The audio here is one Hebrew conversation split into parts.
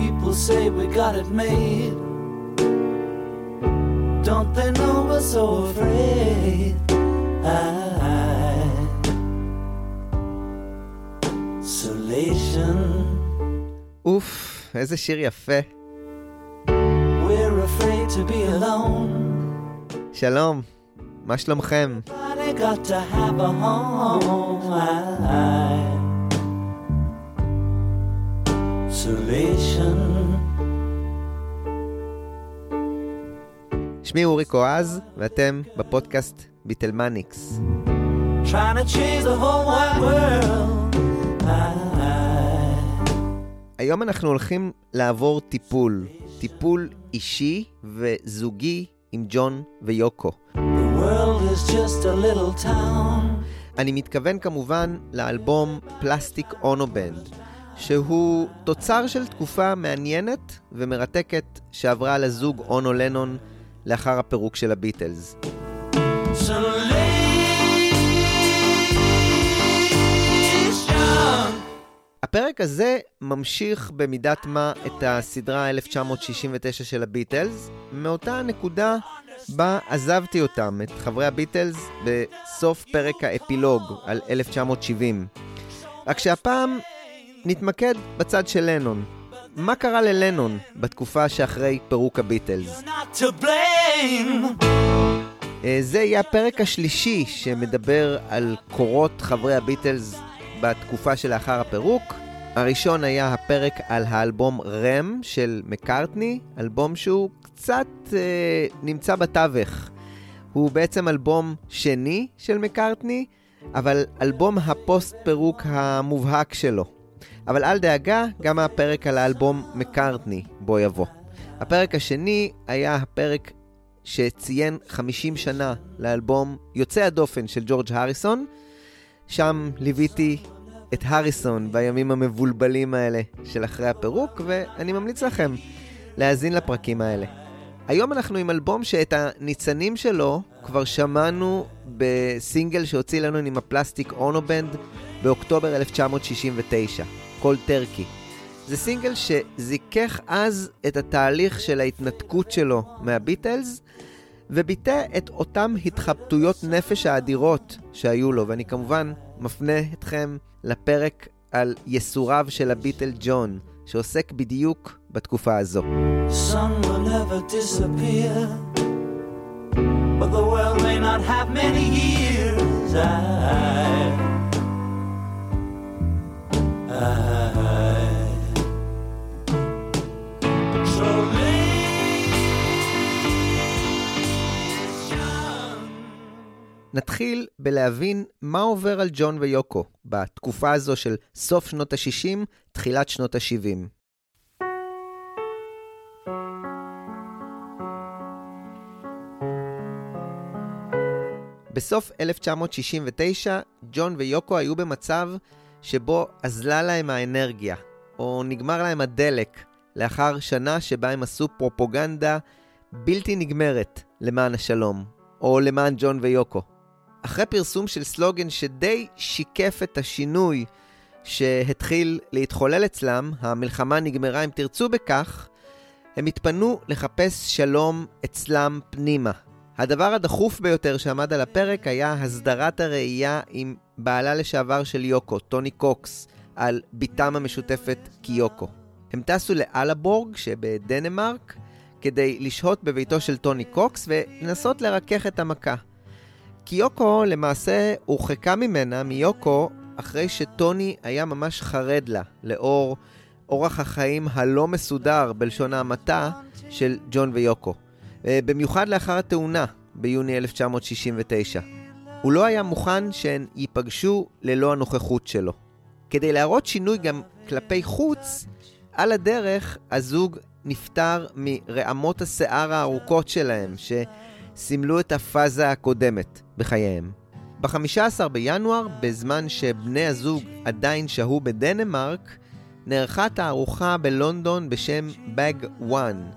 People say we got it made. Don't they know we're so afraid? Isolation. אוף, איזה שיר יפה. שלום, מה שלומכם? שמי אורי קואז, ואתם בפודקאסט ביטלמניקס. היום אנחנו הולכים לעבור טיפול, טיפול אישי וזוגי עם ג'ון ויוקו. The world is just a little town. אני מתכוון כמובן לאלבום Plastic Ono Band, שהוא תוצר של תקופה מעניינת ומרתקת שעברה על הזוג אונו לנון לאחר הפירוק של הביטלס. Isolation. הפרק הזה ממשיך במידת מה את הסדרה 1969 של הביטלס, מאותה הנקודה בה עזבתי אותם, את חברי הביטלס, בסוף פרק האפילוג על 1970. רק שהפעם נתמקד בצד של לנון. מה קרה ללנון בתקופה שאחרי פירוק הביטלס? אה, זה יהיה הפרק השלישי שמדבר על קורות חברי הביטלס בתקופה שלאחר הפירוק. הראשון היה הפרק על האלבום רם של מקארטני, אלבום שהוא קצת אה, נמצא בתווך. הוא בעצם אלבום שני של מקארטני, אבל אלבום הפוסט פירוק המובהק שלו. אבל אל דאגה, גם הפרק על האלבום מקארטני בו יבוא. הפרק השני היה הפרק שציין 50 שנה לאלבום יוצא הדופן של ג'ורג' הריסון. שם ליוויתי את הריסון בימים המבולבלים האלה של אחרי הפירוק, ואני ממליץ לכם להאזין לפרקים האלה. היום אנחנו עם אלבום שאת הניצנים שלו כבר שמענו בסינגל שהוציא לנו עם הפלסטיק אונובנד באוקטובר 1969, קול טרקי. זה סינגל שזיכך אז את התהליך של ההתנתקות שלו מהביטלס, וביטא את אותם התחבטויות נפש האדירות שהיו לו, ואני כמובן מפנה אתכם לפרק על יסוריו של הביטל ג'ון, שעוסק בדיוק בתקופה הזו. I, Isolation. נתחיל בלהבין מה עובר על ג'ון ויוקו בתקופה הזו של סוף שנות ה-60, תחילת שנות ה-70. בסוף 1969, ג'ון ויוקו היו במצב שבו אזלה להם האנרגיה, או נגמר להם הדלק, לאחר שנה שבה הם עשו פרופוגנדה בלתי נגמרת למען השלום, או למען ג'ון ויוקו. אחרי פרסום של סלוגן שדי שיקף את השינוי שהתחיל להתחולל אצלם, המלחמה נגמרה אם תרצו בכך, הם התפנו לחפש שלום אצלם פנימה. הדבר הדחוף ביותר שעמד על הפרק היה הסדרת הראייה עם בעלה לשעבר של יוקו, טוני קוקס, על בתם המשותפת קיוקו. הם טסו לאלבורג שבדנמרק כדי לשהות בביתו של טוני קוקס ולנסות לרכך את המכה. קיוקו למעשה הורחקה ממנה, מיוקו, אחרי שטוני היה ממש חרד לה, לאור אורח החיים הלא מסודר, בלשון המעטה, של ג'ון ויוקו. אה, במיוחד לאחר התאונה ביוני 1969. הוא לא היה מוכן שהן ייפגשו ללא הנוכחות שלו. כדי להראות שינוי גם כלפי חוץ, על הדרך הזוג נפטר מרעמות השיער הארוכות שלהם, שסימלו את הפאזה הקודמת בחייהם. ב-15 בינואר, בזמן שבני הזוג עדיין שהו בדנמרק, נערכה תערוכה בלונדון בשם Bag One.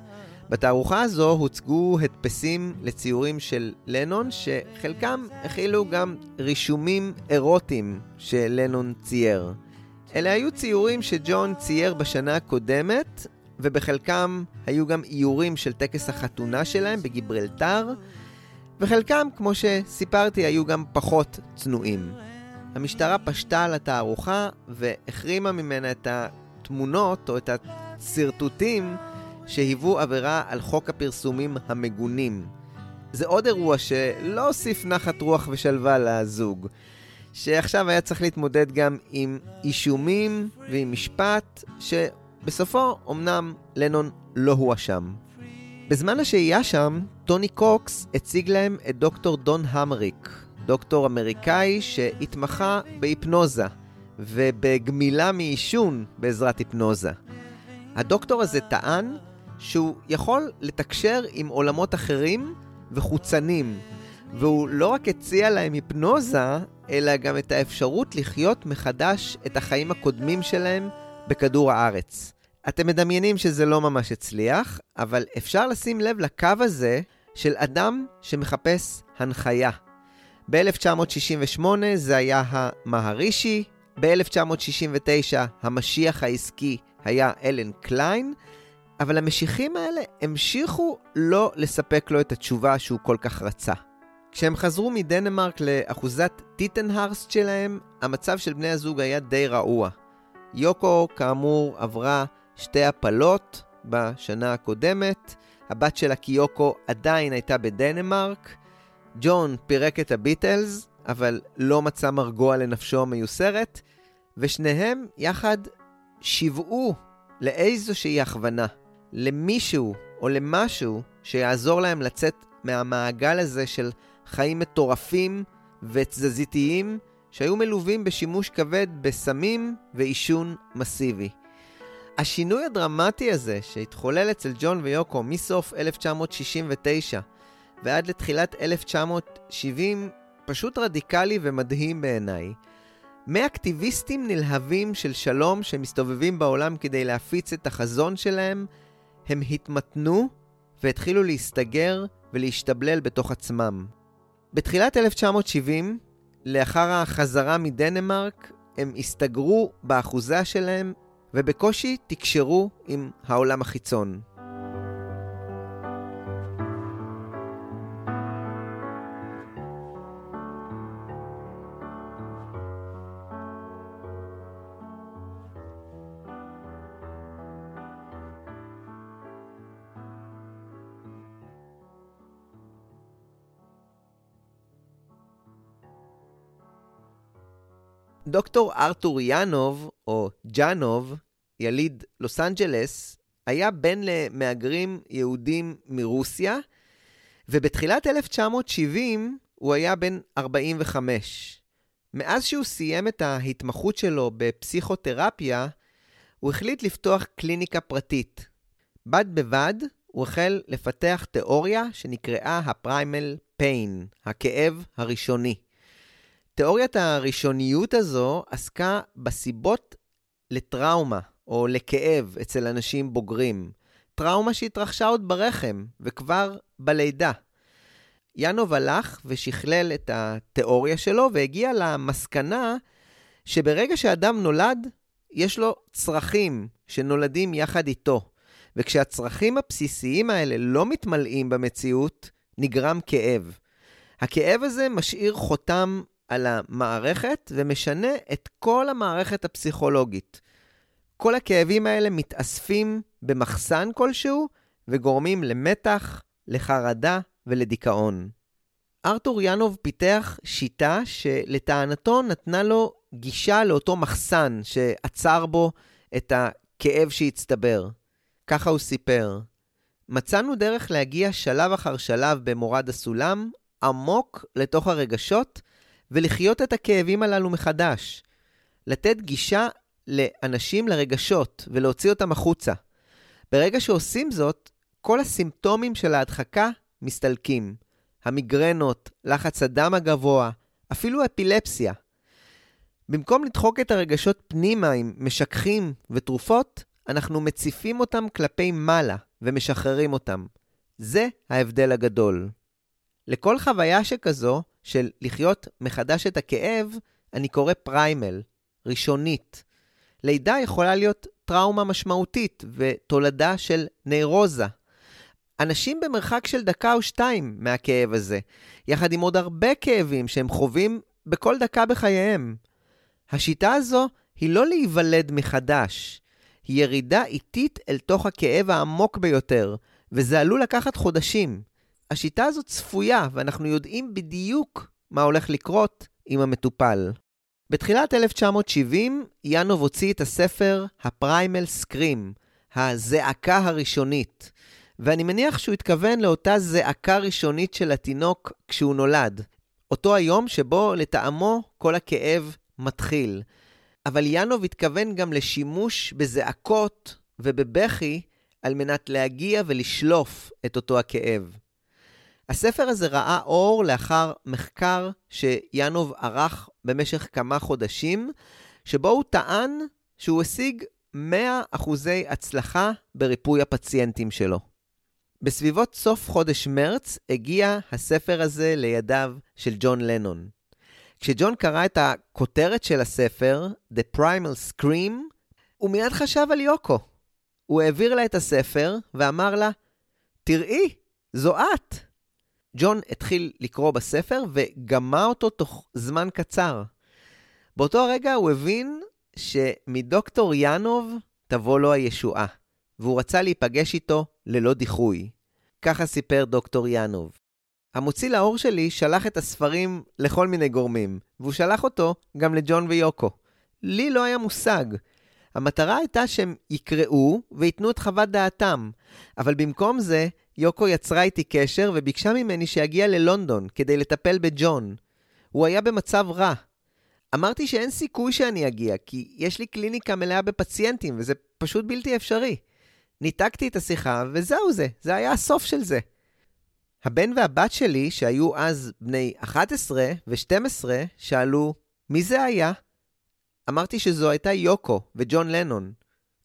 בתערוכה הזו הוצגו הדפסים לציורים של לנון, שחלקם הכילו גם רישומים אירוטיים שלנון צייר. אלה היו ציורים שג'ון צייר בשנה הקודמת, ובחלקם היו גם איורים של טקס החתונה שלהם בגיברלטר, וחלקם, כמו שסיפרתי, היו גם פחות צנועים. המשטרה פשטה על התערוכה והחרימה ממנה את התמונות או את השרטוטים שהיוו עבירה על חוק הפרסומים המגונים. זה עוד אירוע שלא הוסיף נחת רוח ושלווה לזוג, שעכשיו היה צריך להתמודד גם עם אישומים ועם משפט, שבסופו אמנם לנון לא הואשם. בזמן השהייה שם, טוני קוקס הציג להם את דוקטור דון המריק, דוקטור אמריקאי שהתמחה בהיפנוזה ובגמילה מעישון בעזרת היפנוזה. הדוקטור הזה טען שהוא יכול לתקשר עם עולמות אחרים וחוצנים, והוא לא רק הציע להם היפנוזה, אלא גם את האפשרות לחיות מחדש את החיים הקודמים שלהם בכדור הארץ. אתם מדמיינים שזה לא ממש הצליח, אבל אפשר לשים לב לקו הזה של אדם שמחפש הנחיה. ב-1968 זה היה המהרישי, ב-1969 המשיח העסקי היה אלן קליין, אבל המשיחים האלה המשיכו לא לספק לו את התשובה שהוא כל כך רצה. כשהם חזרו מדנמרק לאחוזת טיטנהרסט שלהם, המצב של בני הזוג היה די רעוע. יוקו, כאמור, עברה שתי הפלות בשנה הקודמת, הבת שלה קיוקו עדיין הייתה בדנמרק, ג'ון פירק את הביטלס, אבל לא מצא מרגוע לנפשו המיוסרת, ושניהם יחד שיוועו לאיזושהי הכוונה. למישהו או למשהו שיעזור להם לצאת מהמעגל הזה של חיים מטורפים ותזזיתיים שהיו מלווים בשימוש כבד בסמים ועישון מסיבי. השינוי הדרמטי הזה שהתחולל אצל ג'ון ויוקו מסוף 1969 ועד לתחילת 1970 פשוט רדיקלי ומדהים בעיניי. מאקטיביסטים נלהבים של שלום שמסתובבים בעולם כדי להפיץ את החזון שלהם, הם התמתנו והתחילו להסתגר ולהשתבלל בתוך עצמם. בתחילת 1970, לאחר החזרה מדנמרק, הם הסתגרו באחוזה שלהם ובקושי תקשרו עם העולם החיצון. דוקטור ארתור ינוב, או ג'אנוב, יליד לוס אנג'לס, היה בן למהגרים יהודים מרוסיה, ובתחילת 1970 הוא היה בן 45. מאז שהוא סיים את ההתמחות שלו בפסיכותרפיה, הוא החליט לפתוח קליניקה פרטית. בד בבד, הוא החל לפתח תיאוריה שנקראה הפריימל פיין, הכאב הראשוני. תיאוריית הראשוניות הזו עסקה בסיבות לטראומה או לכאב אצל אנשים בוגרים. טראומה שהתרחשה עוד ברחם וכבר בלידה. ינוב הלך ושכלל את התיאוריה שלו והגיע למסקנה שברגע שאדם נולד, יש לו צרכים שנולדים יחד איתו. וכשהצרכים הבסיסיים האלה לא מתמלאים במציאות, נגרם כאב. הכאב הזה משאיר חותם על המערכת ומשנה את כל המערכת הפסיכולוגית. כל הכאבים האלה מתאספים במחסן כלשהו וגורמים למתח, לחרדה ולדיכאון. ארתור ינוב פיתח שיטה שלטענתו נתנה לו גישה לאותו מחסן שעצר בו את הכאב שהצטבר. ככה הוא סיפר: מצאנו דרך להגיע שלב אחר שלב במורד הסולם, עמוק לתוך הרגשות, ולחיות את הכאבים הללו מחדש. לתת גישה לאנשים לרגשות ולהוציא אותם החוצה. ברגע שעושים זאת, כל הסימפטומים של ההדחקה מסתלקים. המיגרנות, לחץ הדם הגבוה, אפילו אפילפסיה. במקום לדחוק את הרגשות פנימה עם משככים ותרופות, אנחנו מציפים אותם כלפי מעלה, ומשחררים אותם. זה ההבדל הגדול. לכל חוויה שכזו, של לחיות מחדש את הכאב, אני קורא פריימל, ראשונית. לידה יכולה להיות טראומה משמעותית ותולדה של ניירוזה. אנשים במרחק של דקה או שתיים מהכאב הזה, יחד עם עוד הרבה כאבים שהם חווים בכל דקה בחייהם. השיטה הזו היא לא להיוולד מחדש, היא ירידה איטית אל תוך הכאב העמוק ביותר, וזה עלול לקחת חודשים. השיטה הזו צפויה, ואנחנו יודעים בדיוק מה הולך לקרות עם המטופל. בתחילת 1970, ינוב הוציא את הספר הפריימל סקרים, הזעקה הראשונית, ואני מניח שהוא התכוון לאותה זעקה ראשונית של התינוק כשהוא נולד, אותו היום שבו לטעמו כל הכאב מתחיל. אבל ינוב התכוון גם לשימוש בזעקות ובבכי על מנת להגיע ולשלוף את אותו הכאב. הספר הזה ראה אור לאחר מחקר שיאנוב ערך במשך כמה חודשים, שבו הוא טען שהוא השיג 100% הצלחה בריפוי הפציינטים שלו. בסביבות סוף חודש מרץ הגיע הספר הזה לידיו של ג'ון לנון. כשג'ון קרא את הכותרת של הספר, The Primal Scream, הוא מיד חשב על יוקו. הוא העביר לה את הספר ואמר לה, תראי, זו את. ג'ון התחיל לקרוא בספר וגמה אותו תוך זמן קצר. באותו הרגע הוא הבין שמדוקטור ינוב תבוא לו הישועה, והוא רצה להיפגש איתו ללא דיחוי. ככה סיפר דוקטור ינוב. המוציא לאור שלי שלח את הספרים לכל מיני גורמים, והוא שלח אותו גם לג'ון ויוקו. לי לא היה מושג. המטרה הייתה שהם יקראו וייתנו את חוות דעתם, אבל במקום זה, יוקו יצרה איתי קשר וביקשה ממני שיגיע ללונדון כדי לטפל בג'ון. הוא היה במצב רע. אמרתי שאין סיכוי שאני אגיע, כי יש לי קליניקה מלאה בפציינטים, וזה פשוט בלתי אפשרי. ניתקתי את השיחה, וזהו זה, זה היה הסוף של זה. הבן והבת שלי, שהיו אז בני 11 ו-12, שאלו, מי זה היה? אמרתי שזו הייתה יוקו וג'ון לנון.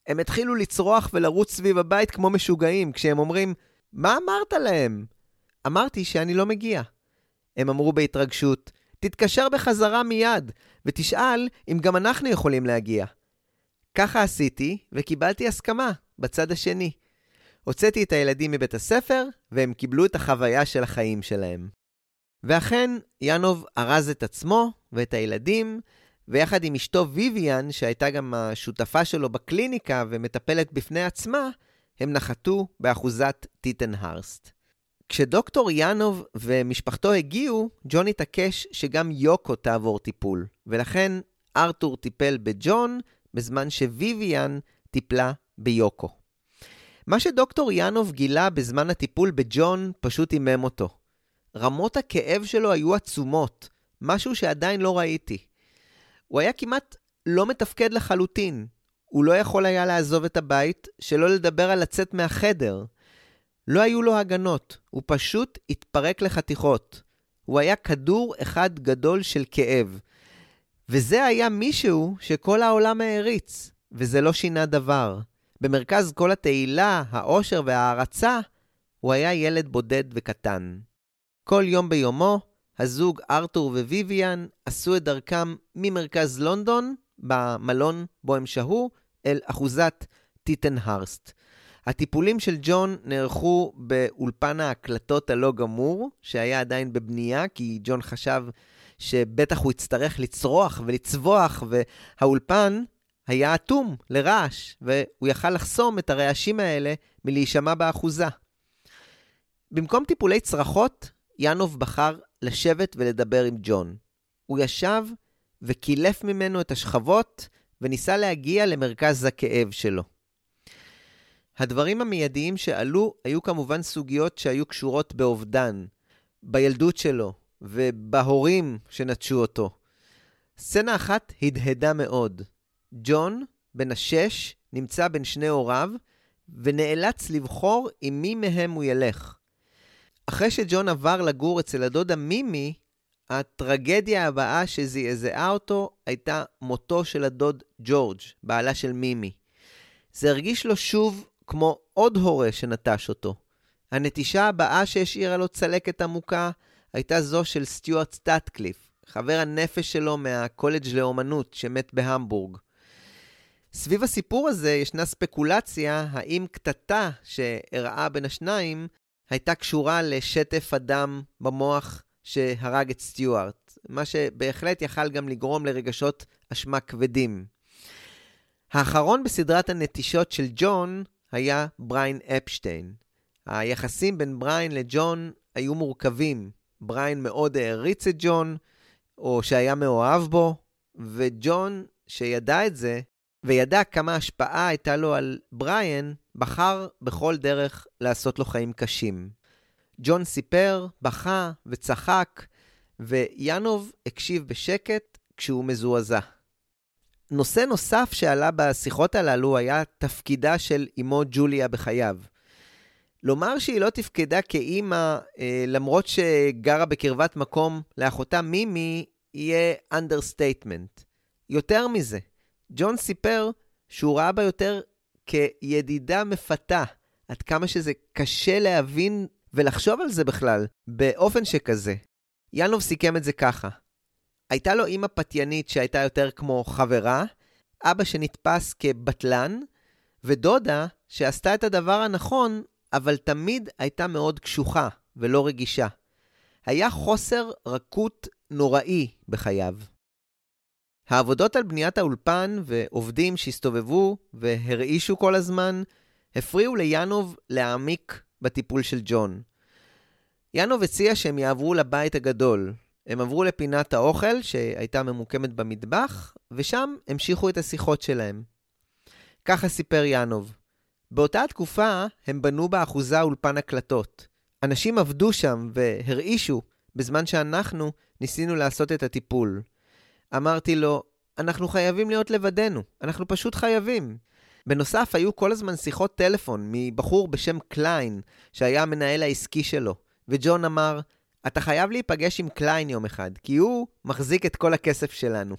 הם התחילו לצרוח ולרוץ סביב הבית כמו משוגעים, כשהם אומרים, מה אמרת להם? אמרתי שאני לא מגיע. הם אמרו בהתרגשות, תתקשר בחזרה מיד, ותשאל אם גם אנחנו יכולים להגיע. ככה עשיתי, וקיבלתי הסכמה בצד השני. הוצאתי את הילדים מבית הספר, והם קיבלו את החוויה של החיים שלהם. ואכן, ינוב ארז את עצמו ואת הילדים, ויחד עם אשתו ויויאן, שהייתה גם השותפה שלו בקליניקה ומטפלת בפני עצמה, הם נחתו באחוזת טיטנהרסט. כשדוקטור ינוב ומשפחתו הגיעו, ג'ון התעקש שגם יוקו תעבור טיפול, ולכן ארתור טיפל בג'ון, בזמן שוויביאן טיפלה ביוקו. מה שדוקטור ינוב גילה בזמן הטיפול בג'ון פשוט הימם אותו. רמות הכאב שלו היו עצומות, משהו שעדיין לא ראיתי. הוא היה כמעט לא מתפקד לחלוטין. הוא לא יכול היה לעזוב את הבית, שלא לדבר על לצאת מהחדר. לא היו לו הגנות, הוא פשוט התפרק לחתיכות. הוא היה כדור אחד גדול של כאב. וזה היה מישהו שכל העולם העריץ, וזה לא שינה דבר. במרכז כל התהילה, האושר וההערצה, הוא היה ילד בודד וקטן. כל יום ביומו, הזוג ארתור וויביאן עשו את דרכם ממרכז לונדון, במלון בו הם שהו, אל אחוזת טיטנהרסט. הטיפולים של ג'ון נערכו באולפן ההקלטות הלא גמור, שהיה עדיין בבנייה, כי ג'ון חשב שבטח הוא יצטרך לצרוח ולצווח, והאולפן היה אטום לרעש, והוא יכל לחסום את הרעשים האלה מלהישמע באחוזה. במקום טיפולי צרחות, ינוב בחר לשבת ולדבר עם ג'ון. הוא ישב וקילף ממנו את השכבות וניסה להגיע למרכז הכאב שלו. הדברים המיידיים שעלו היו כמובן סוגיות שהיו קשורות באובדן, בילדות שלו ובהורים שנטשו אותו. סצנה אחת הדהדה מאוד. ג'ון, בן השש, נמצא בין שני הוריו, ונאלץ לבחור עם מי מהם הוא ילך. אחרי שג'ון עבר לגור אצל הדודה מימי, הטרגדיה הבאה שזעזעה אותו הייתה מותו של הדוד ג'ורג', בעלה של מימי. זה הרגיש לו שוב כמו עוד הורה שנטש אותו. הנטישה הבאה שהשאירה לו צלקת עמוקה הייתה זו של סטיוארט סטאטקליף, חבר הנפש שלו מהקולג' לאומנות שמת בהמבורג. סביב הסיפור הזה ישנה ספקולציה האם קטטה שאירעה בין השניים הייתה קשורה לשטף הדם במוח שהרג את סטיוארט, מה שבהחלט יכל גם לגרום לרגשות אשמה כבדים. האחרון בסדרת הנטישות של ג'ון היה בריין אפשטיין. היחסים בין בריין לג'ון היו מורכבים. בריין מאוד העריץ את ג'ון, או שהיה מאוהב בו, וג'ון, שידע את זה, וידע כמה השפעה הייתה לו על בריין, בחר בכל דרך לעשות לו חיים קשים. ג'ון סיפר, בכה וצחק, ויאנוב הקשיב בשקט כשהוא מזועזע. נושא נוסף שעלה בשיחות הללו היה תפקידה של אמו ג'וליה בחייו. לומר שהיא לא תפקדה כאימא, אה, למרות שגרה בקרבת מקום לאחותה מימי, יהיה understatement. יותר מזה, ג'ון סיפר שהוא ראה בה יותר כידידה מפתה, עד כמה שזה קשה להבין ולחשוב על זה בכלל, באופן שכזה. ינוב סיכם את זה ככה: הייתה לו אימא פתיינית שהייתה יותר כמו חברה, אבא שנתפס כבטלן, ודודה שעשתה את הדבר הנכון, אבל תמיד הייתה מאוד קשוחה ולא רגישה. היה חוסר רכות נוראי בחייו. העבודות על בניית האולפן ועובדים שהסתובבו והרעישו כל הזמן, הפריעו ליאנוב להעמיק בטיפול של ג'ון. יאנוב הציע שהם יעברו לבית הגדול. הם עברו לפינת האוכל שהייתה ממוקמת במטבח, ושם המשיכו את השיחות שלהם. ככה סיפר יאנוב. באותה תקופה הם בנו באחוזה אולפן הקלטות. אנשים עבדו שם והרעישו, בזמן שאנחנו ניסינו לעשות את הטיפול. אמרתי לו, אנחנו חייבים להיות לבדנו, אנחנו פשוט חייבים. בנוסף, היו כל הזמן שיחות טלפון מבחור בשם קליין, שהיה המנהל העסקי שלו, וג'ון אמר, אתה חייב להיפגש עם קליין יום אחד, כי הוא מחזיק את כל הכסף שלנו.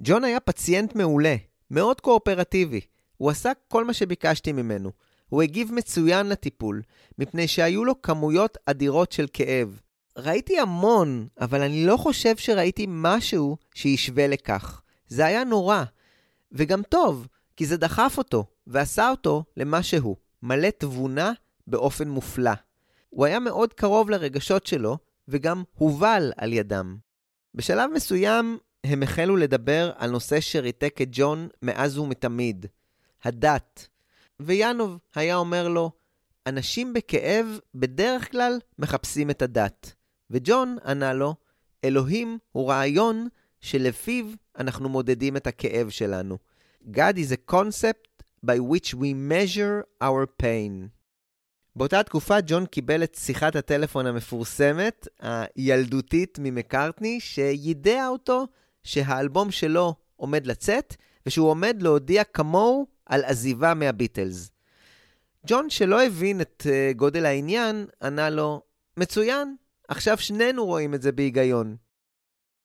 ג'ון היה פציינט מעולה, מאוד קואופרטיבי. הוא עשה כל מה שביקשתי ממנו. הוא הגיב מצוין לטיפול, מפני שהיו לו כמויות אדירות של כאב. ראיתי המון, אבל אני לא חושב שראיתי משהו שישווה לכך. זה היה נורא, וגם טוב, כי זה דחף אותו, ועשה אותו למה שהוא, מלא תבונה באופן מופלא. הוא היה מאוד קרוב לרגשות שלו, וגם הובל על ידם. בשלב מסוים הם החלו לדבר על נושא שריתק את ג'ון מאז ומתמיד, הדת. ויאנוב היה אומר לו, אנשים בכאב בדרך כלל מחפשים את הדת. וג'ון ענה לו, אלוהים הוא רעיון שלפיו אנחנו מודדים את הכאב שלנו. God is a concept by which we measure our pain. באותה תקופה ג'ון קיבל את שיחת הטלפון המפורסמת, הילדותית ממקארטני, שיידע אותו שהאלבום שלו עומד לצאת, ושהוא עומד להודיע כמוהו על עזיבה מהביטלס. ג'ון, שלא הבין את uh, גודל העניין, ענה לו, מצוין, עכשיו שנינו רואים את זה בהיגיון.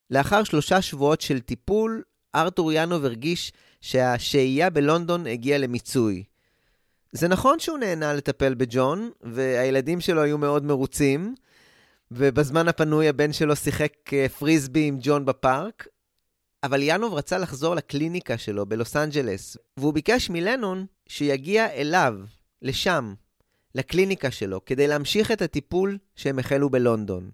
לאחר שלושה שבועות של טיפול, ארתור יאנוב הרגיש שהשהייה בלונדון הגיעה למיצוי. זה נכון שהוא נהנה לטפל בג'ון, והילדים שלו היו מאוד מרוצים, ובזמן הפנוי הבן שלו שיחק אה, פריסבי עם ג'ון בפארק, אבל יאנוב רצה לחזור לקליניקה שלו בלוס אנג'לס, והוא ביקש מלנון שיגיע אליו, לשם, לקליניקה שלו, כדי להמשיך את הטיפול שהם החלו בלונדון.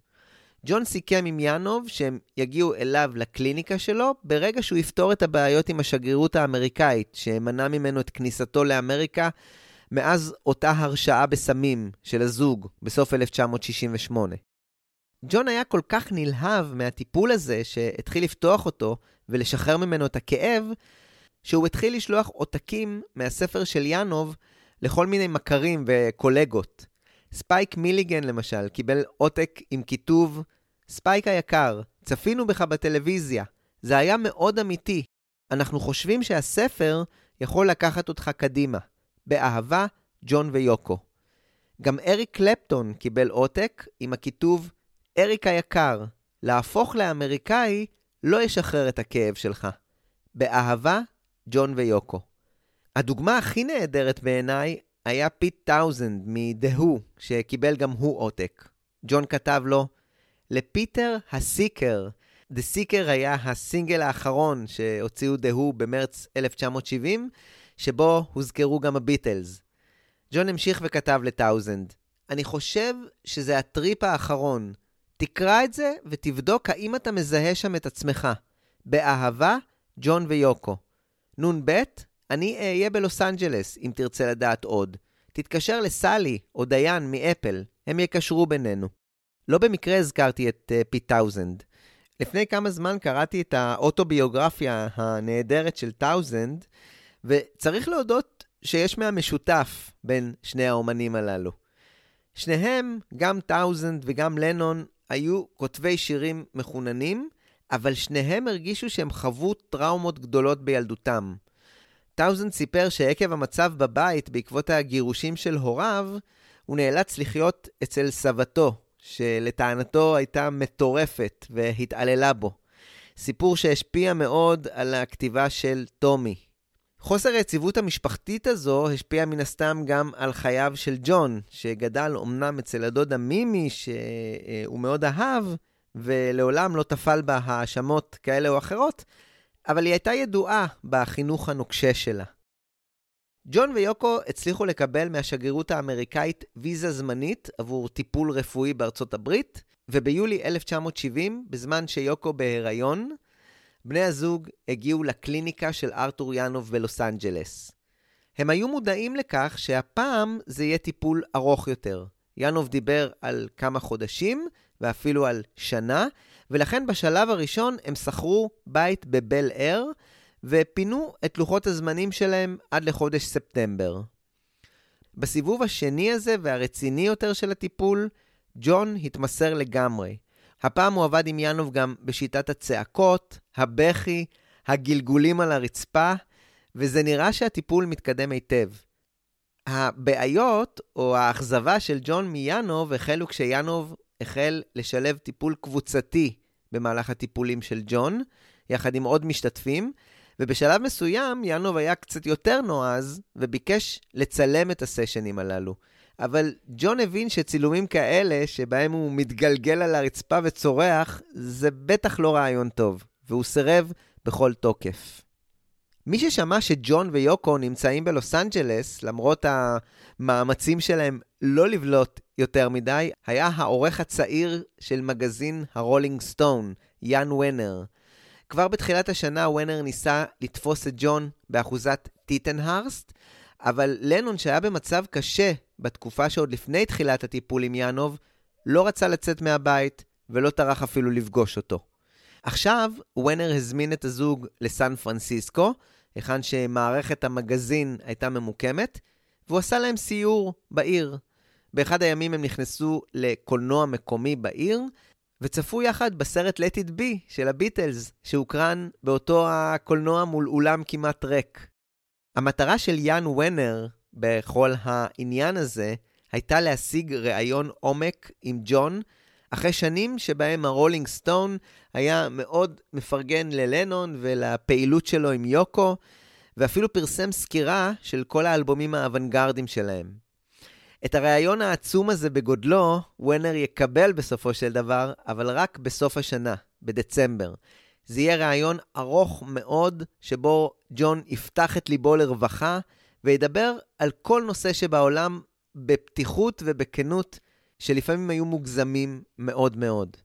ג'ון סיכם עם יאנוב שהם יגיעו אליו לקליניקה שלו ברגע שהוא יפתור את הבעיות עם השגרירות האמריקאית, שמנע ממנו את כניסתו לאמריקה מאז אותה הרשעה בסמים של הזוג בסוף 1968. ג'ון היה כל כך נלהב מהטיפול הזה, שהתחיל לפתוח אותו ולשחרר ממנו את הכאב, שהוא התחיל לשלוח עותקים מהספר של יאנוב לכל מיני מכרים וקולגות. ספייק מיליגן למשל קיבל עותק עם כיתוב ספייק היקר, צפינו בך בטלוויזיה. זה היה מאוד אמיתי. אנחנו חושבים שהספר יכול לקחת אותך קדימה. באהבה, ג'ון ויוקו. גם אריק קלפטון קיבל עותק עם הכיתוב אריק היקר, להפוך לאמריקאי לא ישחרר את הכאב שלך. באהבה, ג'ון ויוקו. הדוגמה הכי נהדרת בעיניי היה פיט טאוזנד Who, שקיבל גם הוא עותק. ג'ון כתב לו, לפיטר ה-Seeker. The Seeker היה הסינגל האחרון שהוציאו Who במרץ 1970, שבו הוזכרו גם הביטלס. ג'ון המשיך וכתב לטאוזנד, אני חושב שזה הטריפ האחרון. תקרא את זה ותבדוק האם אתה מזהה שם את עצמך. באהבה, ג'ון ויוקו. נ"ב, אני אהיה בלוס אנג'לס, אם תרצה לדעת עוד. תתקשר ללסלי או דיין מאפל, הם יקשרו בינינו. לא במקרה הזכרתי את אה, פיט טאוזנד. לפני כמה זמן קראתי את האוטוביוגרפיה הנהדרת של טאוזנד, וצריך להודות שיש מהמשותף בין שני האומנים הללו. שניהם, גם טאוזנד וגם לנון, היו כותבי שירים מחוננים, אבל שניהם הרגישו שהם חוו טראומות גדולות בילדותם. טאוזנד סיפר שעקב המצב בבית בעקבות הגירושים של הוריו, הוא נאלץ לחיות אצל סבתו, שלטענתו הייתה מטורפת והתעללה בו. סיפור שהשפיע מאוד על הכתיבה של טומי. חוסר היציבות המשפחתית הזו השפיע מן הסתם גם על חייו של ג'ון, שגדל אמנם אצל הדודה מימי, שהוא מאוד אהב, ולעולם לא טפל בה האשמות כאלה או אחרות, אבל היא הייתה ידועה בחינוך הנוקשה שלה. ג'ון ויוקו הצליחו לקבל מהשגרירות האמריקאית ויזה זמנית עבור טיפול רפואי בארצות הברית, וביולי 1970, בזמן שיוקו בהיריון, בני הזוג הגיעו לקליניקה של ארתור ינוב בלוס אנג'לס. הם היו מודעים לכך שהפעם זה יהיה טיפול ארוך יותר. ינוב דיבר על כמה חודשים ואפילו על שנה, ולכן בשלב הראשון הם שכרו בית בבל אר, ופינו את לוחות הזמנים שלהם עד לחודש ספטמבר. בסיבוב השני הזה והרציני יותר של הטיפול, ג'ון התמסר לגמרי. הפעם הוא עבד עם ינוב גם בשיטת הצעקות, הבכי, הגלגולים על הרצפה, וזה נראה שהטיפול מתקדם היטב. הבעיות או האכזבה של ג'ון מיאנוב החלו כשיאנוב החל לשלב טיפול קבוצתי במהלך הטיפולים של ג'ון, יחד עם עוד משתתפים, ובשלב מסוים יאנוב היה קצת יותר נועז וביקש לצלם את הסשנים הללו. אבל ג'ון הבין שצילומים כאלה, שבהם הוא מתגלגל על הרצפה וצורח, זה בטח לא רעיון טוב, והוא סירב בכל תוקף. מי ששמע שג'ון ויוקו נמצאים בלוס אנג'לס, למרות המאמצים שלהם לא לבלוט יותר מדי, היה העורך הצעיר של מגזין ה-Rolling Stone, יאן ונר. כבר בתחילת השנה ונר ניסה לתפוס את ג'ון באחוזת טיטנהרסט, אבל לנון, שהיה במצב קשה בתקופה שעוד לפני תחילת הטיפול עם יאנוב, לא רצה לצאת מהבית ולא טרח אפילו לפגוש אותו. עכשיו, ונר הזמין את הזוג לסן פרנסיסקו, היכן שמערכת המגזין הייתה ממוקמת, והוא עשה להם סיור בעיר. באחד הימים הם נכנסו לקולנוע מקומי בעיר, וצפו יחד בסרט Let It Be של הביטלס, שהוקרן באותו הקולנוע מול אולם כמעט ריק. המטרה של יאן ונר בכל העניין הזה הייתה להשיג ראיון עומק עם ג'ון, אחרי שנים שבהם הרולינג סטון היה מאוד מפרגן ללנון ולפעילות שלו עם יוקו, ואפילו פרסם סקירה של כל האלבומים האוונגרדים שלהם. את הראיון העצום הזה בגודלו, ונר יקבל בסופו של דבר, אבל רק בסוף השנה, בדצמבר. זה יהיה ראיון ארוך מאוד, שבו ג'ון יפתח את ליבו לרווחה, וידבר על כל נושא שבעולם בפתיחות ובכנות, שלפעמים היו מוגזמים מאוד מאוד.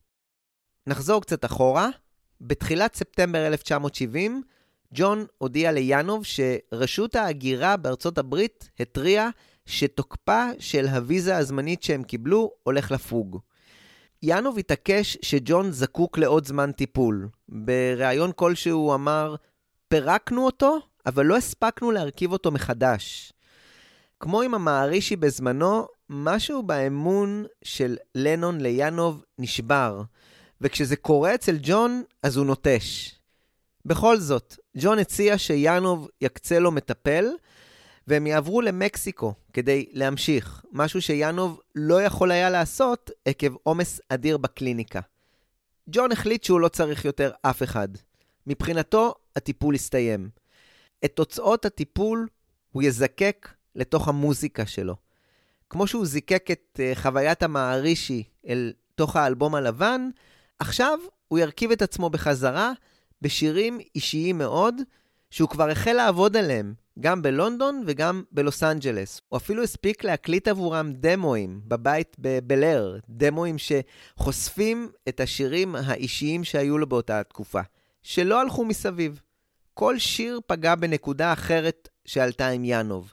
נחזור קצת אחורה. בתחילת ספטמבר 1970, ג'ון הודיע ליאנוב שרשות ההגירה בארצות הברית התריעה שתוקפה של הוויזה הזמנית שהם קיבלו הולך לפוג. יאנוב התעקש שג'ון זקוק לעוד זמן טיפול. בריאיון כלשהו הוא אמר, פירקנו אותו, אבל לא הספקנו להרכיב אותו מחדש. כמו עם המערישי בזמנו, משהו באמון של לנון ליאנוב נשבר, וכשזה קורה אצל ג'ון, אז הוא נוטש. בכל זאת, ג'ון הציע שיאנוב יקצה לו מטפל, והם יעברו למקסיקו כדי להמשיך, משהו שיאנוב לא יכול היה לעשות עקב עומס אדיר בקליניקה. ג'ון החליט שהוא לא צריך יותר אף אחד. מבחינתו, הטיפול הסתיים. את תוצאות הטיפול הוא יזקק לתוך המוזיקה שלו. כמו שהוא זיקק את uh, חוויית המערישי אל תוך האלבום הלבן, עכשיו הוא ירכיב את עצמו בחזרה בשירים אישיים מאוד, שהוא כבר החל לעבוד עליהם, גם בלונדון וגם בלוס אנג'לס. הוא אפילו הספיק להקליט עבורם דמואים בבית בבלר, דמואים שחושפים את השירים האישיים שהיו לו באותה תקופה, שלא הלכו מסביב. כל שיר פגע בנקודה אחרת שעלתה עם ינוב,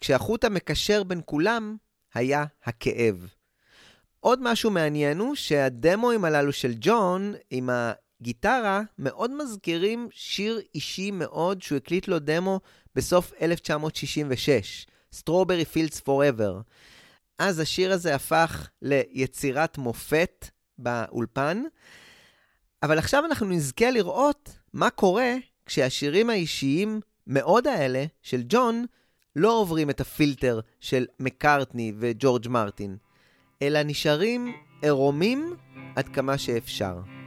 כשהחוט המקשר בין כולם היה הכאב. עוד משהו מעניין הוא שהדמואים הללו של ג'ון, עם הגיטרה, מאוד מזכירים שיר אישי מאוד שהוא הקליט לו דמו בסוף 1966, Strawberry Fields Forever. אז השיר הזה הפך ליצירת מופת באולפן, אבל עכשיו אנחנו נזכה לראות מה קורה כשהשירים האישיים מאוד האלה של ג'ון לא עוברים את הפילטר של מקארטני וג'ורג' מרטין, אלא נשארים עירומים עד כמה שאפשר.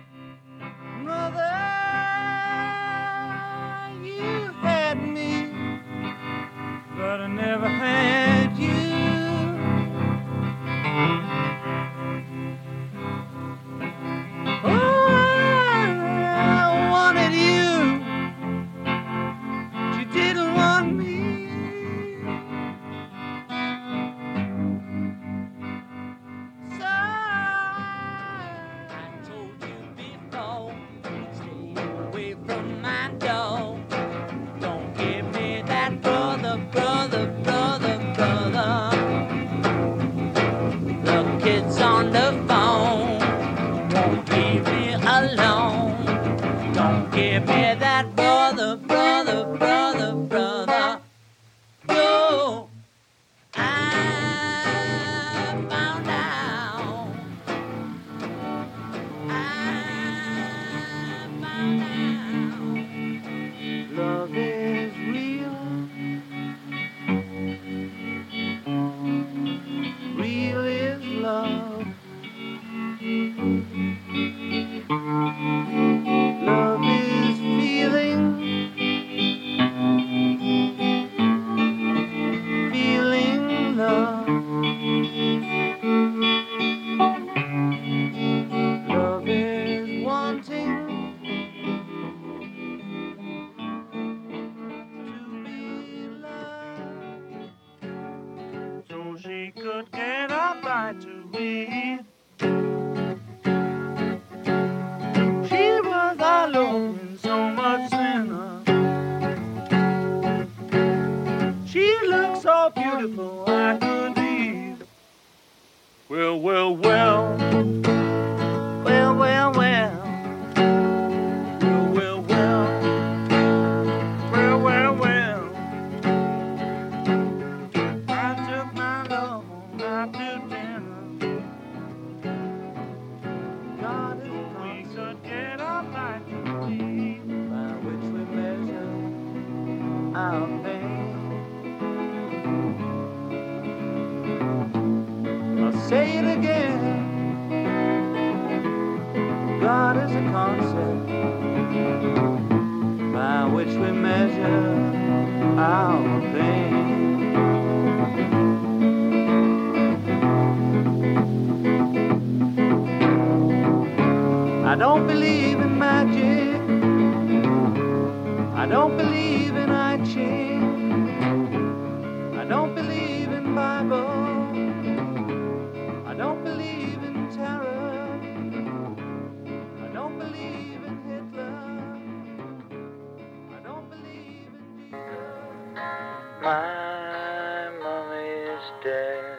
day.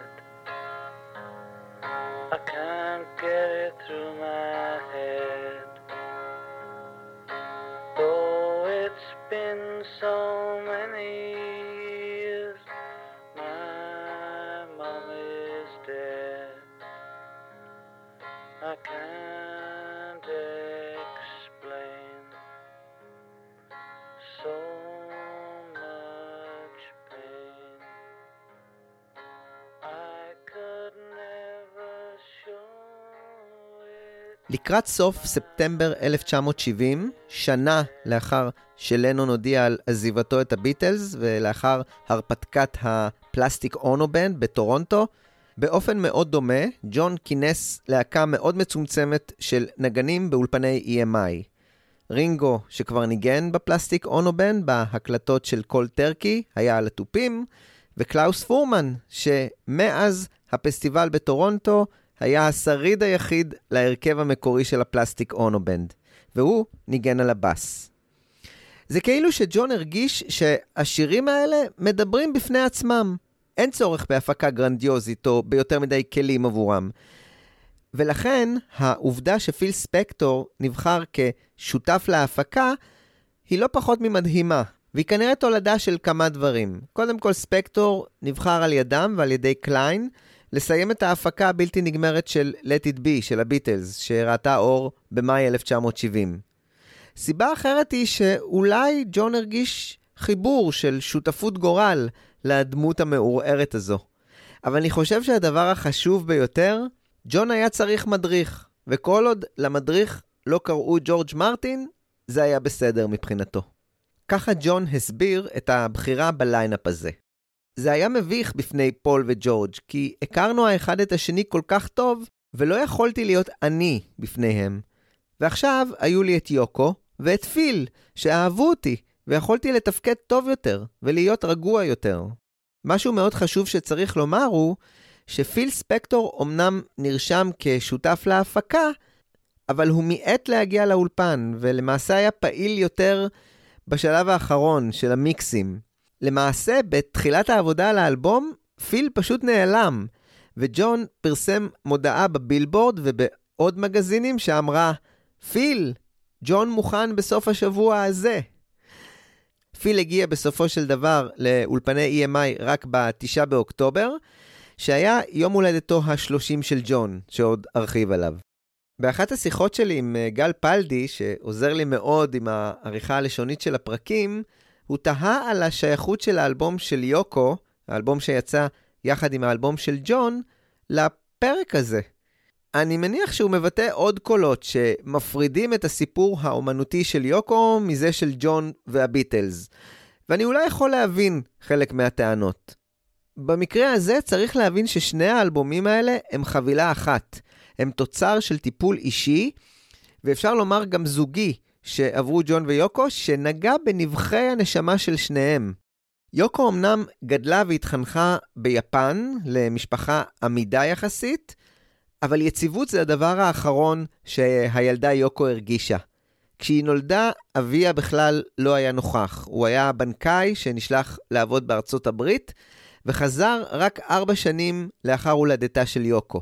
לקראת סוף ספטמבר 1970, שנה לאחר שלנון הודיע על עזיבתו את הביטלס ולאחר הרפתקת ה-Plastic Ono Band בטורונטו, באופן מאוד דומה, ג'ון כינס להקה מאוד מצומצמת של נגנים באולפני EMI. רינגו, שכבר ניגן ב-Plastic Ono Band בהקלטות של Cold Turkey, היה על התופים, וקלאוס פורמן, שמאז הפסטיבל בטורונטו היה השריד היחיד להרכב המקורי של ה Plastic Ono Band, והוא ניגן על הבאס. זה כאילו שג'ון הרגיש שהשירים האלה מדברים בפני עצמם. אין צורך בהפקה גרנדיוזית או ביותר מדי כלים עבורם. ולכן העובדה שפיל ספקטור נבחר כשותף להפקה היא לא פחות ממדהימה, והיא כנראה תולדה של כמה דברים. קודם כל, ספקטור נבחר על ידם ועל ידי קליין לסיים את ההפקה הבלתי נגמרת של Let It Be של הביטלס, שראתה אור במאי 1970. סיבה אחרת היא שאולי ג'ון הרגיש חיבור של שותפות גורל לדמות המעורערת הזו. אבל אני חושב שהדבר החשוב ביותר, ג'ון היה צריך מדריך, וכל עוד למדריך לא קראו ג'ורג' מרטין, זה היה בסדר מבחינתו. ככה ג'ון הסביר את הבחירה בליינאפ הזה. זה היה מביך בפני פול וג'ורג', כי הכרנו האחד את השני כל כך טוב, ולא יכולתי להיות אני בפניהם. ועכשיו היו לי את יוקו ואת פיל, שאהבו אותי, ויכולתי לתפקד טוב יותר, ולהיות רגוע יותר. משהו מאוד חשוב שצריך לומר הוא, שפיל ספקטור אמנם נרשם כשותף להפקה, אבל הוא מיעט להגיע לאולפן, ולמעשה היה פעיל יותר בשלב האחרון של המיקסים. למעשה, בתחילת העבודה על האלבום, פיל פשוט נעלם, וג'ון פרסם מודעה בבילבורד ובעוד מגזינים שאמרה, פיל, ג'ון מוכן בסוף השבוע הזה. פיל הגיע בסופו של דבר לאולפני EMI רק ב-9 באוקטובר, שהיה יום הולדתו ה-30 של ג'ון, שעוד ארחיב עליו. באחת השיחות שלי עם אה, גל פלדי, שעוזר לי מאוד עם העריכה הלשונית של הפרקים, הוא תהה על השייכות של האלבום של יוקו, האלבום שיצא יחד עם האלבום של ג'ון, לפרק הזה. אני מניח שהוא מבטא עוד קולות שמפרידים את הסיפור האומנותי של יוקו מזה של ג'ון והביטלס. ואני אולי יכול להבין חלק מהטענות. במקרה הזה צריך להבין ששני האלבומים האלה הם חבילה אחת. הם תוצר של טיפול אישי, ואפשר לומר גם זוגי, שעברו ג'ון ויוקו, שנגע בנבחי הנשמה של שניהם. יוקו אמנם גדלה והתחנכה ביפן, למשפחה עמידה יחסית, אבל יציבות זה הדבר האחרון שהילדה יוקו הרגישה. כשהיא נולדה, אביה בכלל לא היה נוכח. הוא היה בנקאי שנשלח לעבוד בארצות הברית, וחזר רק ארבע שנים לאחר הולדתה של יוקו.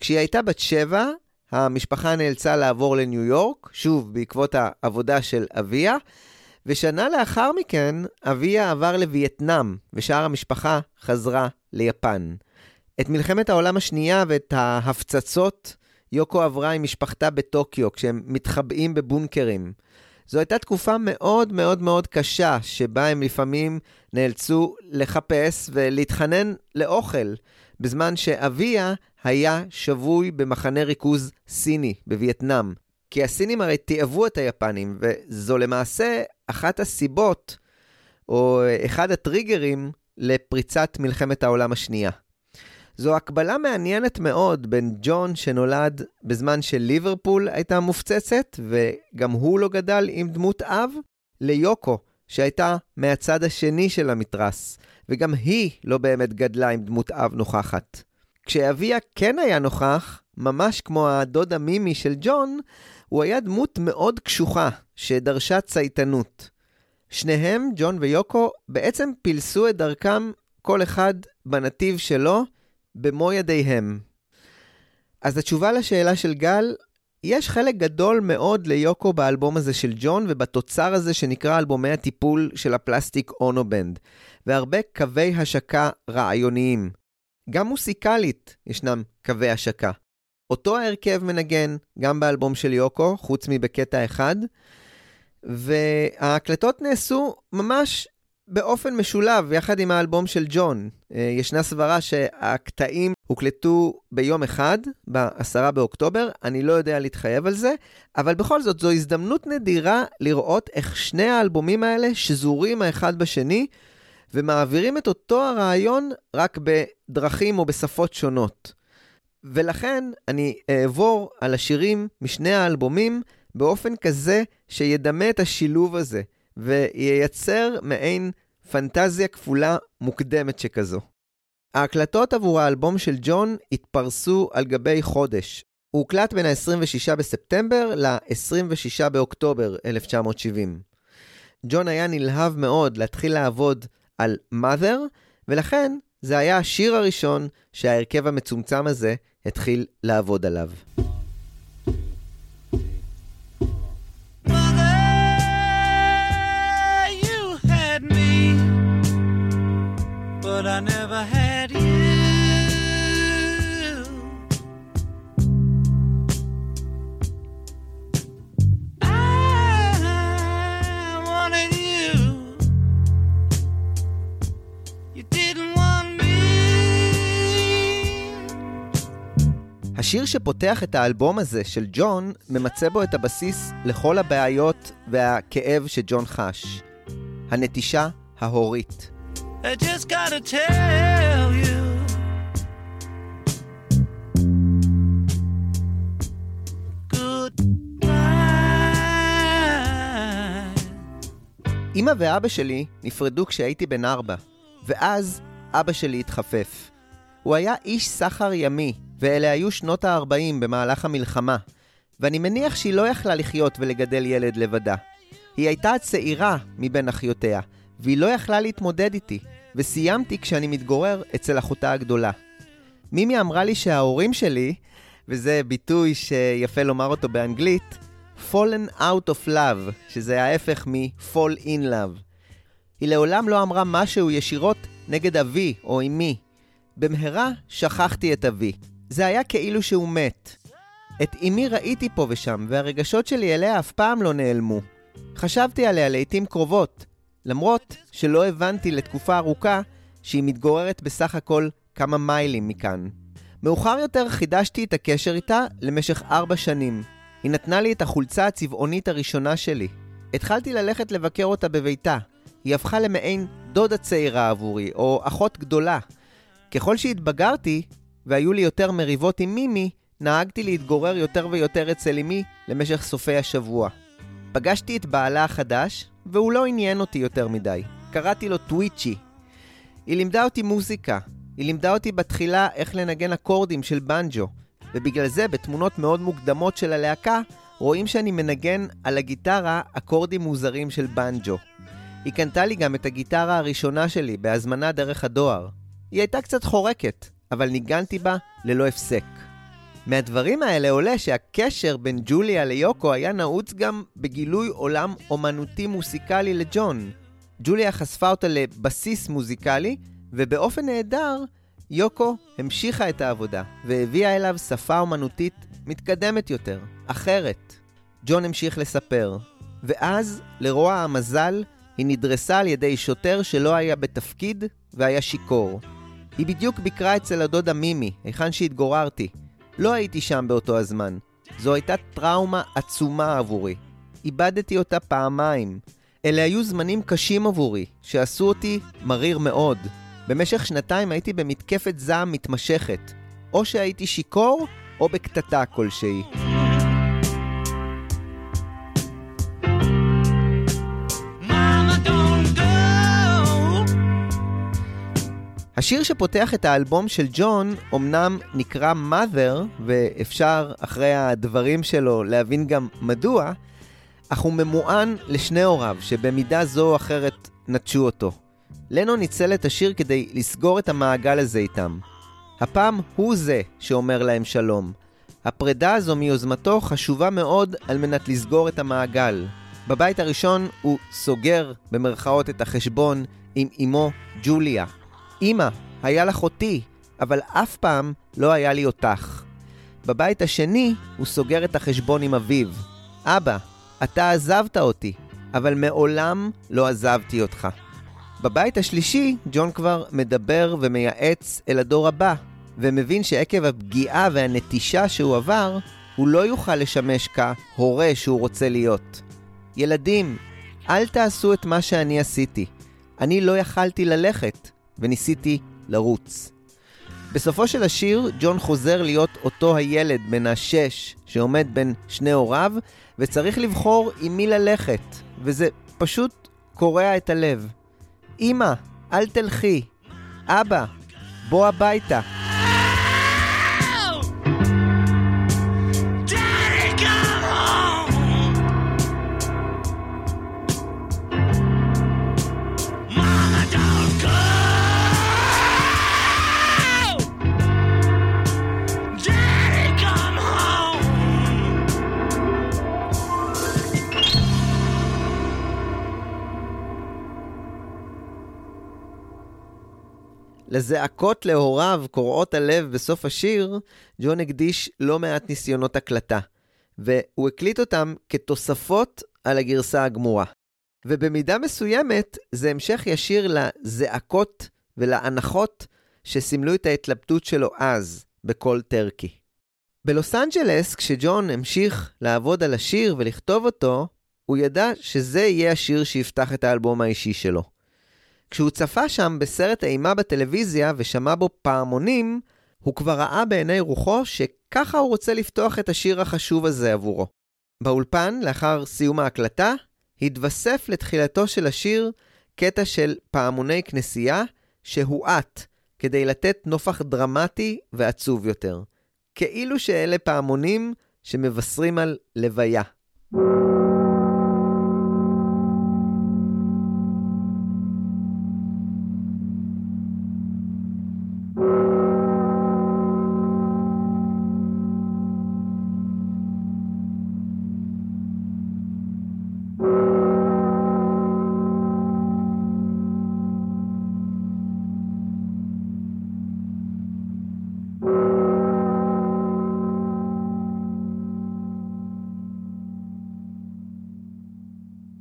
כשהיא הייתה בת שבע, המשפחה נאלצה לעבור לניו יורק, שוב בעקבות העבודה של אביה, ושנה לאחר מכן אביה עבר לווייטנאם, ושאר המשפחה חזרה ליפן. את מלחמת העולם השנייה ואת ההפצצות יוקו עברה עם משפחתה בטוקיו, כשהם מתחבאים בבונקרים. זו הייתה תקופה מאוד מאוד מאוד קשה, שבה הם לפעמים נאלצו לחפש ולהתחנן לאוכל, בזמן שאביה היה שבוי במחנה ריכוז סיני בווייטנאם. כי הסינים הרי תיעבו את היפנים, וזו למעשה אחת הסיבות, או אחד הטריגרים, לפריצת מלחמת העולם השנייה. זו הקבלה מעניינת מאוד בין ג'ון שנולד בזמן שליברפול הייתה מופצצת, וגם הוא לא גדל עם דמות אב, ליוקו, שהייתה מהצד השני של המתרס, וגם היא לא באמת גדלה עם דמות אב נוכחת. כשאביה כן היה נוכח, ממש כמו הדוד המימי של ג'ון, הוא היה דמות מאוד קשוחה, שדרשה צייתנות. שניהם, ג'ון ויוקו, בעצם פילסו את דרכם כל אחד בנתיב שלו, במו ידיהם. אז התשובה לשאלה של גל, יש חלק גדול מאוד ליוקו באלבום הזה של ג'ון ובתוצר הזה שנקרא אלבומי הטיפול של ה Plastic Ono Band, והרבה קווי השקה רעיוניים. גם מוסיקלית ישנם קווי השקה. אותו ההרכב מנגן גם באלבום של יוקו, חוץ מבקטע אחד, וההקלטות נעשו ממש באופן משולב, יחד עם האלבום של ג'ון. אה, ישנה סברה שהקטעים הוקלטו ביום אחד, ב-10 באוקטובר, אני לא יודע להתחייב על זה, אבל בכל זאת, זו הזדמנות נדירה לראות איך שני האלבומים האלה שזורים האחד בשני, ומעבירים את אותו הרעיון רק בדרכים או בשפות שונות. ולכן אני אעבור על השירים משני האלבומים באופן כזה שידמה את השילוב הזה, וייצר מעין פנטזיה כפולה מוקדמת שכזו. ההקלטות עבור האלבום של ג'ון התפרסו על גבי חודש. הוא הוקלט בין ה-26 בספטמבר ל-26 באוקטובר 1970. ג'ון היה נלהב מאוד להתחיל לעבוד על mother, ולכן זה היה השיר הראשון שההרכב המצומצם הזה התחיל לעבוד עליו. but השיר שפותח את האלבום הזה של ג'ון ממצה בו את הבסיס לכל הבעיות והכאב שג'ון חש. הנטישה ההורית. I just gotta tell you. אמא ואבא שלי נפרדו כשהייתי בן ארבע, ואז אבא שלי התחפף. הוא היה איש סחר ימי, ואלה היו שנות ה-40 במהלך המלחמה, ואני מניח שהיא לא יכלה לחיות ולגדל ילד לבדה. היא הייתה הצעירה מבין אחיותיה, והיא לא יכלה להתמודד איתי, וסיימתי כשאני מתגורר אצל אחותה הגדולה. מימי אמרה לי שההורים שלי, וזה ביטוי שיפה לומר אותו באנגלית, fallen out of love, שזה ההפך מ-fall in love. היא לעולם לא אמרה משהו ישירות נגד אבי או אמי. במהרה שכחתי את אבי. זה היה כאילו שהוא מת. את אמי ראיתי פה ושם, והרגשות שלי אליה אף פעם לא נעלמו. חשבתי עליה לעיתים קרובות, למרות שלא הבנתי לתקופה ארוכה שהיא מתגוררת בסך הכל כמה מיילים מכאן. מאוחר יותר חידשתי את הקשר איתה למשך ארבע שנים. היא נתנה לי את החולצה הצבעונית הראשונה שלי. התחלתי ללכת לבקר אותה בביתה. היא הפכה למעין דודה צעירה עבורי, או אחות גדולה. ככל שהתבגרתי, והיו לי יותר מריבות עם מימי, נהגתי להתגורר יותר ויותר אצל אמי למשך סופי השבוע. פגשתי את בעלה החדש, והוא לא עניין אותי יותר מדי. קראתי לו טוויצ'י. היא לימדה אותי מוזיקה. היא לימדה אותי בתחילה איך לנגן אקורדים של בנג'ו, ובגלל זה בתמונות מאוד מוקדמות של הלהקה, רואים שאני מנגן על הגיטרה אקורדים מוזרים של בנג'ו. היא קנתה לי גם את הגיטרה הראשונה שלי בהזמנה דרך הדואר. היא הייתה קצת חורקת, אבל ניגנתי בה ללא הפסק. מהדברים האלה עולה שהקשר בין ג'וליה ליוקו היה נעוץ גם בגילוי עולם אומנותי מוסיקלי לג'ון. ג'וליה חשפה אותה לבסיס מוזיקלי, ובאופן נהדר, יוקו המשיכה את העבודה, והביאה אליו שפה אומנותית מתקדמת יותר, אחרת. ג'ון המשיך לספר, ואז, לרוע המזל, היא נדרסה על ידי שוטר שלא היה בתפקיד והיה שיכור. היא בדיוק ביקרה אצל הדודה מימי, היכן שהתגוררתי, לא הייתי שם באותו הזמן. זו הייתה טראומה עצומה עבורי. איבדתי אותה פעמיים. אלה היו זמנים קשים עבורי, שעשו אותי מריר מאוד. במשך שנתיים הייתי במתקפת זעם מתמשכת. או שהייתי שיכור, או בקטטה כלשהי. השיר שפותח את האלבום של ג'ון אומנם נקרא Mother, ואפשר אחרי הדברים שלו להבין גם מדוע, אך הוא ממוען לשני הוריו, שבמידה זו או אחרת נטשו אותו. לנו ניצל את השיר כדי לסגור את המעגל הזה איתם. הפעם הוא זה שאומר להם שלום. הפרידה הזו מיוזמתו חשובה מאוד על מנת לסגור את המעגל. בבית הראשון הוא סוגר במרכאות את החשבון עם אמו ג'וליה, אמא, היה לך אותי, אבל אף פעם לא היה לי אותך. בבית השני הוא סוגר את החשבון עם אביו. אבא, אתה עזבת אותי, אבל מעולם לא עזבתי אותך. בבית השלישי, ג'ון כבר מדבר ומייעץ אל הדור הבא, ומבין שעקב הפגיעה והנטישה שהוא עבר, הוא לא יוכל לשמש כהורה שהוא רוצה להיות. ילדים, אל תעשו את מה שאני עשיתי. אני לא יכלתי ללכת, וניסיתי לרוץ. בסופו של השיר, ג'ון חוזר להיות אותו הילד בן השש שעומד בין שני הוריו, וצריך לבחור עם מי ללכת, וזה פשוט קורע את הלב. אמא, אל תלכי. אבא, בוא הביתה. לזעקות להוריו קורעות הלב בסוף השיר, ג'ון הקדיש לא מעט ניסיונות הקלטה, והוא הקליט אותם כתוספות על הגרסה הגמורה. ובמידה מסוימת זה המשך ישיר לזעקות ולאנחות שסימלו את ההתלבטות שלו אז, בקול טרקי. בלוס אנג'לס, כשג'ון המשיך לעבוד על השיר ולכתוב אותו, הוא ידע שזה יהיה השיר שיפתח את האלבום האישי שלו. כשהוא צפה שם בסרט אימה בטלוויזיה ושמע בו פעמונים, הוא כבר ראה בעיני רוחו שככה הוא רוצה לפתוח את השיר החשוב הזה עבורו. באולפן, לאחר סיום ההקלטה, התווסף לתחילתו של השיר קטע של פעמוני כנסייה שהואט כדי לתת נופח דרמטי ועצוב יותר. כאילו שאלה פעמונים שמבשרים על לוויה.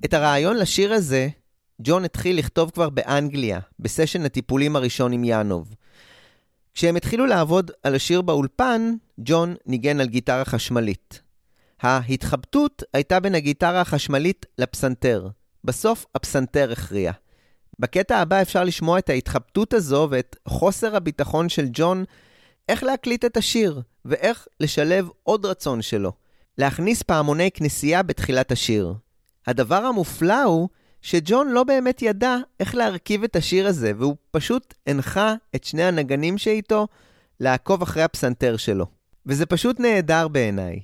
את הרעיון לשיר הזה, ג'ון התחיל לכתוב כבר באנגליה, בסשן הטיפולים הראשון עם יאנוב. כשהם התחילו לעבוד על השיר באולפן, ג'ון ניגן על גיטרה חשמלית. ההתחבטות הייתה בין הגיטרה החשמלית לפסנתר. בסוף הפסנתר הכריע. בקטע הבא אפשר לשמוע את ההתחבטות הזו ואת חוסר הביטחון של ג'ון איך להקליט את השיר, ואיך לשלב עוד רצון שלו. להכניס פעמוני כנסייה בתחילת השיר. הדבר המופלא הוא שג'ון לא באמת ידע איך להרכיב את השיר הזה, והוא פשוט הנחה את שני הנגנים שאיתו לעקוב אחרי הפסנתר שלו. וזה פשוט נהדר בעיניי.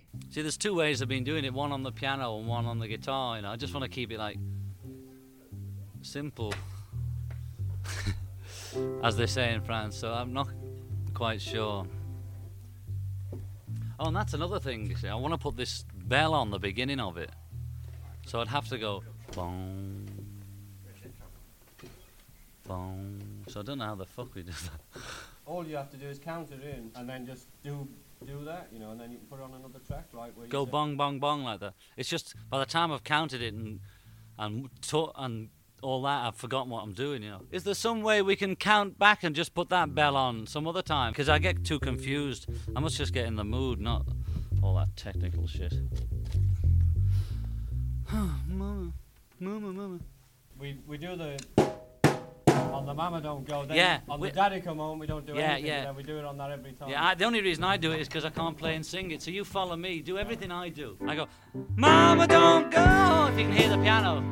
Oh, and that's another thing, you see. I want to put this bell on the beginning of it. So I'd have to go bong, bong. So I don't know how the fuck we do that. All you have to do is count it in and then just do do that, you know, and then you can put it on another track, right? Where Go bong bong bong like that. It's just by the time I've counted it and and to- and all that, I've forgotten what I'm doing. You know, is there some way we can count back and just put that bell on some other time? Because I get too confused. I must just get in the mood, not all that technical shit. mama, mama, mama. We we do the on the mama don't go. Then Yeah, On we- the daddy come home, we don't do Yeah, anything. yeah. And we do it on that every time. Yeah, I, the only reason I do it is because I can't play and sing it. So you follow me, do everything I do. I go, Mama, don't go. If you can hear the piano.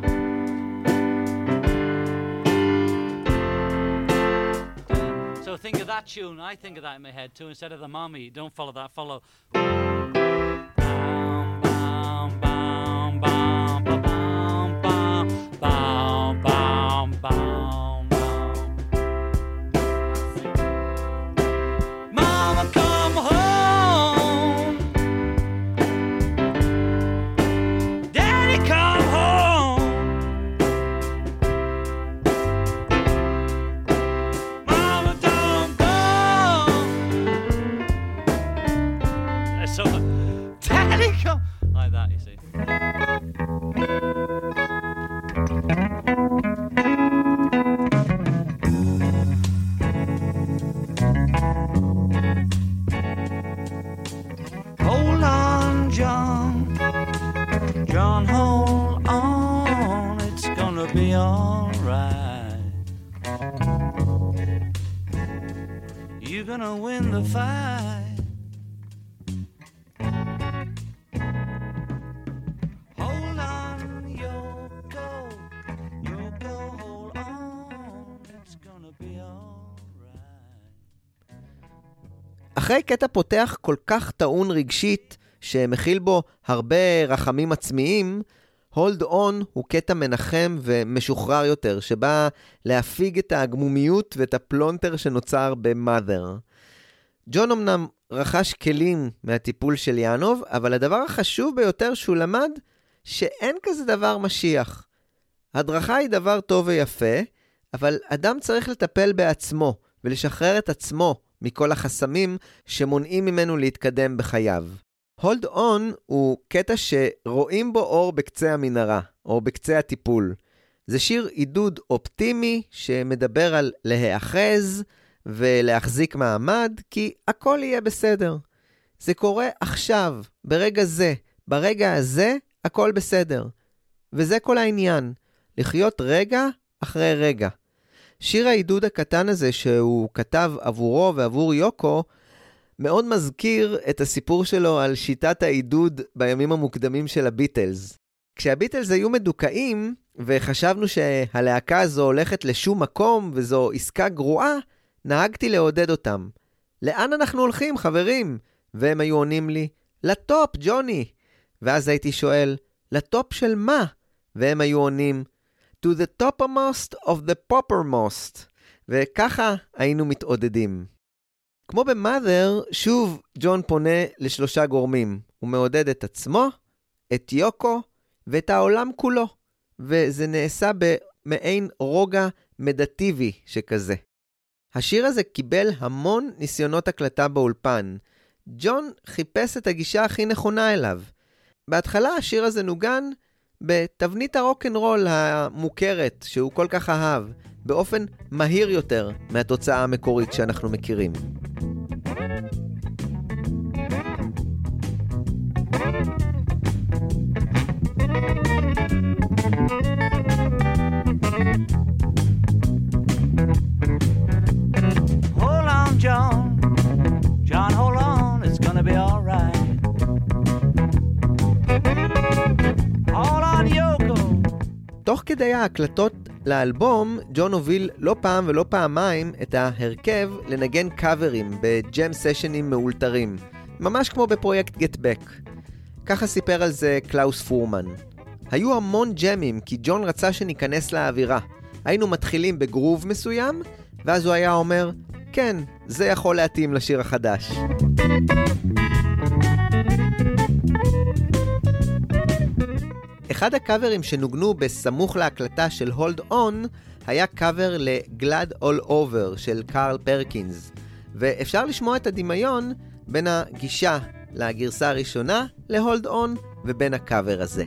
So think of that tune. I think of that in my head too. Instead of the mommy, don't follow that. Follow. bound. Gonna win the fight. Hold on, Yoko, Yoko, hold on. It's gonna be alright. אחרי קטע פותח כל כך טעון רגשית, שמכיל בו הרבה רחמים עצמיים, הולד און הוא קטע מנחם ומשוחרר יותר, שבא להפיג את העגמומיות ואת הפלונטר שנוצר ב-mother. ג'ון אמנם רכש כלים מהטיפול של יאנוב, אבל הדבר החשוב ביותר שהוא למד, שאין כזה דבר משיח. הדרכה היא דבר טוב ויפה, אבל אדם צריך לטפל בעצמו ולשחרר את עצמו מכל החסמים שמונעים ממנו להתקדם בחייו. Hold On הוא קטע שרואים בו אור בקצה המנהרה, או בקצה הטיפול. זה שיר עידוד אופטימי שמדבר על להיאחז ולהחזיק מעמד, כי הכל יהיה בסדר. זה קורה עכשיו, ברגע זה. ברגע הזה, הכל בסדר. וזה כל העניין, לחיות רגע אחרי רגע. שיר העידוד הקטן הזה שהוא כתב עבורו ועבור יוקו, מאוד מזכיר את הסיפור שלו על שיטת העידוד בימים המוקדמים של הביטלס. כשהביטלס היו מדוכאים, וחשבנו שהלהקה הזו הולכת לשום מקום וזו עסקה גרועה, נהגתי לעודד אותם. לאן אנחנו הולכים, חברים? והם היו עונים לי, לטופ, ג'וני. ואז הייתי שואל, לטופ של מה? והם היו עונים, to the toppermost of the poppermost. וככה היינו מתעודדים. כמו במאדר, שוב ג'ון פונה לשלושה גורמים. הוא מעודד את עצמו, את יוקו ואת העולם כולו. וזה נעשה במעין רוגע מדטיבי שכזה. השיר הזה קיבל המון ניסיונות הקלטה באולפן. ג'ון חיפש את הגישה הכי נכונה אליו. בהתחלה השיר הזה נוגן בתבנית הרוקנרול המוכרת שהוא כל כך אהב, באופן מהיר יותר מהתוצאה המקורית שאנחנו מכירים. תוך כדי ההקלטות לאלבום, ג'ון הוביל לא פעם ולא פעמיים את ההרכב לנגן קאברים בג'ם סשנים מאולתרים, ממש כמו בפרויקט Get Back. ככה סיפר על זה קלאוס פורמן. היו המון ג'מים כי ג'ון רצה שניכנס לאווירה. היינו מתחילים בגרוב מסוים, ואז הוא היה אומר, כן, זה יכול להתאים לשיר החדש. אחד הקאברים שנוגנו בסמוך להקלטה של הולד און היה קאבר ל-Glad All Over של קארל פרקינס, ואפשר לשמוע את הדמיון בין הגישה לגרסה הראשונה להולד און ובין הקאבר הזה.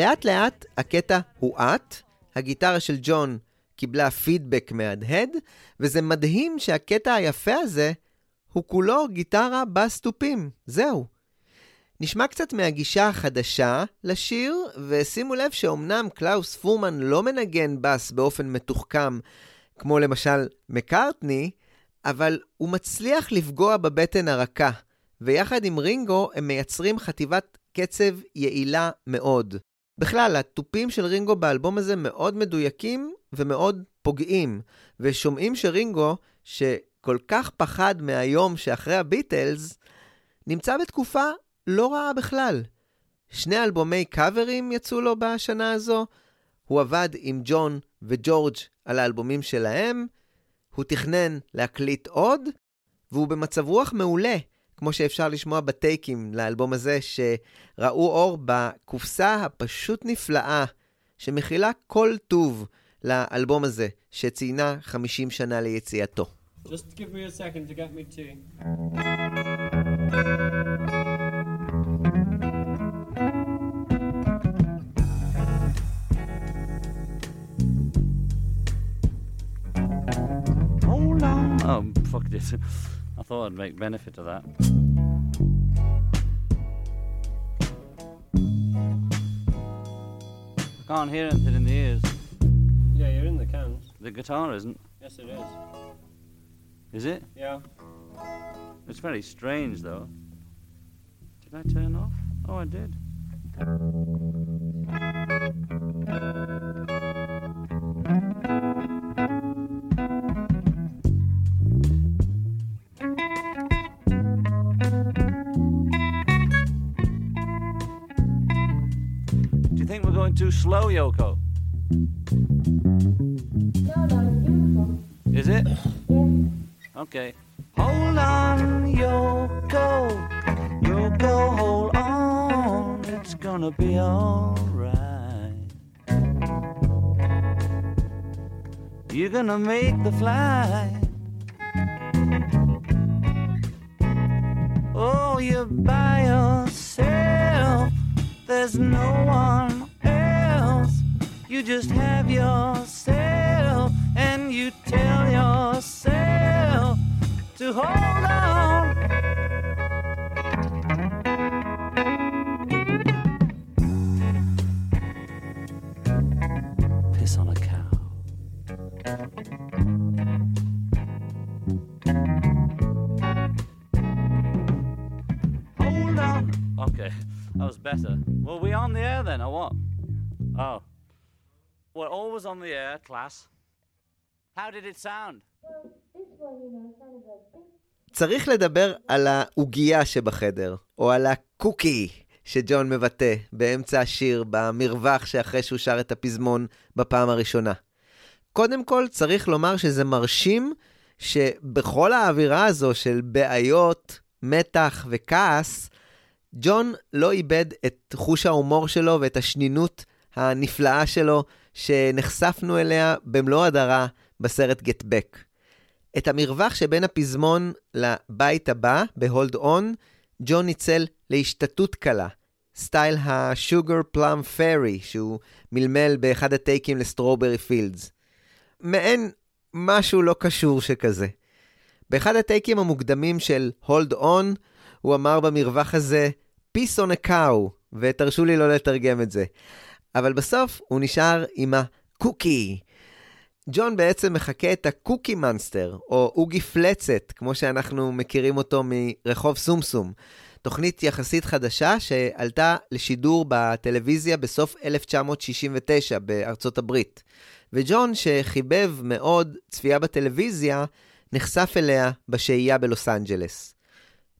לאט לאט הקטע הואט, הגיטרה של ג'ון קיבלה פידבק מהדהד, וזה מדהים שהקטע היפה הזה הוא כולו גיטרה בס תופים, זהו. נשמע קצת מהגישה החדשה לשיר, ושימו לב שאומנם קלאוס פורמן לא מנגן בס באופן מתוחכם, כמו למשל מקארטני, אבל הוא מצליח לפגוע בבטן הרכה, ויחד עם רינגו הם מייצרים חטיבת קצב יעילה מאוד. בכלל, התופים של רינגו באלבום הזה מאוד מדויקים ומאוד פוגעים, ושומעים שרינגו, שכל כך פחד מהיום שאחרי הביטלס, נמצא בתקופה לא רעה בכלל. שני אלבומי קאברים יצאו לו בשנה הזו, הוא עבד עם ג'ון וג'ורג' על האלבומים שלהם, הוא תכנן להקליט עוד, והוא במצב רוח מעולה, כמו שאפשר לשמוע בטייקים לאלבום הזה, שראו אור בקופסה הפשוט נפלאה, שמכילה כל טוב לאלבום הזה, שציינה 50 שנה ליציאתו. Just give me a second to get me tea. Hold on. Oh, fuck this. I thought I'd make benefit of that. I can't hear anything in the ears. Yeah, you're in the cans. The guitar isn't. Yes, it is. Is it? Yeah. It's very strange, though. Did I turn off? Oh, I did. Slow, Yoko? No, no, beautiful. Is it? Yes. Okay. Hold on, Yoko. Yoko, hold on. It's gonna be alright. You're gonna make the flight. Oh, you're by yourself. There's no one. You just have yourself, and you tell yourself to hold on. Piss on a cow. Hold on. Okay, that was better. Were we on the air then, or what? Oh. We're always on the air, class. How did it sound? צריך לדבר על העוגייה שבחדר, או על הקוקי שג'ון מבטא באמצע השיר, במרווח שאחרי שהוא שר את הפזמון בפעם הראשונה. קודם כל, צריך לומר שזה מרשים שבכל האווירה הזו של בעיות, מתח וכעס, ג'ון לא איבד את חוש ההומור שלו ואת השנינות הנפלאה שלו שנחשפנו אליה במלוא הדרה בסרט Get Back. את המרווח שבין הפזמון לבית הבא, ב Hold On, ג'ון ניצל להשתטות קלה, סטייל ה Sugar Plum Fairy, שהוא מלמל באחד הטייקים ל Strawberry Fields. מעין משהו לא קשור שכזה. באחד הטייקים המוקדמים של הולד און, הוא אמר במרווח הזה, Peace on a cow, ותרשו לי לא לתרגם את זה. אבל בסוף הוא נשאר עם הקוקי. ג'ון בעצם מחקה את הקוקי מאנסטר, או אוגי פלצת, כמו שאנחנו מכירים אותו מרחוב סומסום. תוכנית יחסית חדשה שעלתה לשידור בטלוויזיה בסוף 1969 בארצות הברית. וג'ון, שחיבב מאוד צפייה בטלוויזיה, נחשף אליה בשהייה בלוס אנג'לס.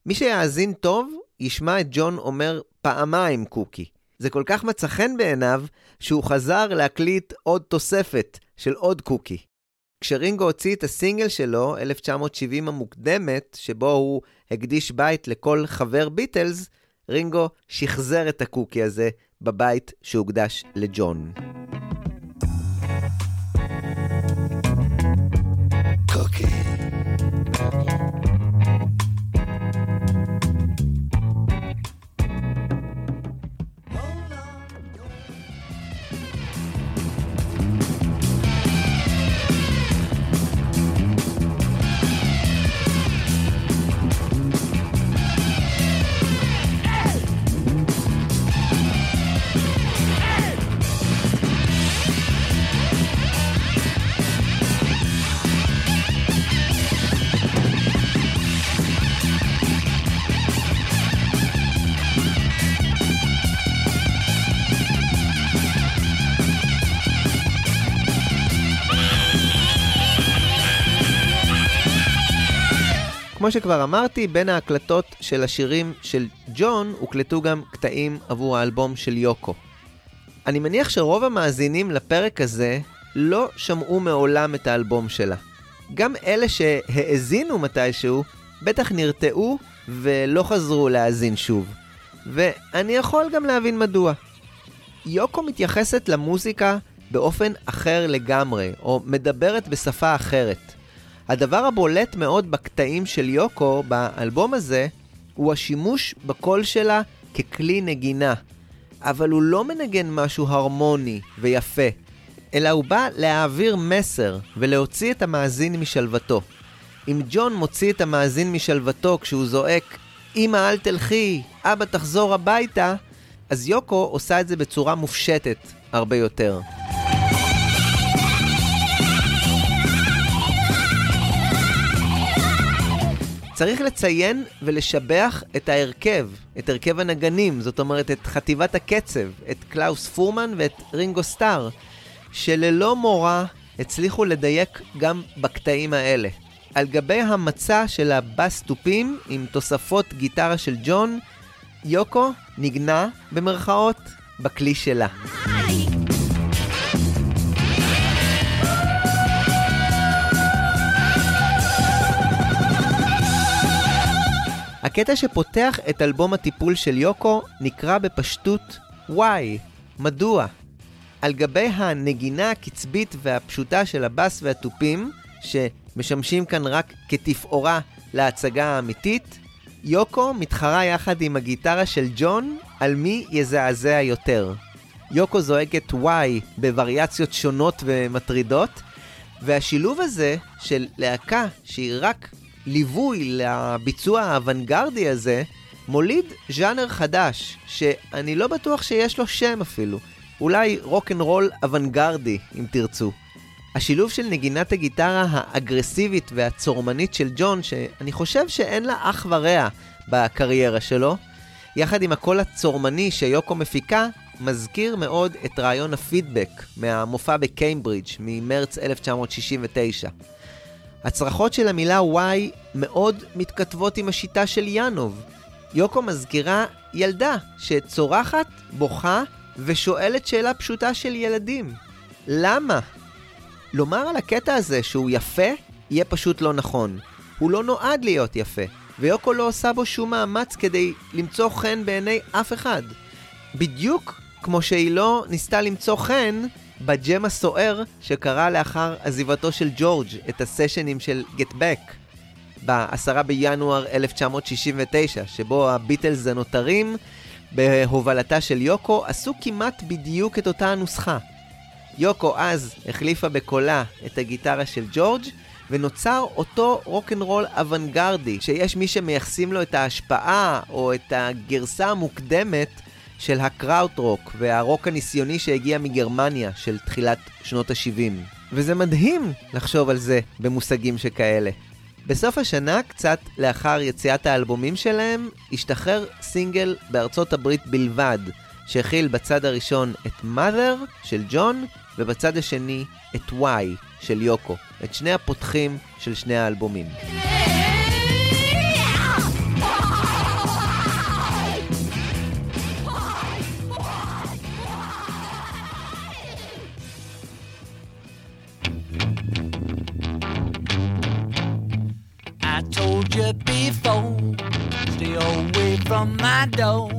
מי שיאזין טוב, ישמע את ג'ון אומר פעמיים קוקי. זה כל כך מצא חן בעיניו, שהוא חזר להקליט עוד תוספת של עוד קוקי. כשרינגו הוציא את הסינגל שלו, 1970 המוקדמת, שבו הוא הקדיש בית לכל חבר ביטלס, רינגו שחזר את הקוקי הזה בבית שהוקדש לג'ון. שכבר אמרתי, בין ההקלטות של השירים של ג'ון הוקלטו גם קטעים עבור האלבום של יוקו. אני מניח שרוב המאזינים לפרק הזה לא שמעו מעולם את האלבום שלה. גם אלה שהאזינו מתישהו, בטח נרתעו ולא חזרו להאזין שוב. ואני יכול גם להבין מדוע. יוקו מתייחסת למוזיקה באופן אחר לגמרי, או מדברת בשפה אחרת. הדבר הבולט מאוד בקטעים של יוקו באלבום הזה, הוא השימוש בקול שלה ככלי נגינה. אבל הוא לא מנגן משהו הרמוני ויפה, אלא הוא בא להעביר מסר ולהוציא את המאזין משלוותו. אם ג'ון מוציא את המאזין משלוותו כשהוא זועק אמא אל תלכי, אבא תחזור הביתה, אז יוקו עושה את זה בצורה מופשטת הרבה יותר. צריך לציין ולשבח את ההרכב, את הרכב הנגנים, זאת אומרת את חטיבת הקצב, את קלאוס פורמן ואת רינגו סטאר, שללא מורא הצליחו לדייק גם בקטעים האלה. על גבי המצע של הבאס תופים עם תוספות גיטרה של ג'ון, יוקו נגנה, במרכאות, בכלי שלה. הקטע שפותח את אלבום הטיפול של יוקו נקרא בפשטות וואי, מדוע? על גבי הנגינה הקצבית והפשוטה של הבאס והתופים, שמשמשים כאן רק כתפאורה להצגה האמיתית, יוקו מתחרה יחד עם הגיטרה של ג'ון על מי יזעזע יותר. יוקו זועקת וואי בווריאציות שונות ומטרידות, והשילוב הזה של להקה שהיא רק ליווי לביצוע האוונגרדי הזה, מוליד ז'אנר חדש, שאני לא בטוח שיש לו שם אפילו. אולי רוקנרול אוונגרדי, אם תרצו. השילוב של נגינת הגיטרה האגרסיבית והצורמנית של ג'ון, שאני חושב שאין לה אח ורע בקריירה שלו, יחד עם הקול הצורמני שיוקו מפיקה, מזכיר מאוד את רעיון הפידבק מהמופע בקיימברידג' ממרץ 1969. הצרחות של המילה Y מאוד מתכתבות עם השיטה של ינוב. יוקו מזכירה ילדה שצורחת, בוכה ושואלת שאלה פשוטה של ילדים. למה? לומר על הקטע הזה שהוא יפה, יהיה פשוט לא נכון. הוא לא נועד להיות יפה, ויוקו לא עושה בו שום מאמץ כדי למצוא חן בעיני אף אחד. בדיוק כמו שהיא לא ניסתה למצוא חן בג'ם הסוער שקרה לאחר עזיבתו של ג'ורג' את הסשנים של Get Back ב-10 בינואר 1969, שבו הביטלס הנותרים בהובלתה של יוקו עשו כמעט בדיוק את אותה הנוסחה. יוקו אז החליפה בקולה את הגיטרה של ג'ורג' ונוצר אותו רוקנרול אוונגרדי, שיש מי שמייחסים לו את ההשפעה או את הגרסה המוקדמת של הקראוט-רוק והרוק הניסיוני שהגיע מגרמניה של תחילת שנות ה-70. וזה מדהים לחשוב על זה במושגים שכאלה. בסוף השנה, קצת לאחר יציאת האלבומים שלהם, השתחרר סינגל בארצות הברית בלבד, שהכיל בצד הראשון את mother של ג'ון, ובצד השני את Why של יוקו, את שני הפותחים של שני האלבומים. I door.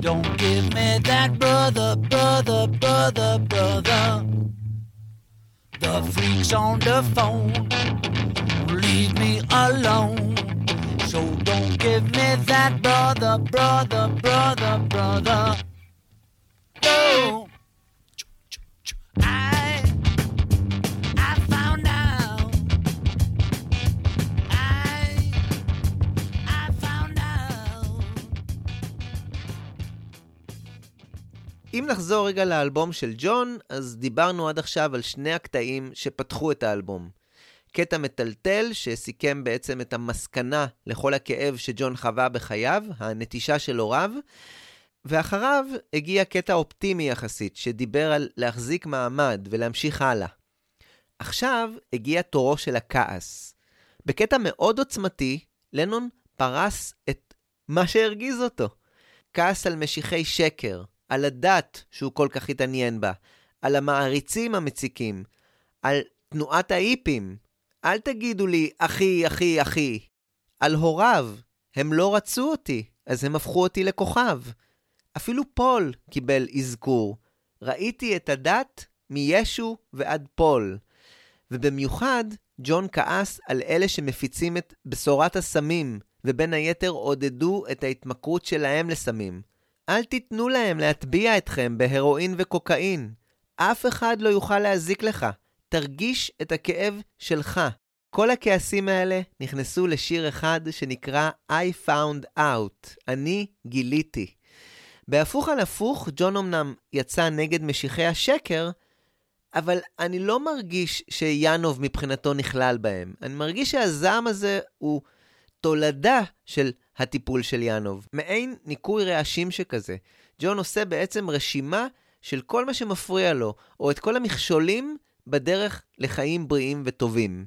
Don't give me that brother, brother, brother, brother. The freaks on the phone leave me alone. So don't give me that brother, brother, brother, brother. נחזור רגע לאלבום של ג'ון, אז דיברנו עד עכשיו על שני הקטעים שפתחו את האלבום. קטע מטלטל שסיכם בעצם את המסקנה לכל הכאב שג'ון חווה בחייו, הנטישה של הוריו, ואחריו הגיע קטע אופטימי יחסית, שדיבר על להחזיק מעמד ולהמשיך הלאה. עכשיו הגיע תורו של הכעס. בקטע מאוד עוצמתי, לנון פרס את מה שהרגיז אותו. כעס על משיחי שקר, על הדת שהוא כל כך התעניין בה, על המעריצים המציקים, על תנועת ההיפים. אל תגידו לי, אחי, אחי, אחי. על הוריו, הם לא רצו אותי, אז הם הפכו אותי לכוכב. אפילו פול קיבל אזכור. ראיתי את הדת מישו ועד פול. ובמיוחד, ג'ון כעס על אלה שמפיצים את בשורת הסמים, ובין היתר עודדו את ההתמכרות שלהם לסמים. אל תיתנו להם להטביע אתכם בהרואין וקוקאין. אף אחד לא יוכל להזיק לך. תרגיש את הכאב שלך. כל הכעסים האלה נכנסו לשיר אחד שנקרא I found out, אני גיליתי. בהפוך על הפוך, ג'ון אמנם יצא נגד משיחי השקר, אבל אני לא מרגיש שיאנוב מבחינתו נכלל בהם. אני מרגיש שהזעם הזה הוא תולדה של הטיפול של יאנוב. מעין ניקוי רעשים שכזה. ג'ון עושה בעצם רשימה של כל מה שמפריע לו, או את כל המכשולים בדרך לחיים בריאים וטובים.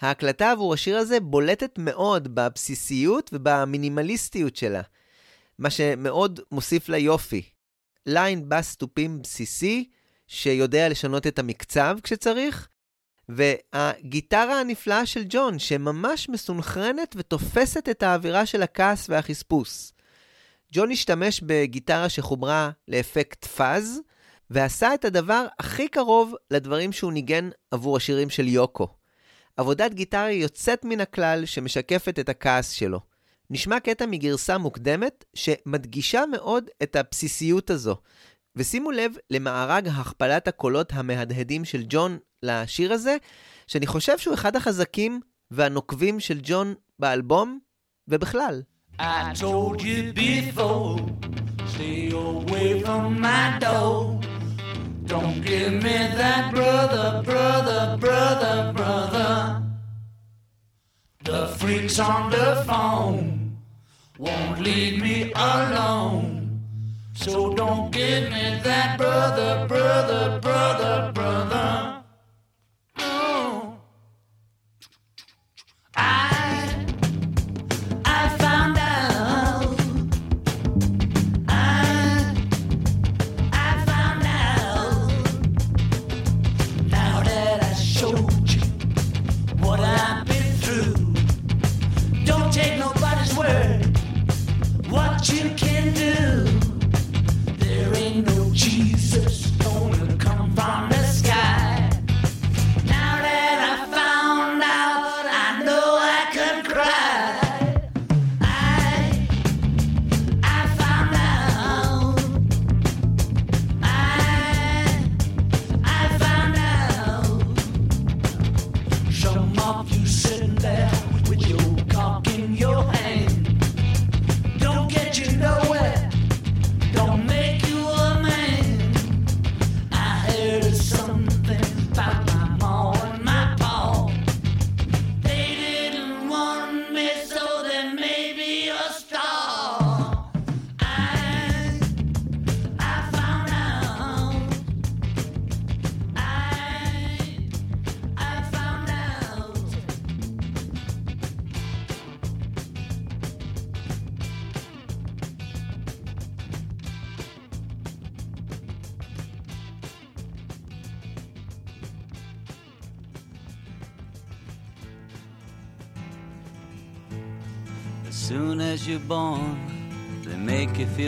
ההקלטה עבור השיר הזה בולטת מאוד בבסיסיות ובמינימליסטיות שלה, מה שמאוד מוסיף לה יופי. ליין בס תופים בסיסי, שיודע לשנות את המקצב כשצריך, והגיטרה הנפלאה של ג'ון, שממש מסונכרנת ותופסת את האווירה של הכעס והחספוס. ג'ון השתמש בגיטרה שחוברה לאפקט פאז, ועשה את הדבר הכי קרוב לדברים שהוא ניגן עבור השירים של יוקו. עבודת גיטרה יוצאת מן הכלל שמשקפת את הכעס שלו. נשמע קטע מגרסה מוקדמת שמדגישה מאוד את הבסיסיות הזו. ושימו לב למארג הכפלת הקולות המהדהדים של ג'ון לשיר הזה, שאני חושב שהוא אחד החזקים והנוקבים של ג'ון באלבום, ובכלל. I told you before, stay away from my door. Don't give me that brother, brother, brother, brother. The freaks on the phone won't leave me alone. So don't give me that brother, brother, brother, brother.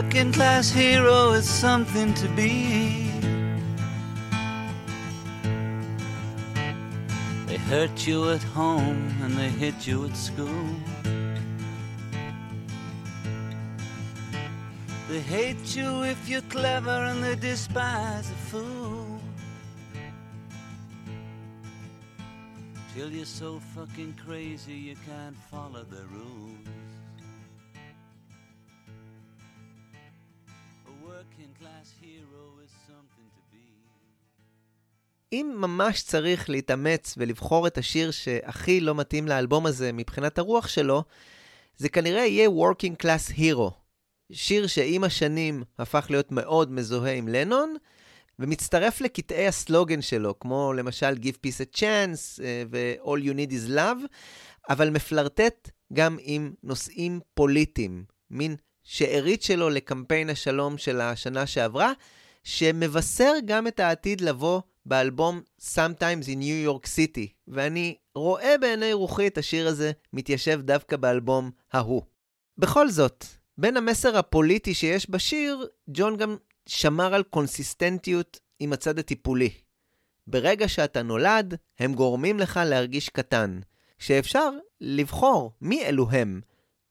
Working class hero is something to be. They hurt you at home and they hit you at school. They hate you if you're clever and they despise a fool. Till you're so fucking crazy you can't follow the rules. אם ממש צריך להתאמץ ולבחור את השיר שהכי לא מתאים לאלבום הזה מבחינת הרוח שלו, זה כנראה יהיה Working Class Hero. שיר שעם השנים הפך להיות מאוד מזוהה עם לנון, ומצטרף לקטעי הסלוגן שלו, כמו למשל Give Peace a Chance אה, ו-All You Need is Love, אבל מפלרטט גם עם נושאים פוליטיים, מין שארית שלו לקמפיין השלום של השנה שעברה, שמבשר גם את העתיד לבוא באלבום Sometimes in New York City, ואני רואה בעיני רוחי את השיר הזה מתיישב דווקא באלבום ההוא. בכל זאת, בין המסר הפוליטי שיש בשיר, ג'ון גם שמר על קונסיסטנטיות עם הצד הטיפולי. ברגע שאתה נולד, הם גורמים לך להרגיש קטן, שאפשר לבחור מי אלו הם.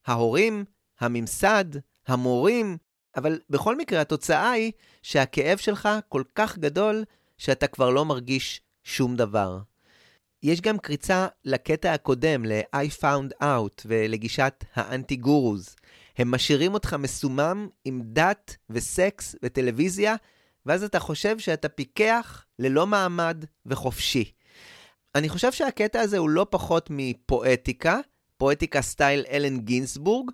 ההורים, הממסד, המורים, אבל בכל מקרה התוצאה היא שהכאב שלך כל כך גדול, שאתה כבר לא מרגיש שום דבר. יש גם קריצה לקטע הקודם, ל-I found out ולגישת האנטי-גורוז. הם משאירים אותך מסומם עם דת וסקס וטלוויזיה, ואז אתה חושב שאתה פיקח ללא מעמד וחופשי. אני חושב שהקטע הזה הוא לא פחות מפואטיקה, פואטיקה סטייל אלן גינסבורג,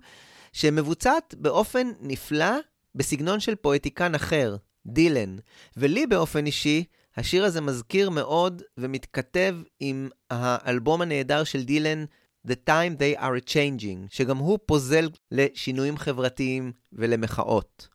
שמבוצעת באופן נפלא בסגנון של פואטיקן אחר, דילן. ולי באופן אישי, השיר הזה מזכיר מאוד ומתכתב עם האלבום הנהדר של דילן, The Time They Are Changing, שגם הוא פוזל לשינויים חברתיים ולמחאות.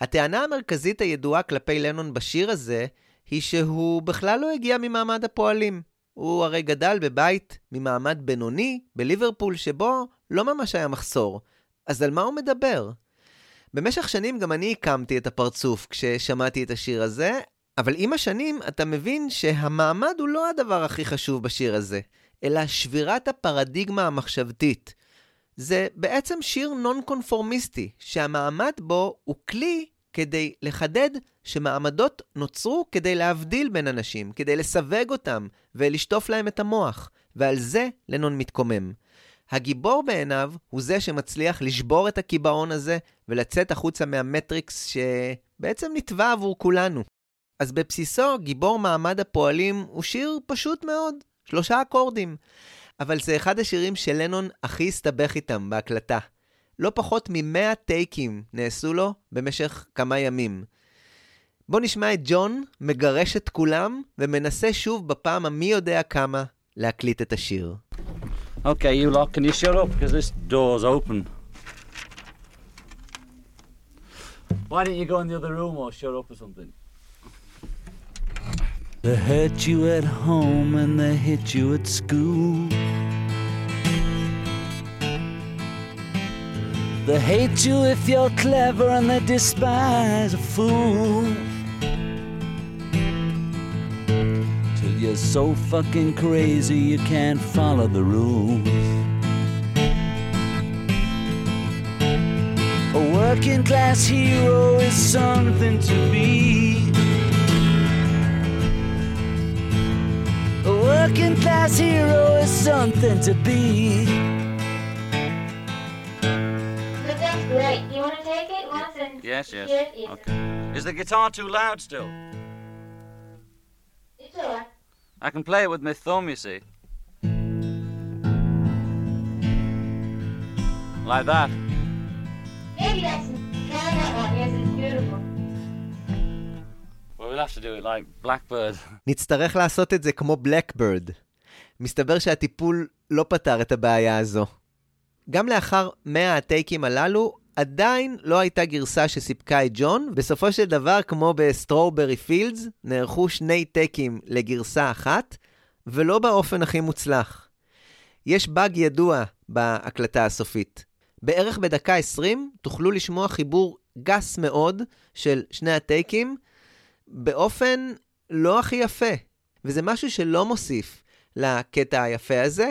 הטענה המרכזית הידועה כלפי לנון בשיר הזה, היא שהוא בכלל לא הגיע ממעמד הפועלים. הוא הרי גדל בבית ממעמד בינוני בליברפול, שבו לא ממש היה מחסור. אז על מה הוא מדבר? במשך שנים גם אני הקמתי את הפרצוף כששמעתי את השיר הזה, אבל עם השנים אתה מבין שהמעמד הוא לא הדבר הכי חשוב בשיר הזה, אלא שבירת הפרדיגמה המחשבתית. זה בעצם שיר נון קונפורמיסטי, שהמעמד בו הוא כלי כדי לחדד שמעמדות נוצרו כדי להבדיל בין אנשים, כדי לסווג אותם ולשטוף להם את המוח, ועל זה לנון מתקומם. הגיבור בעיניו הוא זה שמצליח לשבור את הקיבעון הזה ולצאת החוצה מהמטריקס שבעצם נתבע עבור כולנו. אז בבסיסו, גיבור מעמד הפועלים הוא שיר פשוט מאוד, שלושה אקורדים. אבל זה אחד השירים שלנון הכי הסתבך איתם בהקלטה. לא פחות מ-100 טייקים נעשו לו במשך כמה ימים. בואו נשמע את ג'ון מגרש את כולם ומנסה שוב בפעם המי יודע כמה להקליט את השיר. Okay, you lot, can you shut up? Because this door's open. Why don't you go in the other room or shut up or something? They hurt you at home and they hit you at school. They hate you if you're clever and they despise a fool. You're so fucking crazy you can't follow the rules. A working class hero is something to be. A working class hero is something to be. But that's great. You want to take it once Yes, yes. Here it is. Okay. Is the guitar too loud still? It's alright. I can play it with my thumb, you see. Like that. Maybe that's try that one. Yes, it's beautiful. Well, we'll have to do it like Blackbird. נצטרך לעשות את זה כמו בלקברד. מסתבר שהטיפול לא פתר את הבעיה הזו. גם לאחר 100 הטייקים הללו, עדיין לא הייתה גרסה שסיפקה את ג'ון. בסופו של דבר, כמו ב Strawberry Fields, נערכו שני טייקים לגרסה אחת, ולא באופן הכי מוצלח. יש באג ידוע בהקלטה הסופית. בערך בדקה 20 תוכלו לשמוע חיבור גס מאוד של שני הטייקים, באופן לא הכי יפה. וזה משהו שלא מוסיף לקטע היפה הזה,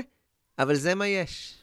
אבל זה מה יש.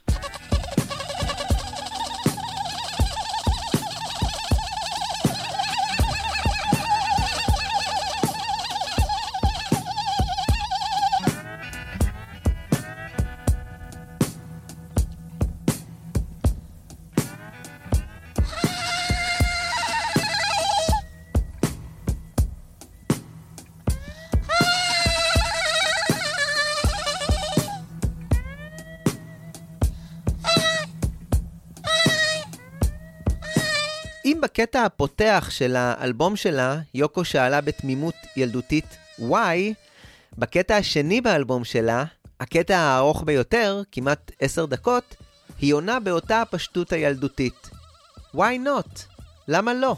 בקטע הפותח של האלבום שלה, יוקו שאלה בתמימות ילדותית וואי, בקטע השני באלבום שלה, הקטע הארוך ביותר, כמעט עשר דקות, היא עונה באותה הפשטות הילדותית. Why not? למה לא?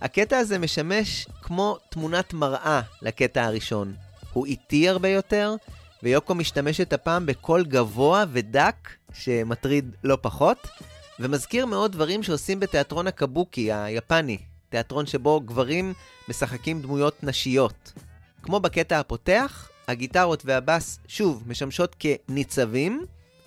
הקטע הזה משמש כמו תמונת מראה לקטע הראשון. הוא איטי הרבה יותר, ויוקו משתמשת הפעם בקול גבוה ודק, שמטריד לא פחות, ומזכיר מאוד דברים שעושים בתיאטרון הקבוקי היפני, תיאטרון שבו גברים משחקים דמויות נשיות. כמו בקטע הפותח, הגיטרות והבס שוב משמשות כניצבים,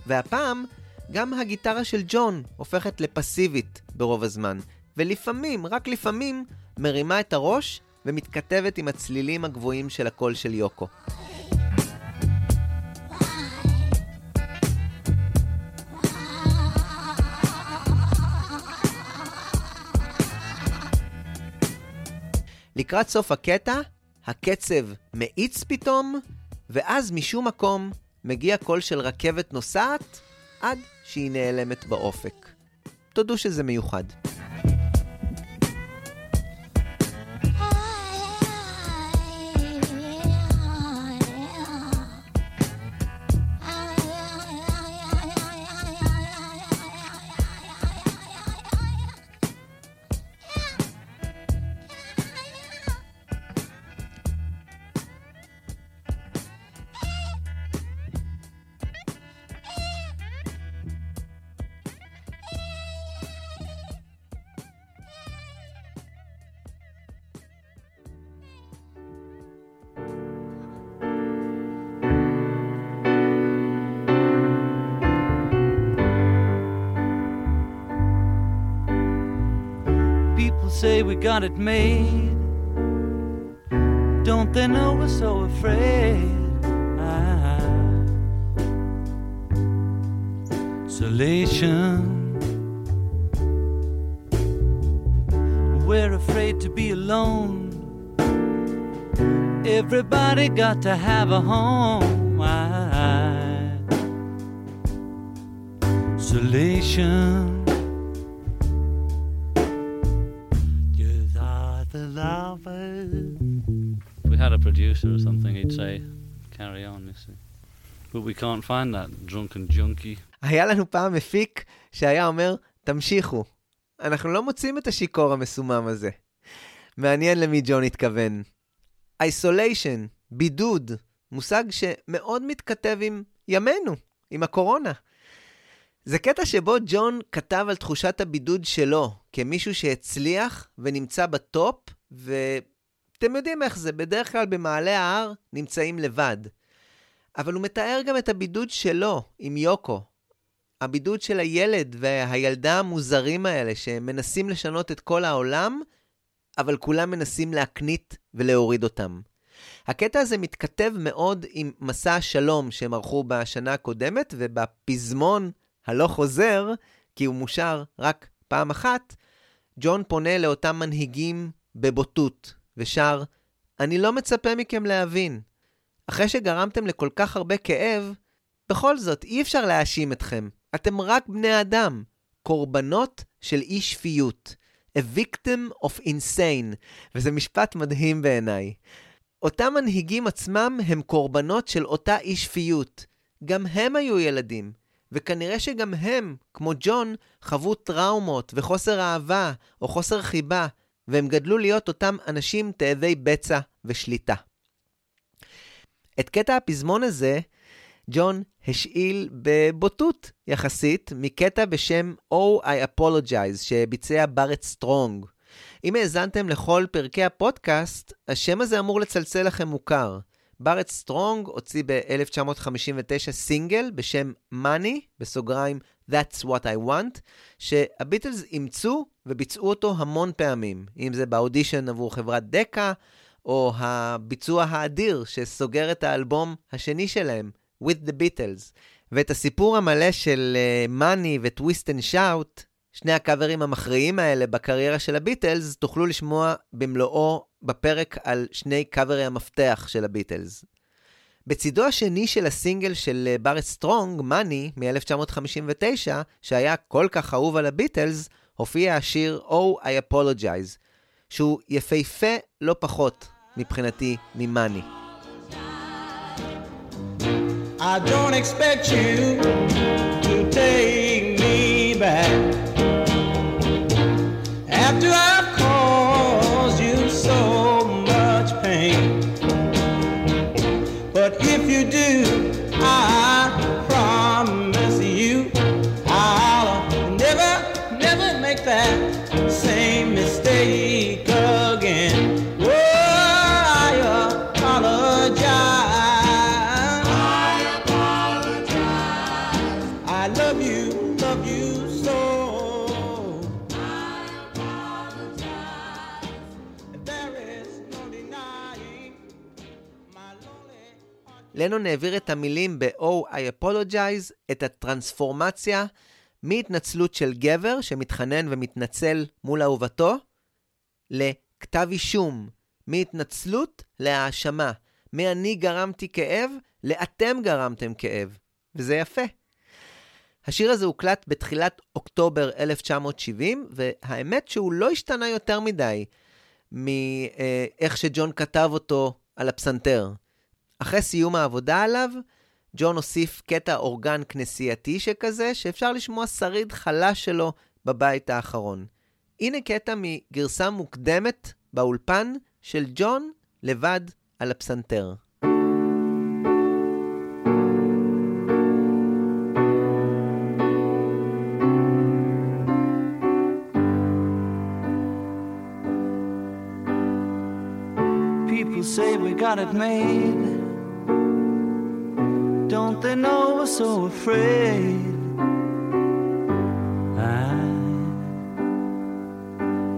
והפעם גם הגיטרה של ג'ון הופכת לפסיבית ברוב הזמן, ולפעמים, רק לפעמים, מרימה את הראש ומתכתבת עם הצלילים הגבוהים של הקול של יוקו. לקראת סוף הקטע, הקצב מאיץ פתאום, ואז משום מקום מגיע קול של רכבת נוסעת עד שהיא נעלמת באופק. תודו שזה מיוחד. Got it made. Don't they know we're so afraid? Isolation. We're afraid to be alone. Everybody got to have a home. Can't find that drunken junkie. היה לנו פעם מפיק שהיה אומר, תמשיכו. אנחנו לא מוצאים את השיכור המסומם הזה. מעניין למי ג'ון התכוון. איסוליישן, בידוד, מושג שמאוד מתכתב עם ימינו, עם הקורונה. זה קטע שבו ג'ון כתב על תחושת הבידוד שלו, כמישהו שהצליח ונמצא בטופ, ואתם יודעים איך זה, בדרך כלל במעלה ההר נמצאים לבד. אבל הוא מתאר גם את הבידוד שלו עם יוקו. הבידוד של הילד והילדה המוזרים האלה, שמנסים לשנות את כל העולם, אבל כולם מנסים להקנית ולהוריד אותם. הקטע הזה מתכתב מאוד עם מסע השלום שהם ערכו בשנה הקודמת, ובפזמון הלא חוזר, כי הוא מושר רק פעם אחת, ג'ון פונה לאותם מנהיגים בבוטות, ושר, אני לא מצפה מכם להבין. אחרי שגרמתם לכל כך הרבה כאב, בכל זאת, אי אפשר להאשים אתכם. אתם רק בני אדם, קורבנות של אי שפיות. A victim of insane, וזה משפט מדהים בעיניי. אותם מנהיגים עצמם הם קורבנות של אותה אי שפיות. גם הם היו ילדים, וכנראה שגם הם, כמו ג'ון, חוו טראומות וחוסר אהבה או חוסר חיבה, והם גדלו להיות אותם אנשים תאבי בצע ושליטה. את קטע הפזמון הזה, ג'ון השאיל בבוטות יחסית מקטע בשם Oh I Apologize שביצע בארט סטרונג. אם האזנתם לכל פרקי הפודקאסט, השם הזה אמור לצלצל לכם מוכר. בארט סטרונג הוציא ב-1959 סינגל בשם Money, בסוגריים That's What I Want, שהביטלס אימצו וביצעו אותו המון פעמים, אם זה באודישן עבור חברת דקה, או הביצוע האדיר שסוגר את האלבום השני שלהם, With the Beatles. ואת הסיפור המלא של Money ו-Twist and Shout, שני הקאברים המכריעים האלה בקריירה של הביטלס, תוכלו לשמוע במלואו בפרק על שני קאברי המפתח של הביטלס. בצידו השני של הסינגל של בארט סטרונג, Money, מ-1959, שהיה כל כך אהוב על הביטלס, הופיע השיר Oh I Apologize, שהוא יפהפה לא פחות מבחינתי מ Money. I don't expect you to take לנון העביר את המילים ב-Oh I Apologize, את הטרנספורמציה מהתנצלות של גבר שמתחנן ומתנצל מול אהובתו, לכתב אישום, מהתנצלות להאשמה, מ"אני גרמתי כאב" ל"אתם גרמתם כאב", וזה יפה. השיר הזה הוקלט בתחילת אוקטובר 1970, והאמת שהוא לא השתנה יותר מדי מאיך שג'ון כתב אותו על הפסנתר. אחרי סיום העבודה עליו, ג'ון הוסיף קטע אורגן כנסייתי שכזה, שאפשר לשמוע שריד חלש שלו בבית האחרון. הנה קטע מגרסה מוקדמת באולפן של ג'ון לבד על הפסנתר. People say we got it made. Don't they know we're so afraid?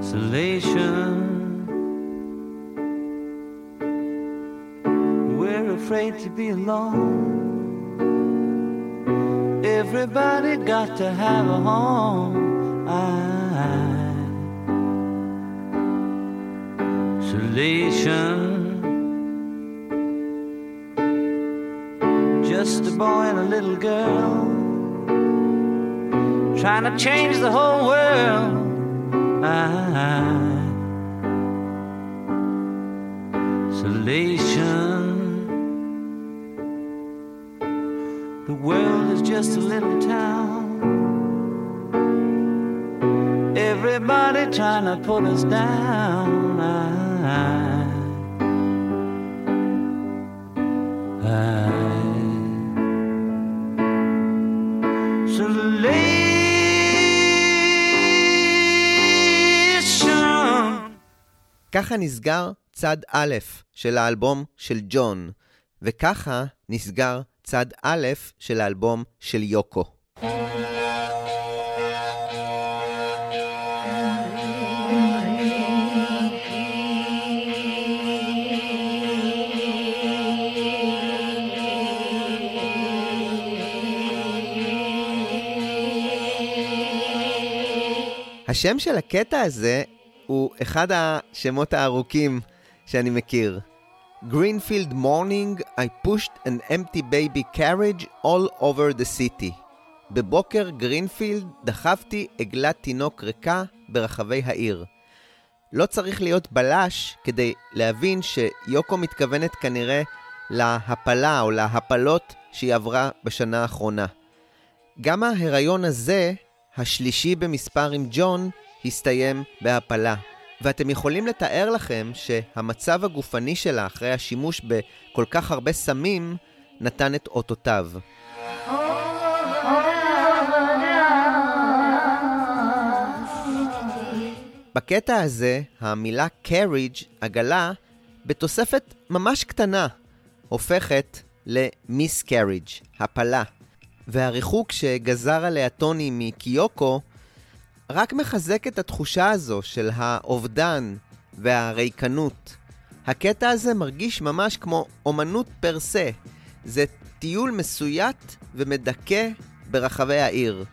Isolation. We're afraid to be alone. Everybody got to have a home. Isolation. Just a boy and a little girl trying to change the whole world. Isolation. The world is just a little town. Everybody trying to put us down. Isolation. ככה נסגר צד א' של האלבום של ג'ון, וככה נסגר צד א' של האלבום של יוקו. השם של הקטע הזה הוא אחד השמות הארוכים שאני מכיר. Greenfield morning, I pushed an empty baby carriage all over the city. בבוקר גרינפילד דחפתי עגלת תינוק ריקה ברחבי העיר. לא צריך להיות בלש כדי להבין שיוקו מתכוונת כנראה להפלה או להפלות שהיא עברה בשנה האחרונה. גם ההיריון הזה, השלישי במספר עם ג'ון, הסתיים בהפלה. ואתם יכולים לתאר לכם שהמצב הגופני שלה אחרי השימוש בכל כך הרבה סמים נתן את אותותיו. בקטע הזה, המילה carriage, עגלה, בתוספת ממש קטנה, הופכת ל-miscarriage, הפלה. והריחוק שגזר עליה טוני מקיוקו רק מחזק את התחושה הזו של האובדן והריקנות. הקטע הזה מרגיש ממש כמו אומנות פר סה. זה טיול מסויט ומדכא ברחבי העיר.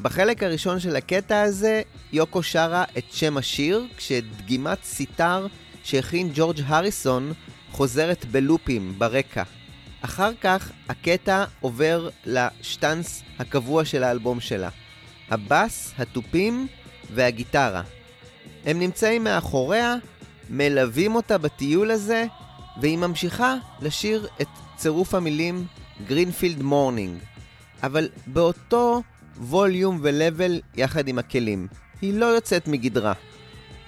בחלק הראשון של הקטע הזה, יוקו שרה את שם השיר, כשדגימת סיטר שהכין ג'ורג' הריסון חוזרת בלופים ברקע. אחר כך הקטע עובר לשטנץ הקבוע של האלבום שלה. הבאס, התופים והגיטרה. הם נמצאים מאחוריה, מלווים אותה בטיול הזה, והיא ממשיכה לשיר את צירוף המילים Greenfield Morning, אבל באותו ווליום ו level יחד עם הכלים. היא לא יוצאת מגדרה.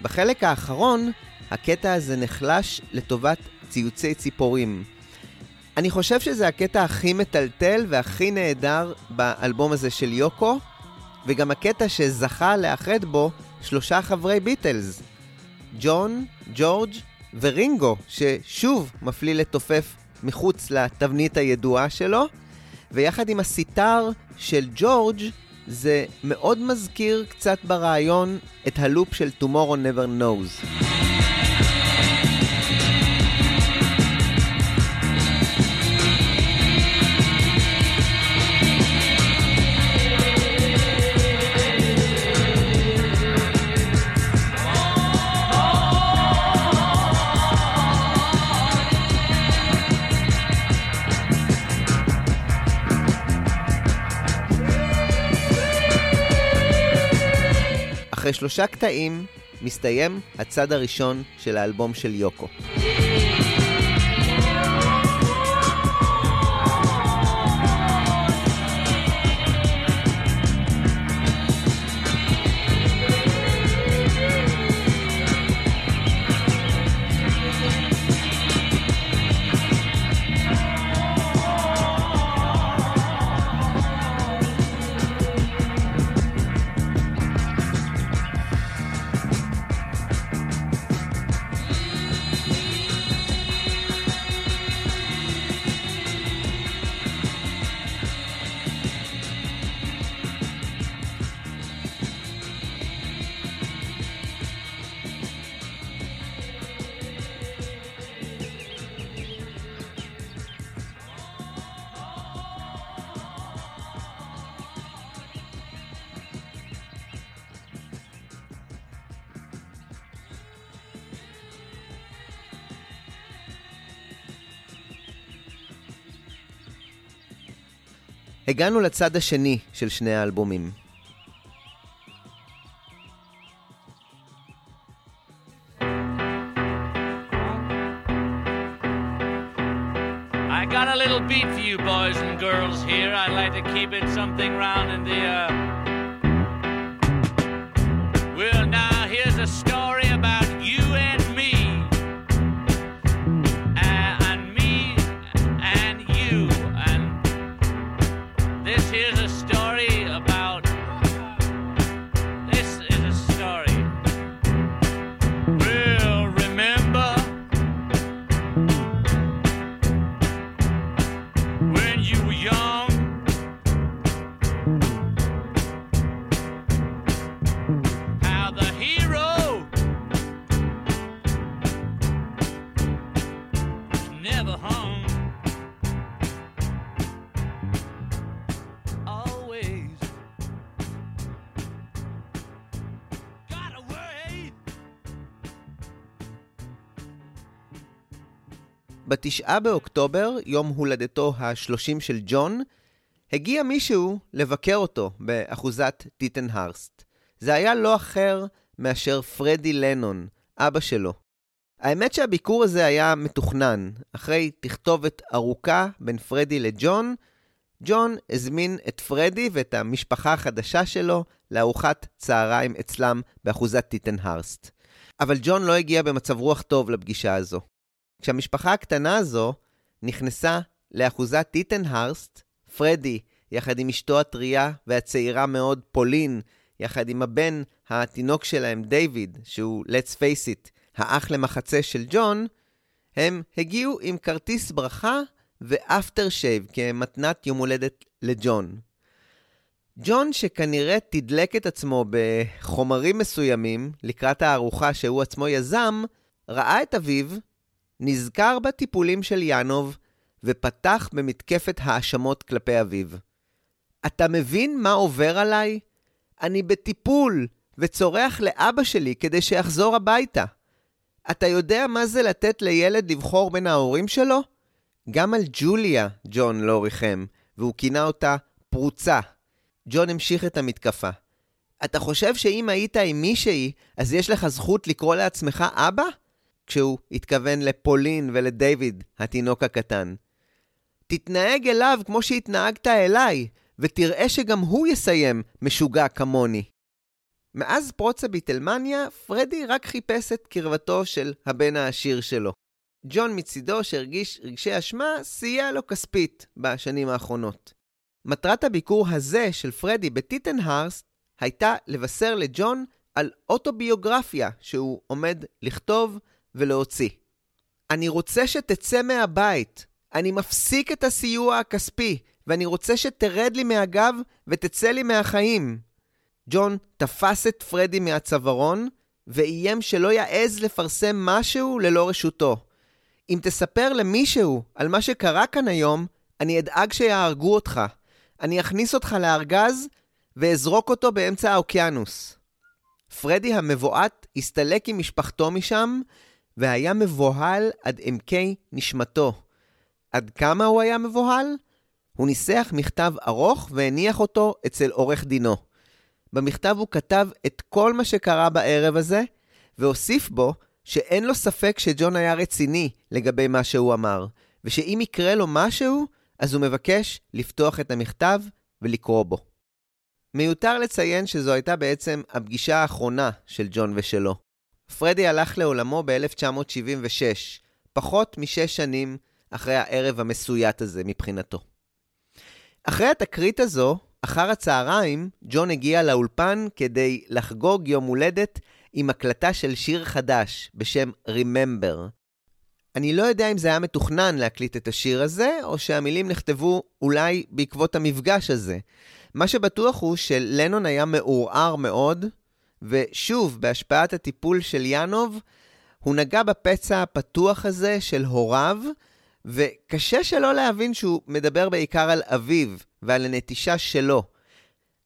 בחלק האחרון, הקטע הזה נחלש לטובת ציוצי ציפורים. אני חושב שזה הקטע הכי מטלטל והכי נהדר באלבום הזה של יוקו, וגם הקטע שזכה לאחד בו שלושה חברי ביטלס, ג'ון, ג'ורג' ורינגו, ששוב מפליא לתופף מחוץ לתבנית הידועה שלו, ויחד עם הסיטר של ג'ורג' זה מאוד מזכיר קצת ברעיון את הלופ של Tomorrow Never Knows. אחרי שלושה קטעים מסתיים הצד הראשון של האלבום של יוקו. הגענו לצד השני של שני האלבומים. I got a little beat for you boys and girls here. I'd like to keep it something round in the, uh... Well, now here's a story בתשעה באוקטובר, יום הולדתו ה-30 של ג'ון, הגיע מישהו לבקר אותו באחוזת טיטנהרסט. זה היה לא אחר מאשר פרדי לנון, אבא שלו. האמת שהביקור הזה היה מתוכנן. אחרי תכתובת ארוכה בין פרדי לג'ון, ג'ון הזמין את פרדי ואת המשפחה החדשה שלו לארוחת צהריים אצלם באחוזת טיטנהרסט. אבל ג'ון לא הגיע במצב רוח טוב לפגישה הזו. כשהמשפחה הקטנה הזו נכנסה לאחוזת טיטנהרסט, פרדי, יחד עם אשתו הטריה והצעירה מאוד פולין, יחד עם הבן התינוק שלהם, דיוויד, שהוא, let's face it, האח למחצה של ג'ון, הם הגיעו עם כרטיס ברכה ואפטר שייב כמתנת יום הולדת לג'ון. ג'ון, שכנראה תדלק את עצמו בחומרים מסוימים לקראת הארוחה שהוא עצמו יזם, ראה את אביו, נזכר בטיפולים של ינוב, ופתח במתקפת האשמות כלפי אביו. אתה מבין מה עובר עליי? אני בטיפול, וצורח לאבא שלי כדי שיחזור הביתה. אתה יודע מה זה לתת לילד לבחור בין ההורים שלו? גם על ג'וליה ג'ון לא ריחם, והוא כינה אותה פרוצה. ג'ון המשיך את המתקפה. אתה חושב שאם היית עם מישהי, אז יש לך זכות לקרוא לעצמך אבא? כשהוא התכוון לפולין ולדיוויד, התינוק הקטן. תתנהג אליו כמו שהתנהגת אליי, ותראה שגם הוא יסיים משוגע כמוני. מאז פרוץ הביטלמניה, פרדי רק חיפש את קרבתו של הבן העשיר שלו. ג'ון מצידו, שהרגיש רגשי אשמה, סייע לו כספית בשנים האחרונות. מטרת הביקור הזה של פרדי בטיטנהרסט הייתה לבשר לג'ון על אוטוביוגרפיה שהוא עומד לכתוב ולהוציא. אני רוצה שתצא מהבית. אני מפסיק את הסיוע הכספי, ואני רוצה שתרד לי מהגב ותצא לי מהחיים. ג'ון תפס את פרדי מהצווארון, ואיים שלא יעז לפרסם משהו ללא רשותו. אם תספר למישהו על מה שקרה כאן היום, אני אדאג שיהרגו אותך. אני אכניס אותך לארגז ואזרוק אותו באמצע האוקיינוס. פרדי המבועת הסתלק עם משפחתו משם, והיה מבוהל עד עמקי נשמתו. עד כמה הוא היה מבוהל? הוא ניסח מכתב ארוך והניח אותו אצל עורך דינו. במכתב הוא כתב את כל מה שקרה בערב הזה, והוסיף בו שאין לו ספק שג'ון היה רציני לגבי מה שהוא אמר, ושאם יקרה לו משהו, אז הוא מבקש לפתוח את המכתב ולקרוא בו. מיותר לציין שזו הייתה בעצם הפגישה האחרונה של ג'ון ושלו. פרדי הלך לעולמו ב-1976, פחות משש שנים אחרי הערב המסויט הזה מבחינתו. אחרי התקרית הזו, אחר הצהריים, ג'ון הגיע לאולפן כדי לחגוג יום הולדת עם הקלטה של שיר חדש בשם Remember. אני לא יודע אם זה היה מתוכנן להקליט את השיר הזה, או שהמילים נכתבו אולי בעקבות המפגש הזה. מה שבטוח הוא שלנון היה מעורער מאוד, ושוב, בהשפעת הטיפול של ינוב, הוא נגע בפצע הפתוח הזה של הוריו, וקשה שלא להבין שהוא מדבר בעיקר על אביו ועל הנטישה שלו.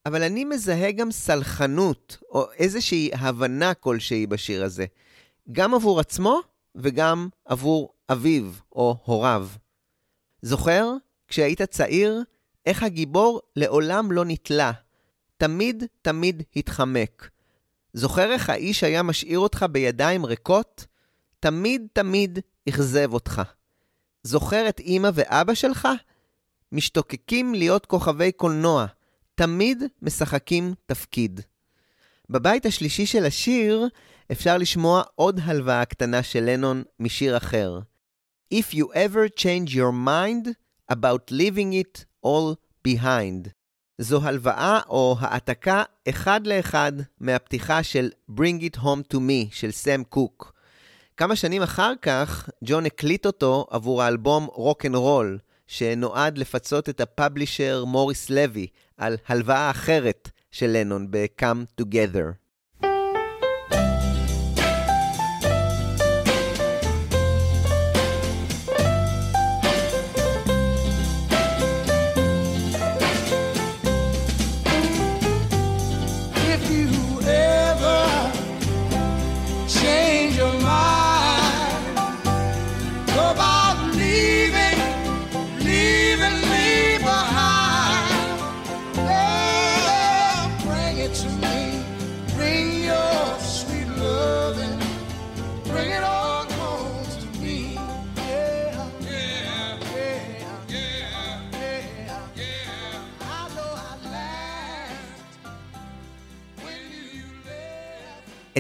אבל אני מזהה גם סלחנות, או איזושהי הבנה כלשהי בשיר הזה. גם עבור עצמו וגם עבור אביו או הוריו. זוכר, כשהיית צעיר, איך הגיבור לעולם לא נתלה. תמיד תמיד התחמק. זוכר איך האיש היה משאיר אותך בידיים ריקות? תמיד תמיד אכזב אותך. זוכר את אמא ואבא שלך? משתוקקים להיות כוכבי קולנוע, תמיד משחקים תפקיד. בבית השלישי של השיר אפשר לשמוע עוד הלוואה קטנה של לנון משיר אחר. If you ever change your mind about leaving it all behind. זו הלוואה או העתקה אחד לאחד מהפתיחה של Bring It Home to Me של סם קוק. כמה שנים אחר כך, ג'ון הקליט אותו עבור האלבום Rock and Roll, שנועד לפצות את הפאבלישר מוריס לוי על הלוואה אחרת של לנון ב-Come Together.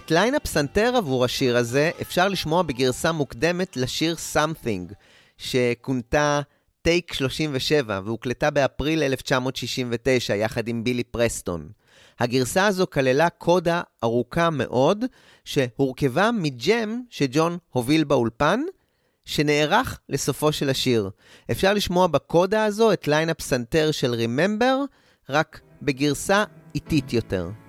את ליין הפסנתר עבור השיר הזה אפשר לשמוע בגרסה מוקדמת לשיר Something, שכונתה טייק 37 והוקלטה באפריל 1969 יחד עם בילי פרסטון. הגרסה הזו כללה קודה ארוכה מאוד, שהורכבה מג'ם שג'ון הוביל באולפן, שנערך לסופו של השיר. אפשר לשמוע בקודה הזו את ליין הפסנתר של Remember, רק בגרסה איטית יותר.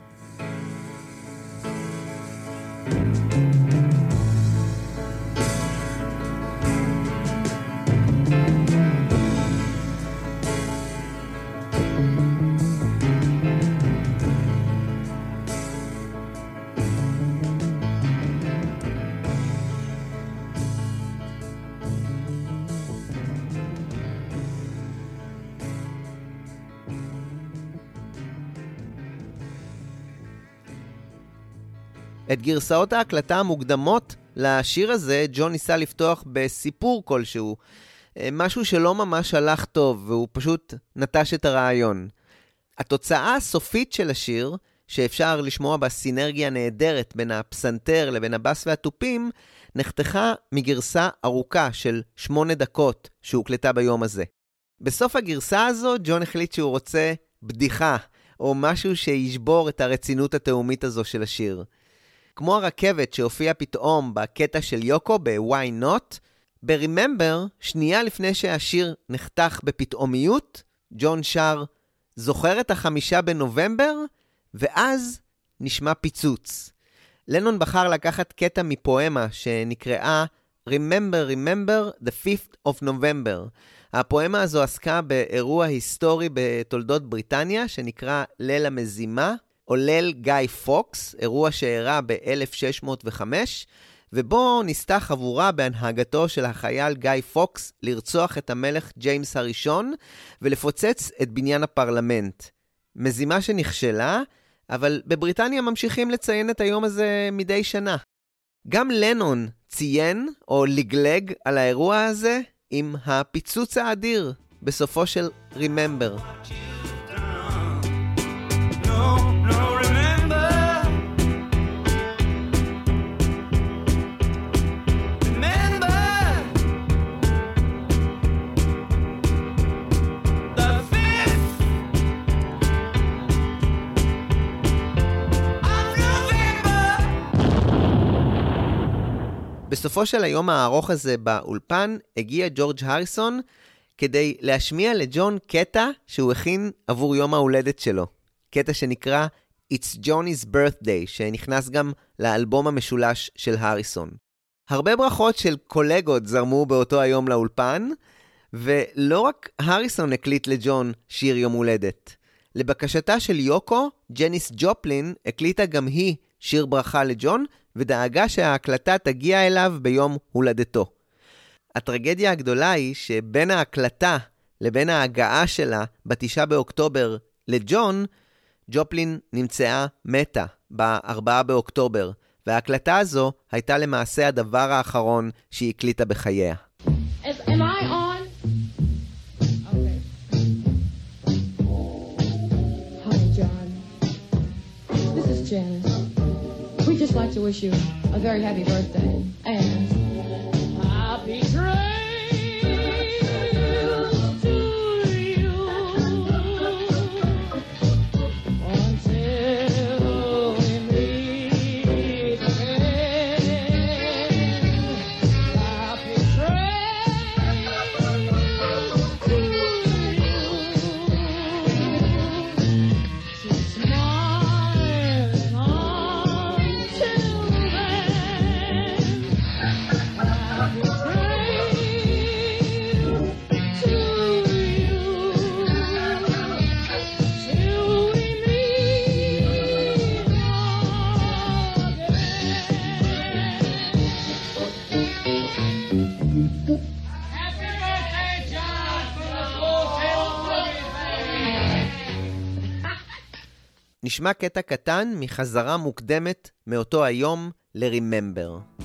את גרסאות ההקלטה המוקדמות לשיר הזה, ג'ון ניסה לפתוח בסיפור כלשהו. אה, משהו שלא ממש הלך טוב, והוא פשוט נטש את הרעיון. התוצאה הסופית של השיר, שאפשר לשמוע בה סינרגיה נהדרת בין הפסנתר לבין הבס והתופים, נחתכה מגרסה ארוכה של שמונה דקות שהוקלטה ביום הזה. בסוף הגרסה הזו, ג'ון החליט שהוא רוצה בדיחה, או משהו שישבור את הרצינות התהומית הזו של השיר. כמו הרכבת שהופיעה פתאום בקטע של יוקו ב-Why Not, ב-Remember, שנייה לפני שהשיר נחתך בפתאומיות, ג'ון שר, זוכר את החמישה בנובמבר? ואז נשמע פיצוץ. לנון בחר לקחת קטע מפואמה שנקראה Remember, Remember, the 5th of November. הפואמה הזו עסקה באירוע היסטורי בתולדות בריטניה שנקרא ליל המזימה, או ליל גיא פוקס, אירוע שאירע ב-1605, ובו ניסתה חבורה בהנהגתו של החייל גיא פוקס לרצוח את המלך ג'יימס הראשון ולפוצץ את בניין הפרלמנט. מזימה שנכשלה, אבל בבריטניה ממשיכים לציין את היום הזה מדי שנה. גם לנון ציין או לגלג על האירוע הזה עם הפיצוץ האדיר בסופו של Remember. בסופו של היום הארוך הזה באולפן, הגיע ג'ורג' הריסון כדי להשמיע לג'ון קטע שהוא הכין עבור יום ההולדת שלו. קטע שנקרא It's Johnny's Birthday, שנכנס גם לאלבום המשולש של הריסון. הרבה ברכות של קולגות זרמו באותו היום לאולפן, ולא רק הריסון הקליט לג'ון שיר יום הולדת. לבקשתה של יוקו, ג'ניס ג'ופלין הקליטה גם היא שיר ברכה לג'ון, ודאגה שההקלטה תגיע אליו ביום הולדתו. הטרגדיה הגדולה היא שבין ההקלטה לבין ההגעה שלה בתשעה באוקטובר לג'ון, ג'ופלין נמצאה מתה ב-4 באוקטובר, וההקלטה הזו הייתה למעשה הדבר האחרון שהיא הקליטה בחייה. Like to wish you a very happy birthday and נשמע קטע קטן מחזרה מוקדמת מאותו היום ל-Remember.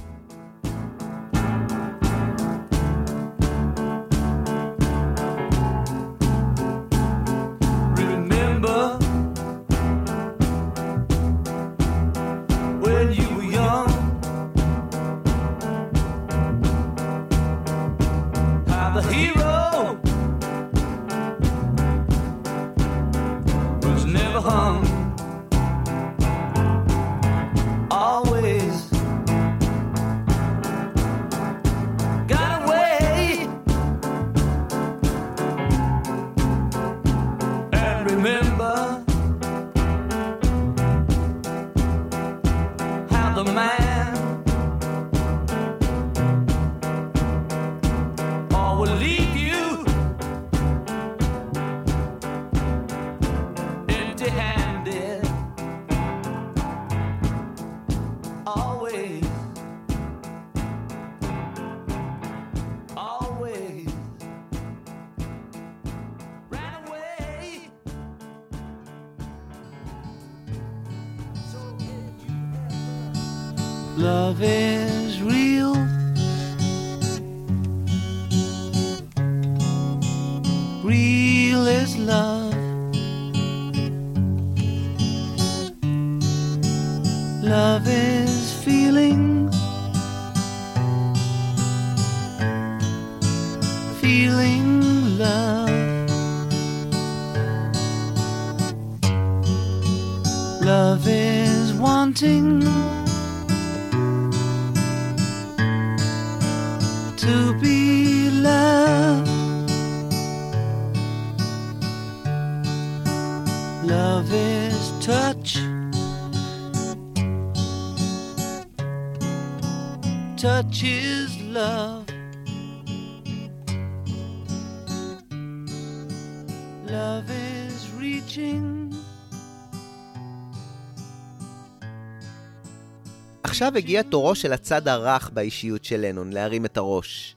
עכשיו הגיע תורו של הצד הרך באישיות של לנון להרים את הראש.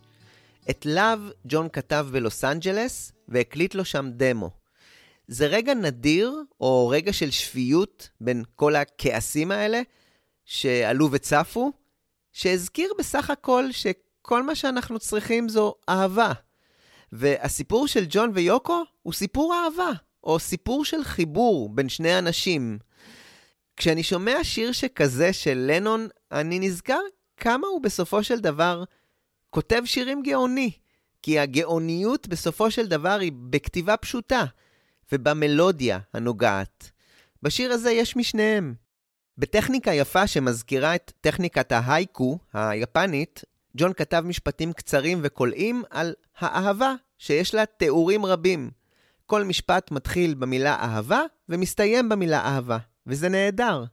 את לאב ג'ון כתב בלוס אנג'לס והקליט לו שם דמו. זה רגע נדיר, או רגע של שפיות בין כל הכעסים האלה שעלו וצפו, שהזכיר בסך הכל שכל מה שאנחנו צריכים זו אהבה. והסיפור של ג'ון ויוקו הוא סיפור אהבה, או סיפור של חיבור בין שני אנשים. כשאני שומע שיר שכזה של לנון, אני נזכר כמה הוא בסופו של דבר כותב שירים גאוני. כי הגאוניות בסופו של דבר היא בכתיבה פשוטה, ובמלודיה הנוגעת. בשיר הזה יש משניהם. בטכניקה יפה שמזכירה את טכניקת ההייקו היפנית, ג'ון כתב משפטים קצרים וקולעים על האהבה, שיש לה תיאורים רבים. כל משפט מתחיל במילה אהבה ומסתיים במילה אהבה, וזה נהדר.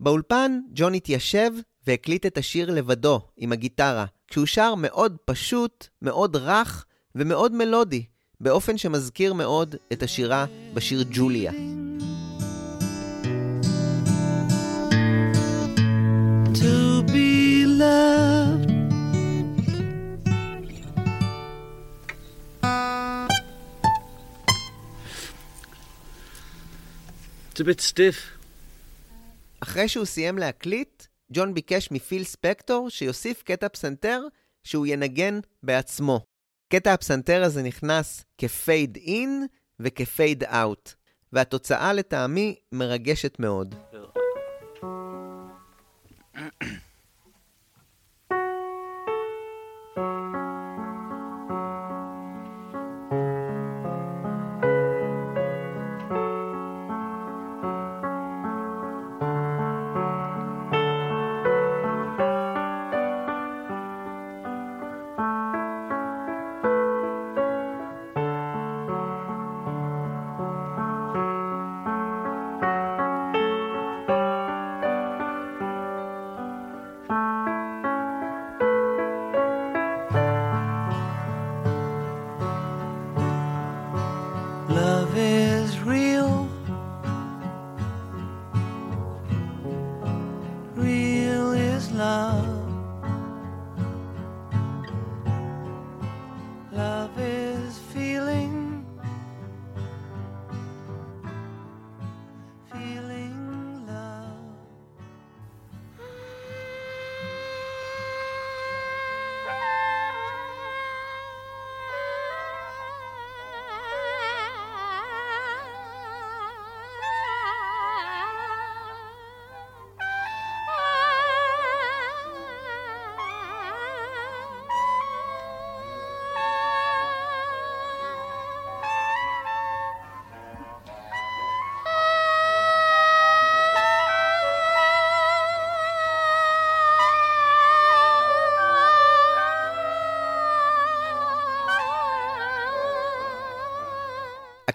באולפן ג'ון התיישב והקליט את השיר לבדו, עם הגיטרה, כשהוא שר מאוד פשוט, מאוד רך ומאוד מלודי, באופן שמזכיר מאוד את השירה בשיר ג'וליה. to be loved. It's a bit stiff. אחרי שהוא סיים להקליט, ג'ון ביקש מפיל ספקטור שיוסיף קטע פסנתר שהוא ינגן בעצמו. קטע הפסנתר הזה נכנס כפייד אין וכפייד אאוט, והתוצאה לטעמי מרגשת מאוד.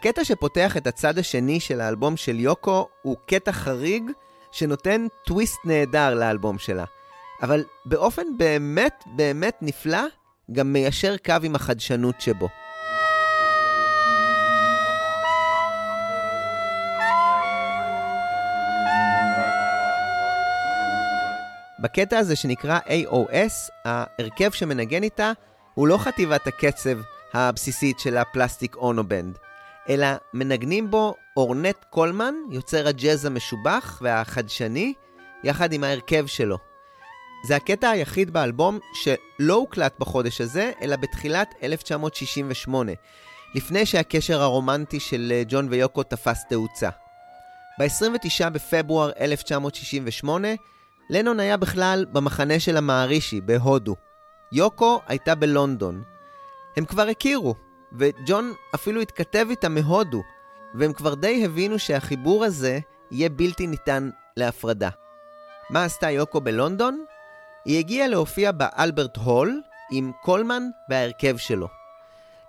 הקטע שפותח את הצד השני של האלבום של יוקו הוא קטע חריג שנותן טוויסט נהדר לאלבום שלה. אבל באופן באמת באמת נפלא, גם מיישר קו עם החדשנות שבו. בקטע הזה שנקרא AOS, ההרכב שמנגן איתה הוא לא חטיבת הקצב הבסיסית של הפלסטיק אונובנד, אלא מנגנים בו אורנט קולמן, יוצר הג'אז המשובח והחדשני, יחד עם ההרכב שלו. זה הקטע היחיד באלבום שלא הוקלט בחודש הזה, אלא בתחילת 1968, לפני שהקשר הרומנטי של אה, ג'ון ויוקו תפס תאוצה. ב-29 בפברואר 1968, לנון היה בכלל במחנה של המערישי, בהודו. יוקו הייתה בלונדון. הם כבר הכירו, וג'ון אפילו התכתב איתם מהודו, והם כבר די הבינו שהחיבור הזה יהיה בלתי ניתן להפרדה. מה עשתה יוקו בלונדון? היא הגיעה להופיע באלברט הול עם קולמן וההרכב שלו.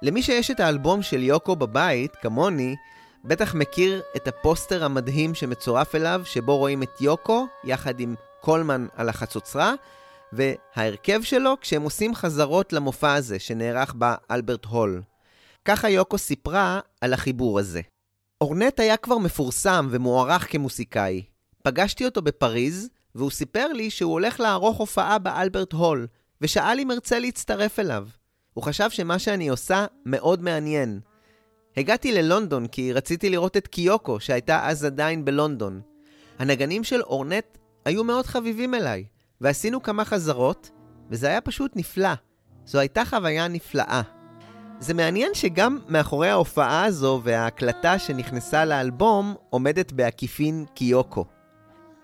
למי שיש את האלבום של יוקו בבית, כמוני, בטח מכיר את הפוסטר המדהים שמצורף אליו, שבו רואים את יוקו יחד עם קולמן על החצוצרה, וההרכב שלו כשהם עושים חזרות למופע הזה שנערך באלברט הול. ככה יוקו סיפרה על החיבור הזה. אורנט היה כבר מפורסם ומוערך כמוסיקאי. פגשתי אותו בפריז, והוא סיפר לי שהוא הולך לערוך הופעה באלברט הול, ושאל אם ארצה להצטרף אליו. הוא חשב שמה שאני עושה מאוד מעניין. הגעתי ללונדון כי רציתי לראות את קיוקו, שהייתה אז עדיין בלונדון. הנגנים של אורנט היו מאוד חביבים אליי, ועשינו כמה חזרות, וזה היה פשוט נפלא. זו הייתה חוויה נפלאה. זה מעניין שגם מאחורי ההופעה הזו וההקלטה שנכנסה לאלבום עומדת בעקיפין קיוקו.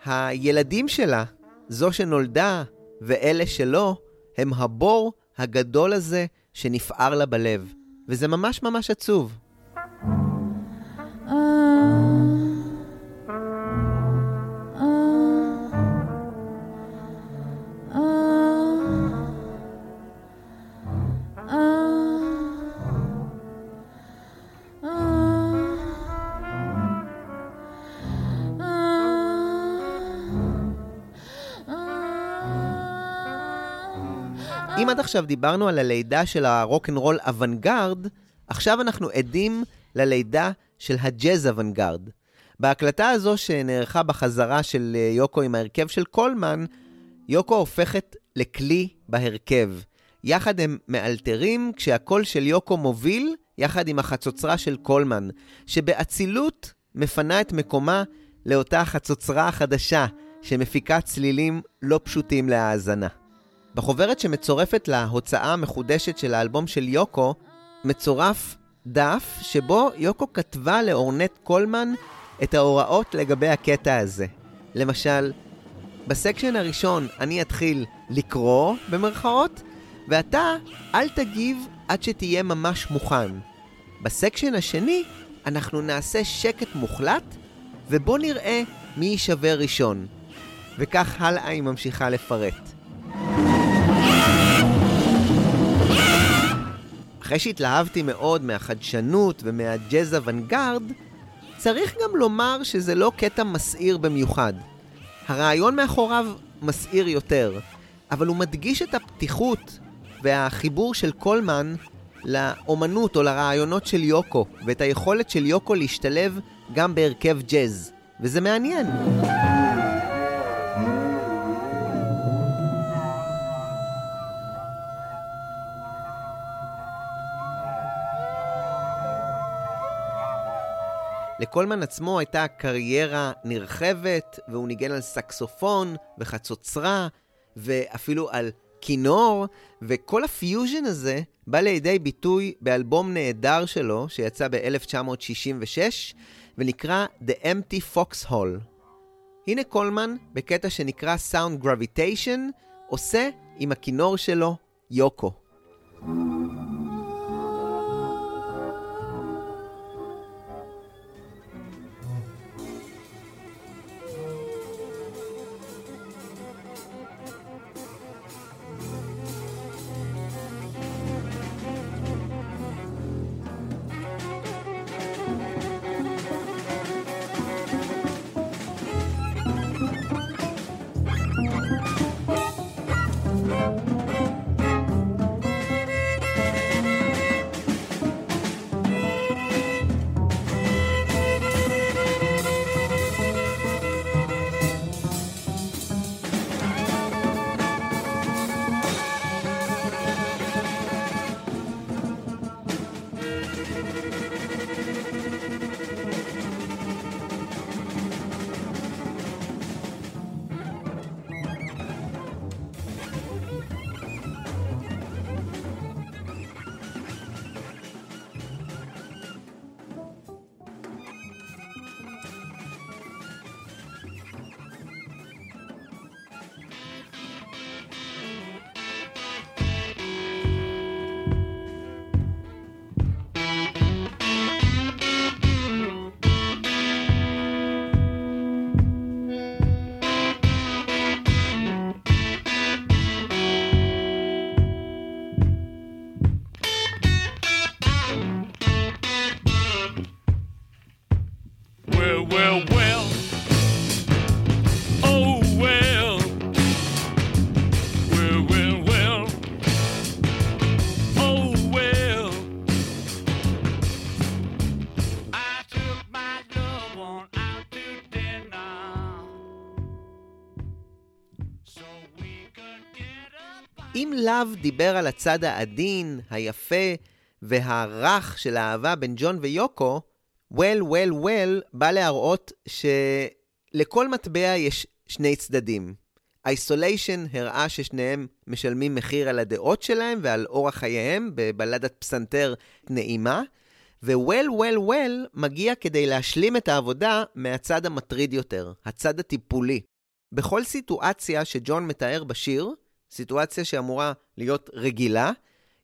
הילדים שלה, זו שנולדה ואלה שלא, הם הבור הגדול הזה שנפער לה בלב. וזה ממש ממש עצוב. אם עכשיו דיברנו על הלידה של הרוקנרול אוונגרד, עכשיו אנחנו עדים ללידה של הג'אז אוונגרד. בהקלטה הזו שנערכה בחזרה של אה, יוקו עם ההרכב של קולמן, יוקו הופכת לכלי בהרכב. יחד הם מאלתרים כשהקול של יוקו מוביל יחד עם החצוצרה של קולמן, שבאצילות מפנה את מקומה לאותה חצוצרה החדשה, שמפיקה צלילים לא פשוטים להאזנה. בחוברת שמצורפת להוצאה המחודשת של האלבום של יוקו, מצורף דף שבו יוקו כתבה לאורנט קולמן את ההוראות לגבי הקטע הזה. למשל, בסקשן הראשון אני אתחיל לקרוא, במרכאות, ואתה אל תגיב עד שתהיה ממש מוכן. בסקשן השני אנחנו נעשה שקט מוחלט, ובוא נראה מי יישבר ראשון. וכך הלאה היא ממשיכה לפרט. אחרי שהתלהבתי מאוד מהחדשנות ומהג'אז אוונגרד, צריך גם לומר שזה לא קטע מסעיר במיוחד. הרעיון מאחוריו מסעיר יותר, אבל הוא מדגיש את הפתיחות והחיבור של קולמן לאומנות או לרעיונות של יוקו, ואת היכולת של יוקו להשתלב גם בהרכב ג'אז, וזה מעניין. לקולמן עצמו הייתה קריירה נרחבת, והוא ניגן על סקסופון וחצוצרה, ואפילו על כינור, וכל הפיוז'ן הזה בא לידי ביטוי באלבום נהדר שלו, שיצא ב-1966, ונקרא The Empty Foxhole. הנה קולמן, בקטע שנקרא Sound Gravitation, עושה עם הכינור שלו יוקו. אם לאב דיבר על הצד העדין, היפה והרך של האהבה בין ג'ון ויוקו, well, well, well בא להראות שלכל מטבע יש שני צדדים. איסוליישן הראה ששניהם משלמים מחיר על הדעות שלהם ועל אורח חייהם בבלדת פסנתר נעימה, ו-well, well, well מגיע כדי להשלים את העבודה מהצד המטריד יותר, הצד הטיפולי. בכל סיטואציה שג'ון מתאר בשיר, סיטואציה שאמורה להיות רגילה,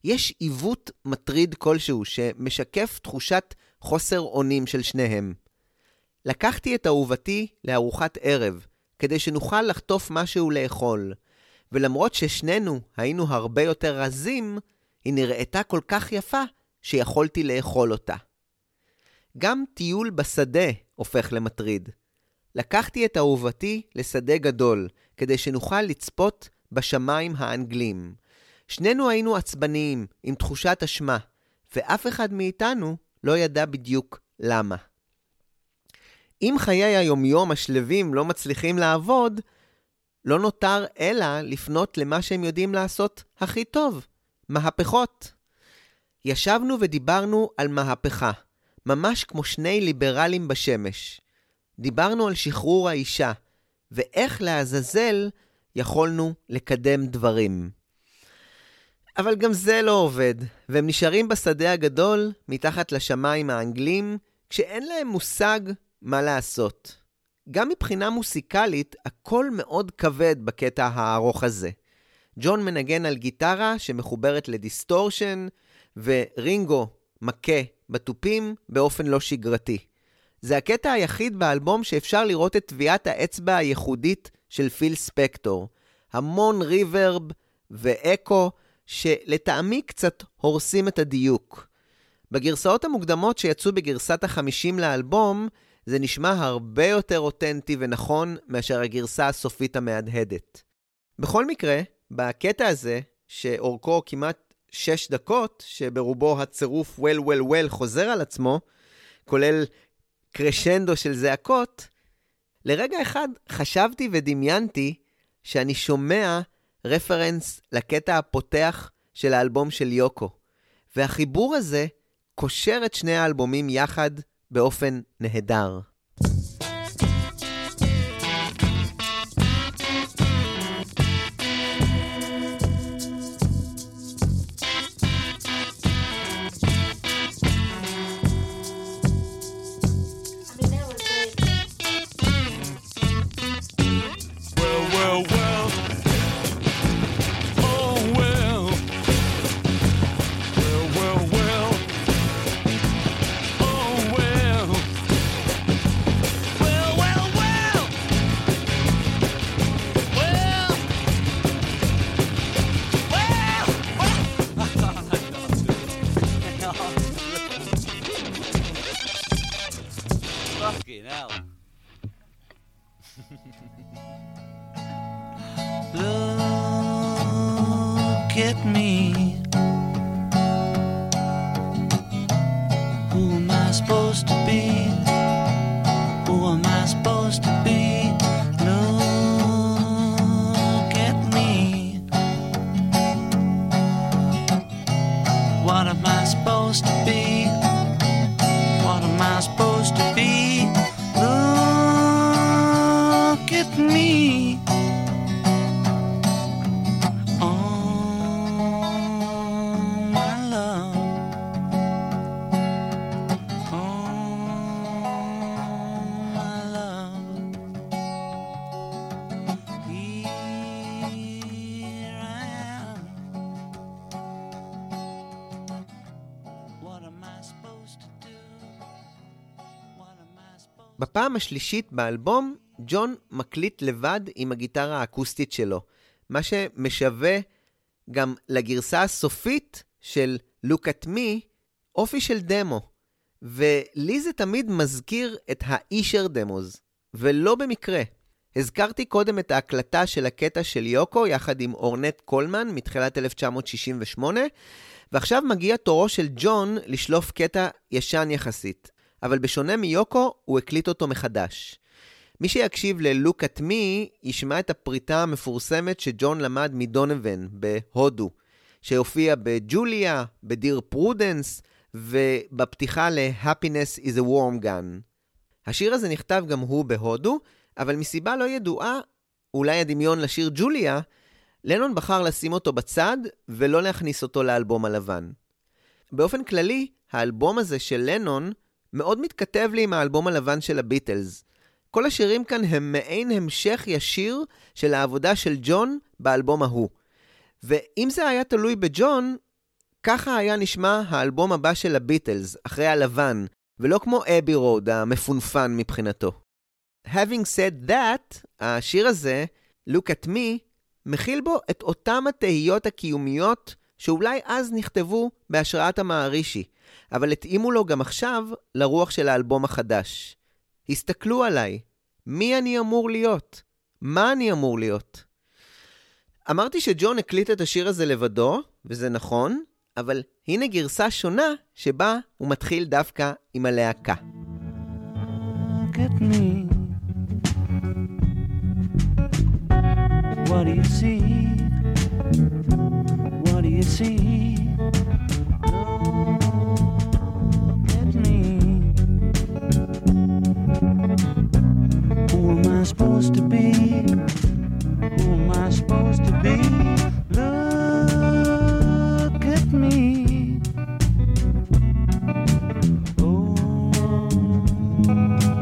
יש עיוות מטריד כלשהו שמשקף תחושת חוסר אונים של שניהם. לקחתי את אהובתי לארוחת ערב, כדי שנוכל לחטוף משהו לאכול, ולמרות ששנינו היינו הרבה יותר רזים, היא נראתה כל כך יפה שיכולתי לאכול אותה. גם טיול בשדה הופך למטריד. לקחתי את אהובתי לשדה גדול, כדי שנוכל לצפות בשמיים האנגלים. שנינו היינו עצבניים, עם תחושת אשמה, ואף אחד מאיתנו לא ידע בדיוק למה. אם חיי היומיום השלווים לא מצליחים לעבוד, לא נותר אלא לפנות למה שהם יודעים לעשות הכי טוב, מהפכות. ישבנו ודיברנו על מהפכה, ממש כמו שני ליברלים בשמש. דיברנו על שחרור האישה, ואיך לעזאזל יכולנו לקדם דברים. אבל גם זה לא עובד, והם נשארים בשדה הגדול, מתחת לשמיים האנגלים, כשאין להם מושג מה לעשות. גם מבחינה מוסיקלית, הכל מאוד כבד בקטע הארוך הזה. ג'ון מנגן על גיטרה שמחוברת לדיסטורשן, ורינגו מכה בתופים באופן לא שגרתי. זה הקטע היחיד באלבום שאפשר לראות את טביעת האצבע הייחודית של פיל ספקטור. המון ריברב ואקו, שלטעמי קצת הורסים את הדיוק. בגרסאות המוקדמות שיצאו בגרסת החמישים לאלבום, זה נשמע הרבה יותר אותנטי ונכון מאשר הגרסה הסופית המהדהדת. בכל מקרה, בקטע הזה, שאורכו כמעט 6 דקות, שברובו הצירוף well well well חוזר על עצמו, כולל קרשנדו של זעקות, לרגע אחד חשבתי ודמיינתי שאני שומע רפרנס לקטע הפותח של האלבום של יוקו. והחיבור הזה קושר את שני האלבומים יחד באופן נהדר. בפעם השלישית באלבום, ג'ון מקליט לבד עם הגיטרה האקוסטית שלו, מה שמשווה גם לגרסה הסופית של Look at Me, אופי של דמו. ולי זה תמיד מזכיר את האישר דמוז, ולא במקרה. הזכרתי קודם את ההקלטה של הקטע של יוקו יחד עם אורנט קולמן מתחילת 1968, ועכשיו מגיע תורו של ג'ון לשלוף קטע ישן יחסית. אבל בשונה מיוקו, הוא הקליט אותו מחדש. מי שיקשיב ל-Look at me ישמע את הפריטה המפורסמת שג'ון למד מדונובן בהודו, שהופיע בג'וליה, ב Dear Prudence, ובפתיחה ל-Happiness is a warm gun. השיר הזה נכתב גם הוא בהודו, אבל מסיבה לא ידועה, אולי הדמיון לשיר ג'וליה, לנון בחר לשים אותו בצד ולא להכניס אותו לאלבום הלבן. באופן כללי, האלבום הזה של לנון מאוד מתכתב לי עם האלבום הלבן של הביטלס. כל השירים כאן הם מעין המשך ישיר של העבודה של ג'ון באלבום ההוא. ואם זה היה תלוי בג'ון, ככה היה נשמע האלבום הבא של הביטלס, אחרי הלבן, ולא כמו אבי רוד המפונפן מבחינתו. Having said that, השיר הזה, Look at me, מכיל בו את אותם התהיות הקיומיות שאולי אז נכתבו בהשראת המערישי, אבל התאימו לו גם עכשיו לרוח של האלבום החדש. הסתכלו עליי, מי אני אמור להיות? מה אני אמור להיות? אמרתי שג'ון הקליט את השיר הזה לבדו, וזה נכון, אבל הנה גרסה שונה שבה הוא מתחיל דווקא עם הלהקה. What do you see? Look at me. Who am I supposed to be? Who am I supposed to be? Look at me. Oh,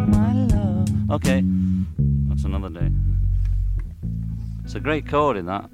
my love. Okay, that's another day. It's a great chord in that.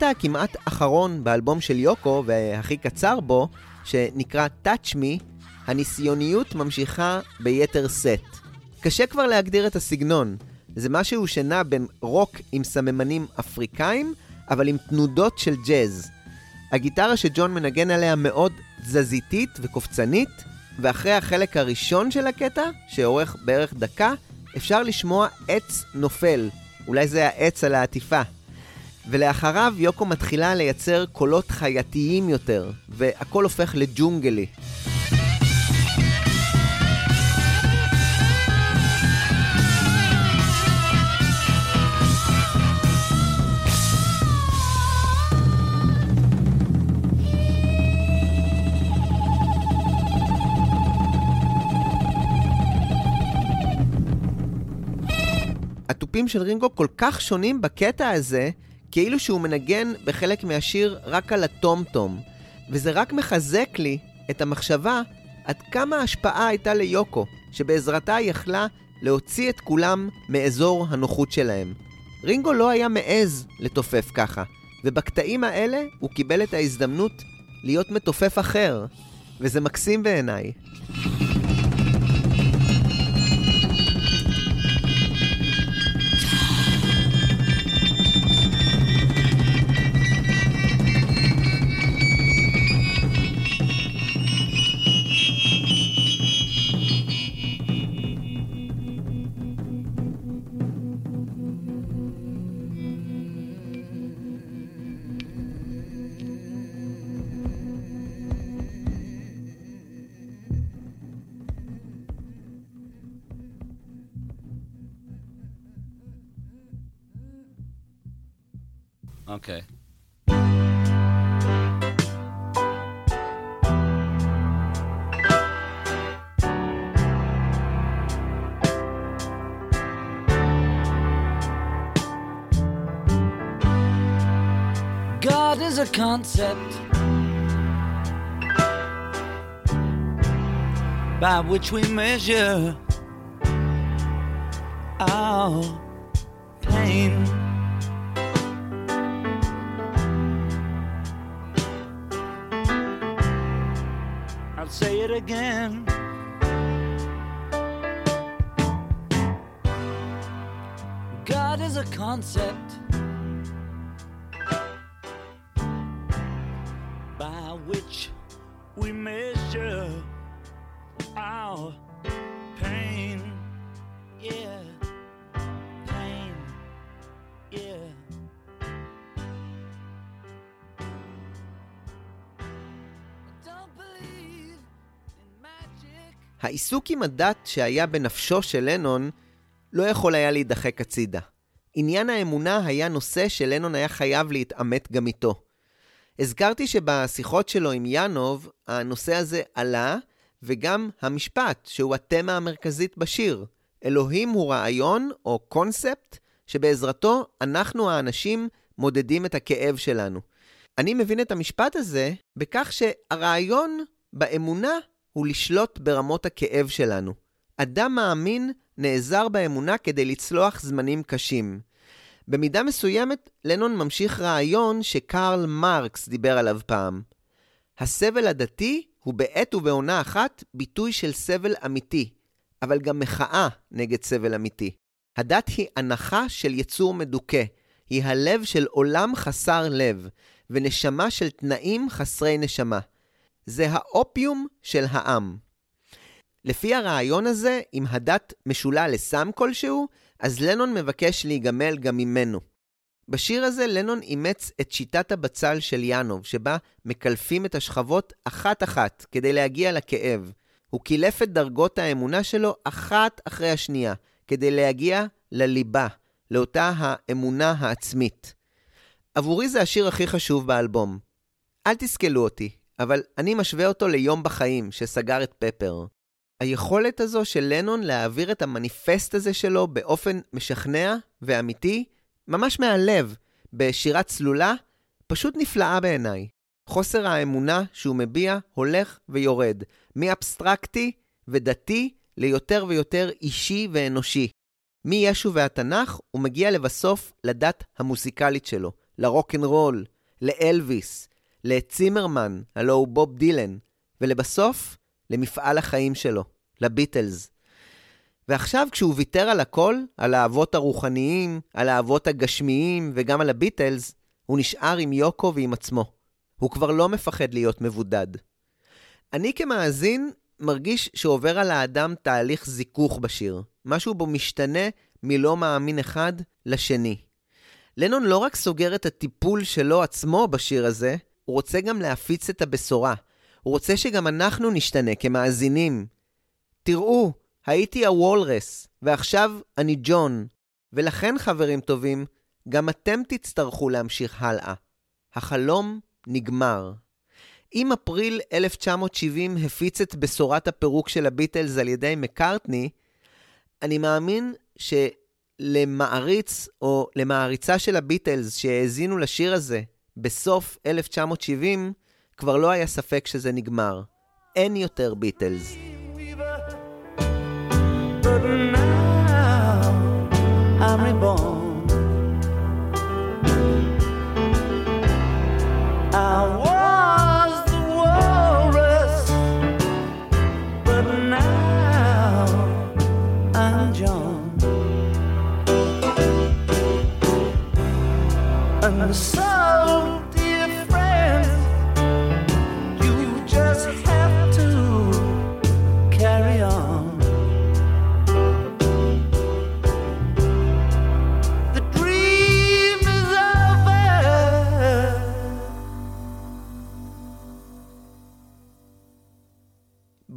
בקטע הכמעט אחרון באלבום של יוקו, והכי קצר בו, שנקרא Touch Me, הניסיוניות ממשיכה ביתר סט. קשה כבר להגדיר את הסגנון. זה משהו שנע בין רוק עם סממנים אפריקאים, אבל עם תנודות של ג'אז. הגיטרה שג'ון מנגן עליה מאוד תזזיתית וקופצנית, ואחרי החלק הראשון של הקטע, שאורך בערך דקה, אפשר לשמוע עץ נופל. אולי זה העץ על העטיפה. ולאחריו יוקו מתחילה לייצר קולות חייתיים יותר, והכל הופך לג'ונגלי. התופים של רינגו כל כך שונים בקטע הזה, כאילו שהוא מנגן בחלק מהשיר רק על הטום-טום. וזה רק מחזק לי את המחשבה עד כמה ההשפעה הייתה ליוקו, שבעזרתה היא יכלה להוציא את כולם מאזור הנוחות שלהם. רינגו לא היה מעז לתופף ככה, ובקטעים האלה הוא קיבל את ההזדמנות להיות מתופף אחר, וזה מקסים בעיניי. Okay. God is a concept by which we measure our pain. Say it again. God is a concept by which we measure power, העיסוק עם הדת שהיה בנפשו של לנון לא יכול היה להידחק הצידה. עניין האמונה היה נושא שלנון היה חייב להתעמת גם איתו. הזכרתי שבשיחות שלו עם ינוב, הנושא הזה עלה, וגם המשפט, שהוא התמה המרכזית בשיר. אלוהים הוא רעיון או קונספט שבעזרתו אנחנו האנשים מודדים את הכאב שלנו. אני מבין את המשפט הזה בכך שהרעיון באמונה הוא לשלוט ברמות הכאב שלנו. אדם מאמין נעזר באמונה כדי לצלוח זמנים קשים. במידה מסוימת, לנון ממשיך רעיון שקרל מרקס דיבר עליו פעם. הסבל הדתי הוא בעת ובעונה אחת ביטוי של סבל אמיתי, אבל גם מחאה נגד סבל אמיתי. הדת היא הנחה של יצור מדוכא, היא הלב של עולם חסר לב, ונשמה של תנאים חסרי נשמה. זה האופיום של העם. לפי הרעיון הזה, אם הדת משולה לסם כלשהו, אז לנון מבקש להיגמל גם ממנו. בשיר הזה לנון אימץ את שיטת הבצל של ינוב, שבה מקלפים את השכבות אחת-אחת כדי להגיע לכאב. הוא קילף את דרגות האמונה שלו אחת אחרי השנייה, כדי להגיע לליבה, לאותה האמונה העצמית. עבורי זה השיר הכי חשוב באלבום. אל תסכלו אותי, אבל אני משווה אותו ליום בחיים שסגר את פפר. היכולת הזו של לנון להעביר את המניפסט הזה שלו באופן משכנע ואמיתי, ממש מהלב, בשירה צלולה, פשוט נפלאה בעיניי. חוסר האמונה שהוא מביע הולך ויורד, מאבסטרקטי ודתי ליותר ויותר אישי ואנושי. מישו והתנ"ך הוא מגיע לבסוף לדת המוסיקלית שלו, לרוקנרול, לאלוויס, לצימרמן, הלו הוא בוב דילן, ולבסוף, למפעל החיים שלו, לביטלס. ועכשיו כשהוא ויתר על הכל, על האבות הרוחניים, על האבות הגשמיים וגם על הביטלס, הוא נשאר עם יוקו ועם עצמו. הוא כבר לא מפחד להיות מבודד. אני כמאזין מרגיש שעובר על האדם תהליך זיכוך בשיר. משהו בו משתנה מלא מאמין אחד לשני. לנון לא רק סוגר את הטיפול שלו עצמו בשיר הזה, הוא רוצה גם להפיץ את הבשורה. הוא רוצה שגם אנחנו נשתנה כמאזינים. תראו, הייתי הוולרס, ועכשיו אני ג'ון. ולכן, חברים טובים, גם אתם תצטרכו להמשיך הלאה. החלום נגמר. אם אפריל 1970 הפיץ את בשורת הפירוק של הביטלס על ידי מקארטני, אני מאמין שלמעריץ או למעריצה של הביטלס שהאזינו לשיר הזה בסוף 1970, כבר לא היה ספק שזה נגמר. אין יותר ביטלס. so,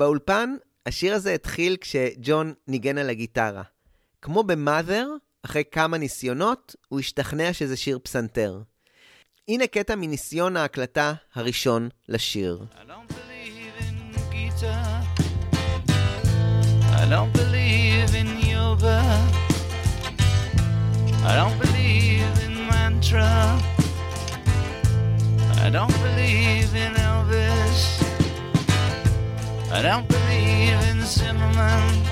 באולפן, השיר הזה התחיל כשג'ון ניגן על הגיטרה. כמו במאדר, אחרי כמה ניסיונות, הוא השתכנע שזה שיר פסנתר. הנה קטע מניסיון ההקלטה הראשון לשיר. I don't believe in Elvis. I don't believe in Zimmerman.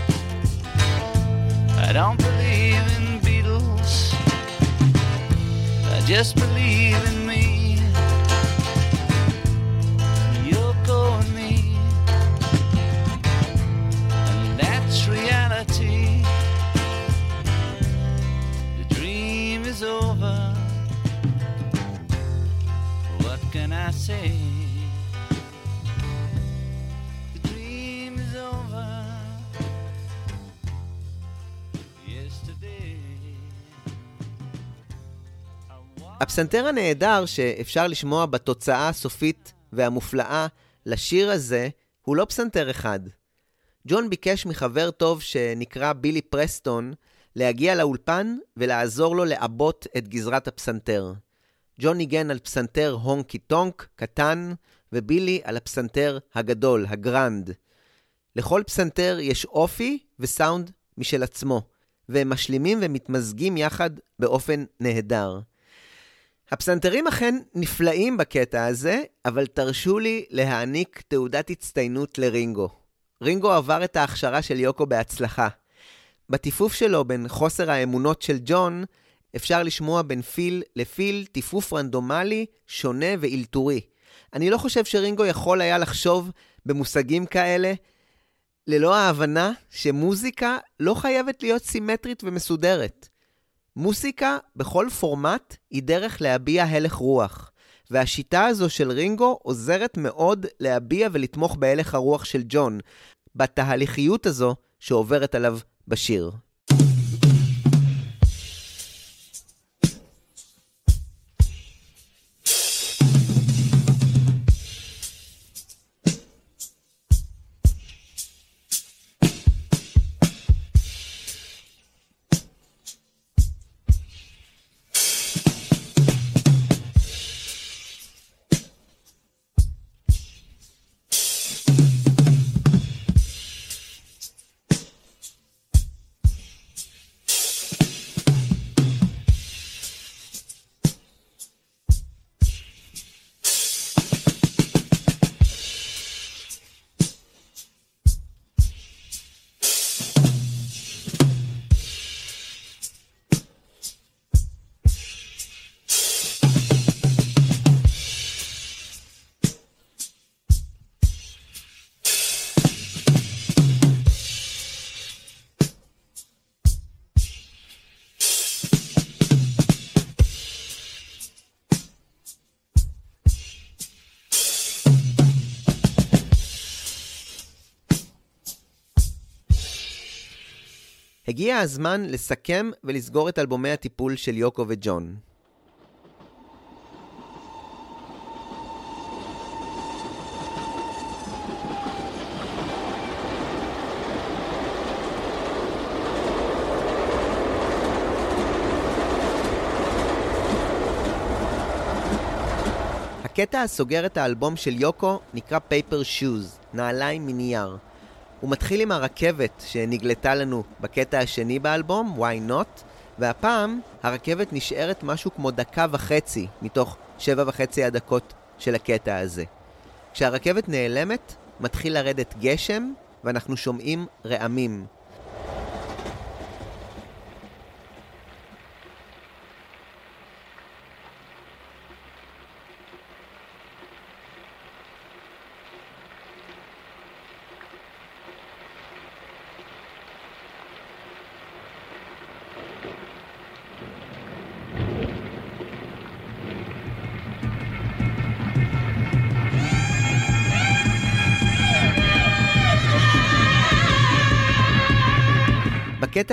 I don't believe in Beatles. I just believe in me. Yoko and me. And that's reality. The dream is over. What can I say? הפסנתר הנהדר שאפשר לשמוע בתוצאה הסופית והמופלאה לשיר הזה, הוא לא פסנתר אחד. ג'ון ביקש מחבר טוב שנקרא בילי פרסטון להגיע לאולפן ולעזור לו לעבות את גזרת הפסנתר. ג'ון ניגן על פסנתר הונקי טונק קטן, ובילי על הפסנתר הגדול, הגרנד. לכל פסנתר יש אופי וסאונד משל עצמו, והם משלימים ומתמזגים יחד באופן נהדר. הפסנתרים אכן נפלאים בקטע הזה, אבל תרשו לי להעניק תעודת הצטיינות לרינגו. רינגו עבר את ההכשרה של יוקו בהצלחה. בטיפוף שלו בין חוסר האמונות של ג'ון, אפשר לשמוע בין פיל לפיל טיפוף רנדומלי, שונה ואילתורי. אני לא חושב שרינגו יכול היה לחשוב במושגים כאלה, ללא ההבנה שמוזיקה לא חייבת להיות סימטרית ומסודרת. מוסיקה בכל פורמט היא דרך להביע הלך רוח, והשיטה הזו של רינגו עוזרת מאוד להביע ולתמוך בהלך הרוח של ג'ון, בתהליכיות הזו שעוברת עליו בשיר. הגיע הזמן לסכם ולסגור את אלבומי הטיפול של יוקו וג'ון. הקטע הסוגר את האלבום של יוקו נקרא Paper Shoes, נעליים מנייר. הוא מתחיל עם הרכבת שנגלתה לנו בקטע השני באלבום, Why Not, והפעם הרכבת נשארת משהו כמו דקה וחצי מתוך שבע וחצי הדקות של הקטע הזה. כשהרכבת נעלמת, מתחיל לרדת גשם, ואנחנו שומעים רעמים.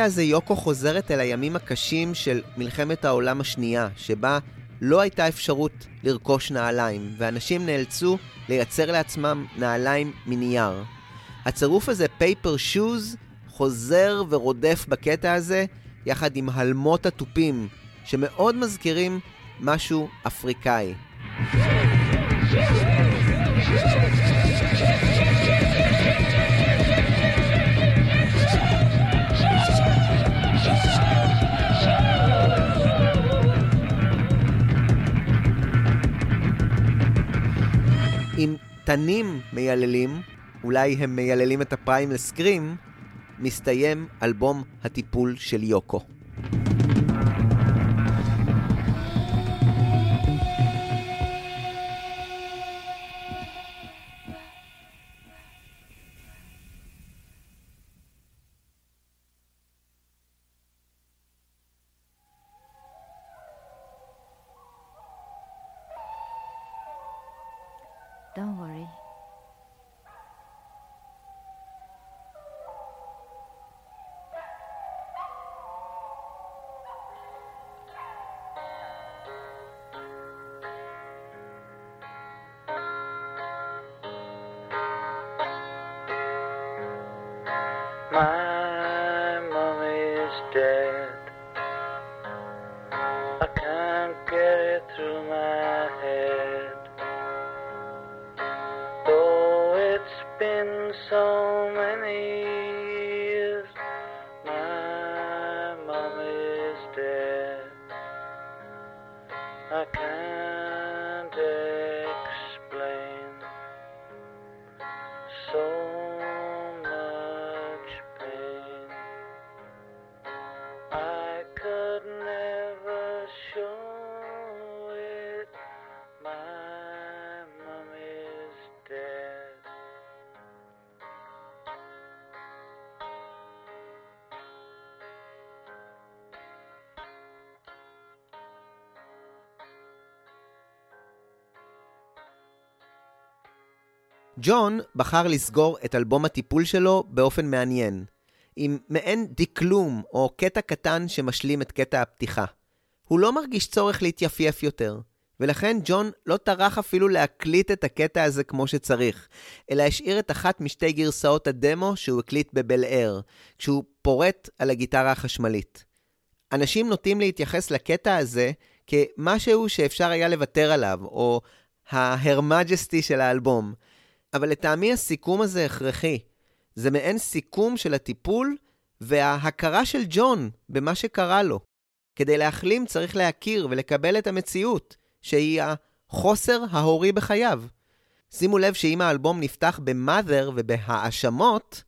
הזה יוקו חוזרת אל הימים הקשים של מלחמת העולם השנייה, שבה לא הייתה אפשרות לרכוש נעליים, ואנשים נאלצו לייצר לעצמם נעליים מנייר. הצירוף הזה, פייפר שוז, חוזר ורודף בקטע הזה, יחד עם הלמות התופים, שמאוד מזכירים משהו אפריקאי. אם תנים מייללים, אולי הם מייללים את הפריים לסקרים, מסתיים אלבום הטיפול של יוקו. ג'ון בחר לסגור את אלבום הטיפול שלו באופן מעניין, עם מעין דקלום או קטע קטן שמשלים את קטע הפתיחה. הוא לא מרגיש צורך להתייפייף יותר, ולכן ג'ון לא טרח אפילו להקליט את הקטע הזה כמו שצריך, אלא השאיר את אחת משתי גרסאות הדמו שהוא הקליט בבל אר, כשהוא פורט על הגיטרה החשמלית. אנשים נוטים להתייחס לקטע הזה כמשהו שאפשר היה לוותר עליו, או ההרמג'סטי של האלבום. אבל לטעמי הסיכום הזה הכרחי. זה מעין סיכום של הטיפול וההכרה של ג'ון במה שקרה לו. כדי להחלים צריך להכיר ולקבל את המציאות, שהיא החוסר ההורי בחייו. שימו לב שאם האלבום נפתח ב-mother ובהאשמות,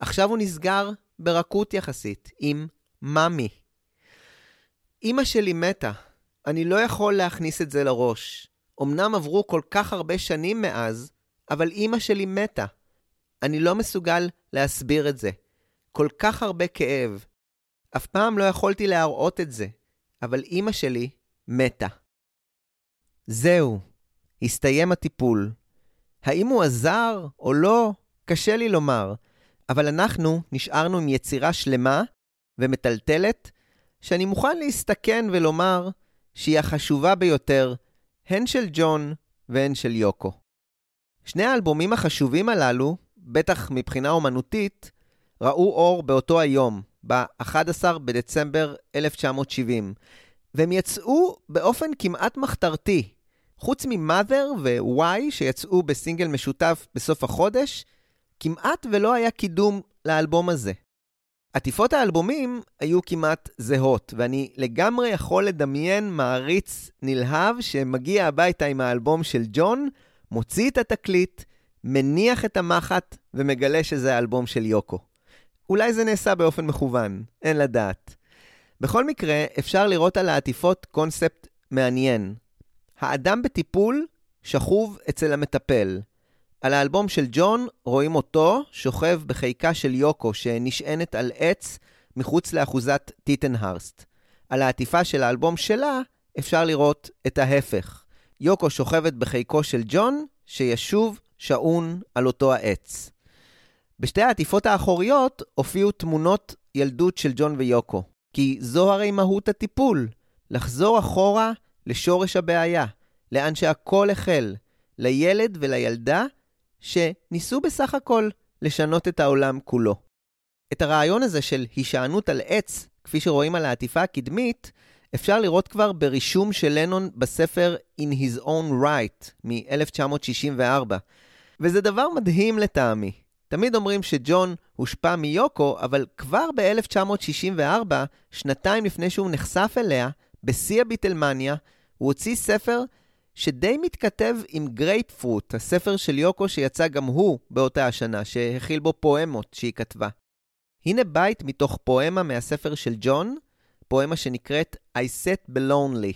עכשיו הוא נסגר ברכות יחסית, עם מאמי. אמא שלי מתה, אני לא יכול להכניס את זה לראש. אמנם עברו כל כך הרבה שנים מאז, אבל אימא שלי מתה. אני לא מסוגל להסביר את זה. כל כך הרבה כאב. אף פעם לא יכולתי להראות את זה, אבל אימא שלי מתה. זהו, הסתיים הטיפול. האם הוא עזר או לא, קשה לי לומר, אבל אנחנו נשארנו עם יצירה שלמה ומטלטלת, שאני מוכן להסתכן ולומר שהיא החשובה ביותר, הן של ג'ון והן של יוקו. שני האלבומים החשובים הללו, בטח מבחינה אומנותית, ראו אור באותו היום, ב-11 בדצמבר 1970, והם יצאו באופן כמעט מחתרתי. חוץ מ-Mother ו-Y שיצאו בסינגל משותף בסוף החודש, כמעט ולא היה קידום לאלבום הזה. עטיפות האלבומים היו כמעט זהות, ואני לגמרי יכול לדמיין מעריץ נלהב שמגיע הביתה עם האלבום של ג'ון, מוציא את התקליט, מניח את המחט ומגלה שזה האלבום של יוקו. אולי זה נעשה באופן מכוון, אין לדעת. בכל מקרה, אפשר לראות על העטיפות קונספט מעניין. האדם בטיפול שכוב אצל המטפל. על האלבום של ג'ון רואים אותו שוכב בחיקה של יוקו שנשענת על עץ מחוץ לאחוזת טיטנהרסט. על העטיפה של האלבום שלה אפשר לראות את ההפך. יוקו שוכבת בחיקו של ג'ון, שישוב שעון על אותו העץ. בשתי העטיפות האחוריות הופיעו תמונות ילדות של ג'ון ויוקו, כי זו הרי מהות הטיפול, לחזור אחורה לשורש הבעיה, לאן שהכל החל, לילד ולילדה שניסו בסך הכל לשנות את העולם כולו. את הרעיון הזה של הישענות על עץ, כפי שרואים על העטיפה הקדמית, אפשר לראות כבר ברישום של לנון בספר In His Own Right מ-1964. וזה דבר מדהים לטעמי. תמיד אומרים שג'ון הושפע מיוקו, אבל כבר ב-1964, שנתיים לפני שהוא נחשף אליה, בשיא הביטלמניה, הוא הוציא ספר שדי מתכתב עם גרייפפרוט, הספר של יוקו שיצא גם הוא באותה השנה, שהכיל בו פואמות שהיא כתבה. הנה בית מתוך פואמה מהספר של ג'ון, פואמה שנקראת I Set Belonely,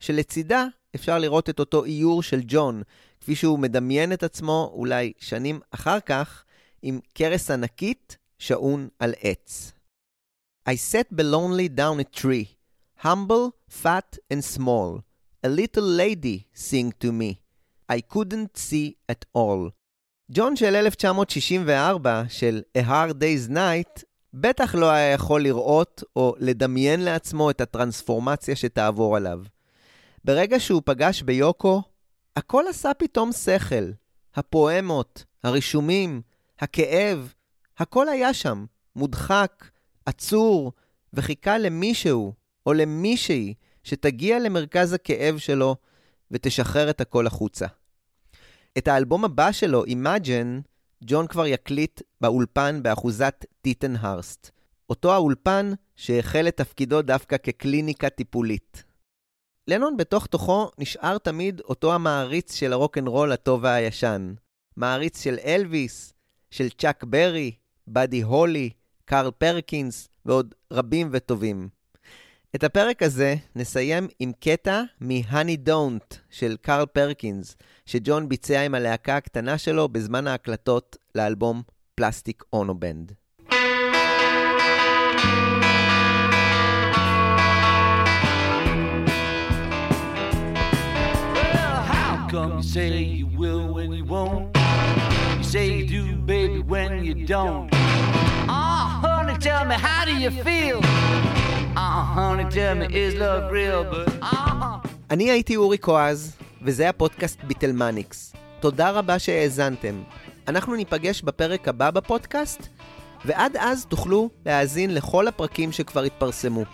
שלצידה אפשר לראות את אותו איור של ג'ון, כפי שהוא מדמיין את עצמו אולי שנים אחר כך, עם קרס ענקית שעון על עץ. I sat belonely down a tree, humble, fat and small. A little lady sing to me. I couldn't see at all. ג'ון של 1964, של A Hard Day's Night, בטח לא היה יכול לראות או לדמיין לעצמו את הטרנספורמציה שתעבור עליו. ברגע שהוא פגש ביוקו, הכל עשה פתאום שכל. הפואמות, הרישומים, הכאב, הכל היה שם, מודחק, עצור, וחיכה למישהו או למישהי שתגיע למרכז הכאב שלו ותשחרר את הכל החוצה. את האלבום הבא שלו, Imagine, ג'ון כבר יקליט באולפן באחוזת טיטן הרסט. אותו האולפן שהחל את תפקידו דווקא כקליניקה טיפולית. לנון בתוך תוכו נשאר תמיד אותו המעריץ של הרוקנרול הטוב והישן. מעריץ של אלוויס, של צ'אק ברי, באדי הולי, קארל פרקינס ועוד רבים וטובים. את הפרק הזה נסיים עם קטע מ-Honey Don't של קארל פרקינס, שג'ון ביצע עם הלהקה הקטנה שלו בזמן ההקלטות לאלבום פלסטיק אונו בנד. Well, how come you say you will when you won't? You say you do, baby, when you don't. Ah, honey, tell me, how do you feel? But ah. אני הייתי אורי קואז, וזה הפודקאסט ביטלמניקס. תודה רבה שהאזנתם. אנחנו ניפגש בפרק הבא בפודקאסט, ועד אז תוכלו להאזין לכל הפרקים שכבר התפרסמו.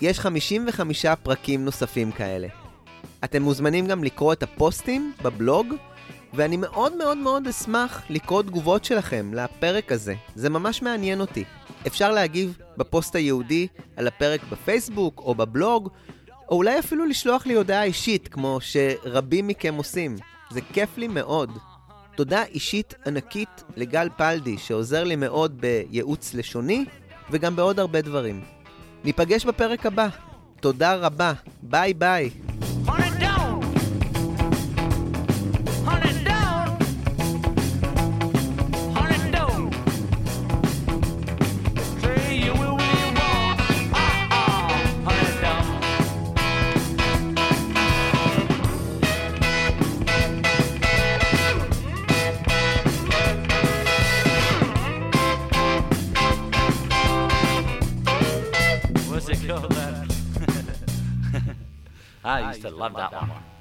יש 55 פרקים נוספים כאלה. אתם מוזמנים גם לקרוא את הפוסטים בבלוג, ואני מאוד מאוד מאוד אשמח לקרוא תגובות שלכם לפרק הזה. זה ממש מעניין אותי. אפשר להגיב בפוסט היהודי על הפרק בפייסבוק או בבלוג, או אולי אפילו לשלוח לי הודעה אישית, כמו שרבים מכם עושים. זה כיף לי מאוד. תודה אישית ענקית לגל פלדי, שעוזר לי מאוד בייעוץ לשוני, וגם בעוד הרבה דברים. ניפגש בפרק הבא. תודה רבה. ביי ביי. Love that one.